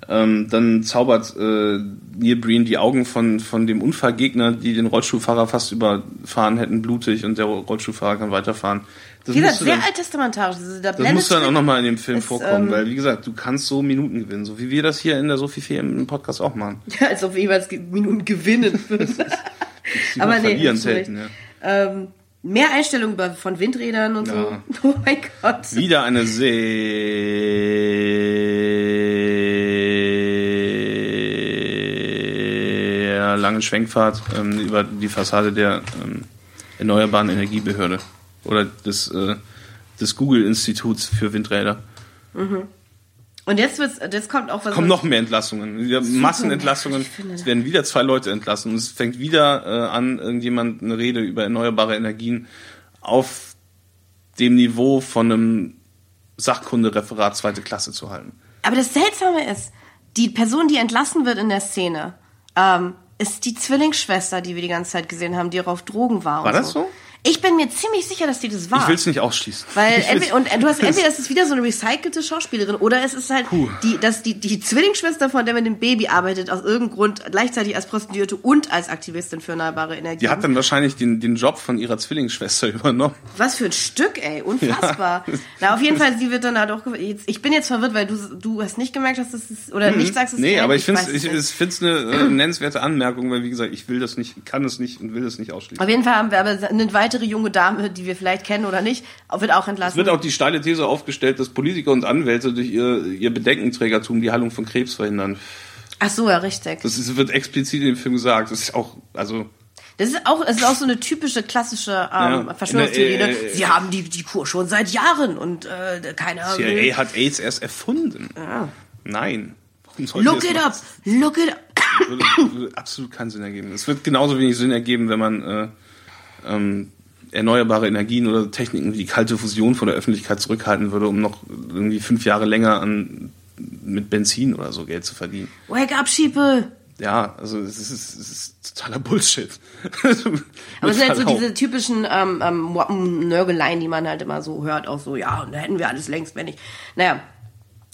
Ähm, dann zaubert äh, Neil Breen die Augen von, von dem Unfallgegner, die den Rollstuhlfahrer fast überfahren hätten, blutig und der Rollstuhlfahrer kann weiterfahren. Das Wie gesagt, sehr dann, alttestamentarisch. Das, ist- da das muss dann auch nochmal in dem Film ist, vorkommen, ähm, weil wie gesagt, du kannst so Minuten gewinnen, so wie wir das hier in der Sophie Fee im Podcast auch machen. Ja, (laughs) als ob wir jeweils Minuten gewinnen (laughs) würden. Aber nee, verlieren selten, ja. ähm, mehr Einstellungen von Windrädern und Ja. so. (laughs) Oh mein Gott. Wieder eine sehr lange Schwenkfahrt ähm, über die Fassade der ähm, Erneuerbaren Energiebehörde oder des, äh, des Google-Instituts für Windräder. Und jetzt wird's, jetzt kommt auch was. Kommen noch mehr Entlassungen, wieder Massenentlassungen. Es werden wieder zwei Leute entlassen und es fängt wieder äh, an, irgendjemand eine Rede über erneuerbare Energien auf dem Niveau von einem Sachkundereferat zweite Klasse zu halten. Aber das Seltsame ist, die Person, die entlassen wird in der Szene, ähm, ist die Zwillingsschwester, die wir die ganze Zeit gesehen haben, die auch auf Drogen war. War und das so? Ich bin mir ziemlich sicher, dass die das war. Ich will es nicht ausschließen. Weil (laughs) entweder, und du hast (laughs) entweder ist es wieder so eine recycelte Schauspielerin oder es ist halt Puh. die, dass die, die Zwillingsschwester, von der mit dem Baby arbeitet, aus irgendeinem Grund gleichzeitig als Prostituierte und als Aktivistin für erneuerbare Energie. die hat dann wahrscheinlich den, den Job von ihrer Zwillingsschwester (laughs) übernommen. Was für ein Stück, ey, unfassbar. Na, auf jeden Fall, sie wird dann halt auch. Jetzt, ich bin jetzt verwirrt, weil du du hast nicht gemerkt, dass das ist oder nicht sagst, es Mhm. Nee, aber ich finde es es ich, ich find's eine äh, nennenswerte Anmerkung, weil wie gesagt, ich will das nicht, kann es nicht und will es nicht ausschließen. Auf jeden Fall haben wir aber eine weitere weitere junge Dame, die wir vielleicht kennen oder nicht, wird auch Es entlassen. wird auch die steile These aufgestellt, dass Politiker und Anwälte durch ihr, ihr Bedenkenträgertum die Heilung von Krebs verhindern. Ach so, ja, richtig. Das ist, wird explizit in dem Film gesagt. Das ist auch, also, Das ist auch, es ist auch so eine typische klassische ähm, Ja. Verschwörungstheorie. Ne, Ne? äh, äh, Sie haben die, die Kur schon seit Jahren und äh, keiner will. CIA hat AIDS erst erfunden. Nein. Warum sollte Look es it up, look it up. würde, würde absolut keinen Sinn ergeben. Es wird genauso wenig Sinn ergeben, wenn man äh, ähm, erneuerbare Energien oder Techniken wie die kalte Fusion von der Öffentlichkeit zurückhalten würde, um noch irgendwie fünf Jahre länger an mit Benzin oder so Geld zu verdienen. Wake up, Sheeple. Ja, also es ist, es ist totaler Bullshit. (laughs) Aber es sind halt so diese typischen ähm, ähm, Nörgeleien, die man halt immer so hört, auch so, ja, und da hätten wir alles längst, wenn nicht. Naja.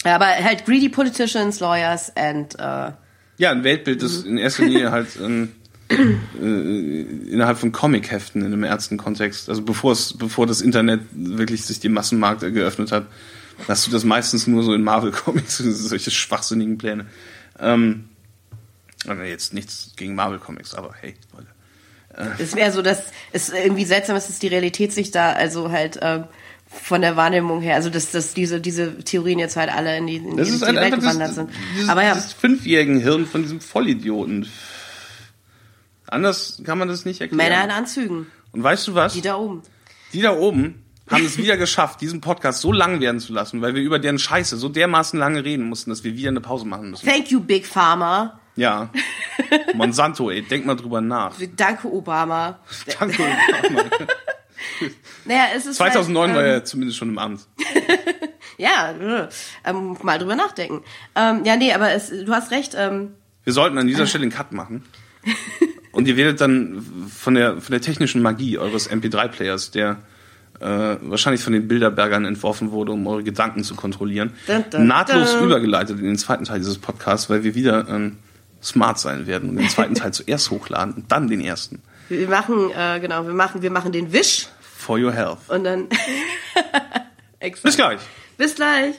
Aber halt greedy politicians, lawyers and äh, Ja, ein Weltbild, das in erster Linie halt ähm, äh, (laughs) innerhalb von Comic-Heften in einem ernsten Kontext, also bevor es, bevor das Internet wirklich sich dem Massenmarkt äh, geöffnet hat, hast du das meistens nur so in Marvel-Comics, (laughs) solche schwachsinnigen Pläne. Ähm, aber jetzt nichts gegen Marvel-Comics, aber hey, Leute. es wäre so, dass es irgendwie seltsam ist, dass die Realität sich da also halt ähm, von der Wahrnehmung her, also dass, dass diese, diese Theorien jetzt halt alle in die, in Das die, ist in halt die Welt gewandert das, sind. dieses, Aber ja, dieses fünfjährigen Hirn von diesem Vollidioten. Anders kann man das nicht erklären. Männer in Anzügen, Und weißt du was? die da oben. Die da oben haben es wieder (laughs) geschafft, diesen Podcast so lang werden zu lassen, weil wir über deren Scheiße so dermaßen lange reden mussten, dass wir wieder eine Pause machen müssen. Thank you, Big Pharma. Ja. Monsanto, ey, denk mal drüber nach. Danke, Obama. (laughs) Danke. (laughs) Naja, es ist 2009 halt, war ähm, er zumindest schon im Amt. Ja, äh, ähm, mal drüber nachdenken. Ähm, ja, nee, aber es, du hast recht. Ähm, Wir sollten an dieser Stelle einen Cut machen. Und ihr werdet dann von der, von der technischen Magie eures MP3-Players, der äh, wahrscheinlich von den Bilderbergern entworfen wurde, um eure Gedanken zu kontrollieren, Dun, dun, nahtlos dun. übergeleitet in den zweiten Teil dieses Podcasts, weil wir wieder ähm, smart sein werden und den zweiten Teil (laughs) zuerst hochladen und dann den ersten. wir machen, äh, genau, wir machen, wir machen den Wisch For your health. und dann. (laughs) Bis gleich. Bis gleich.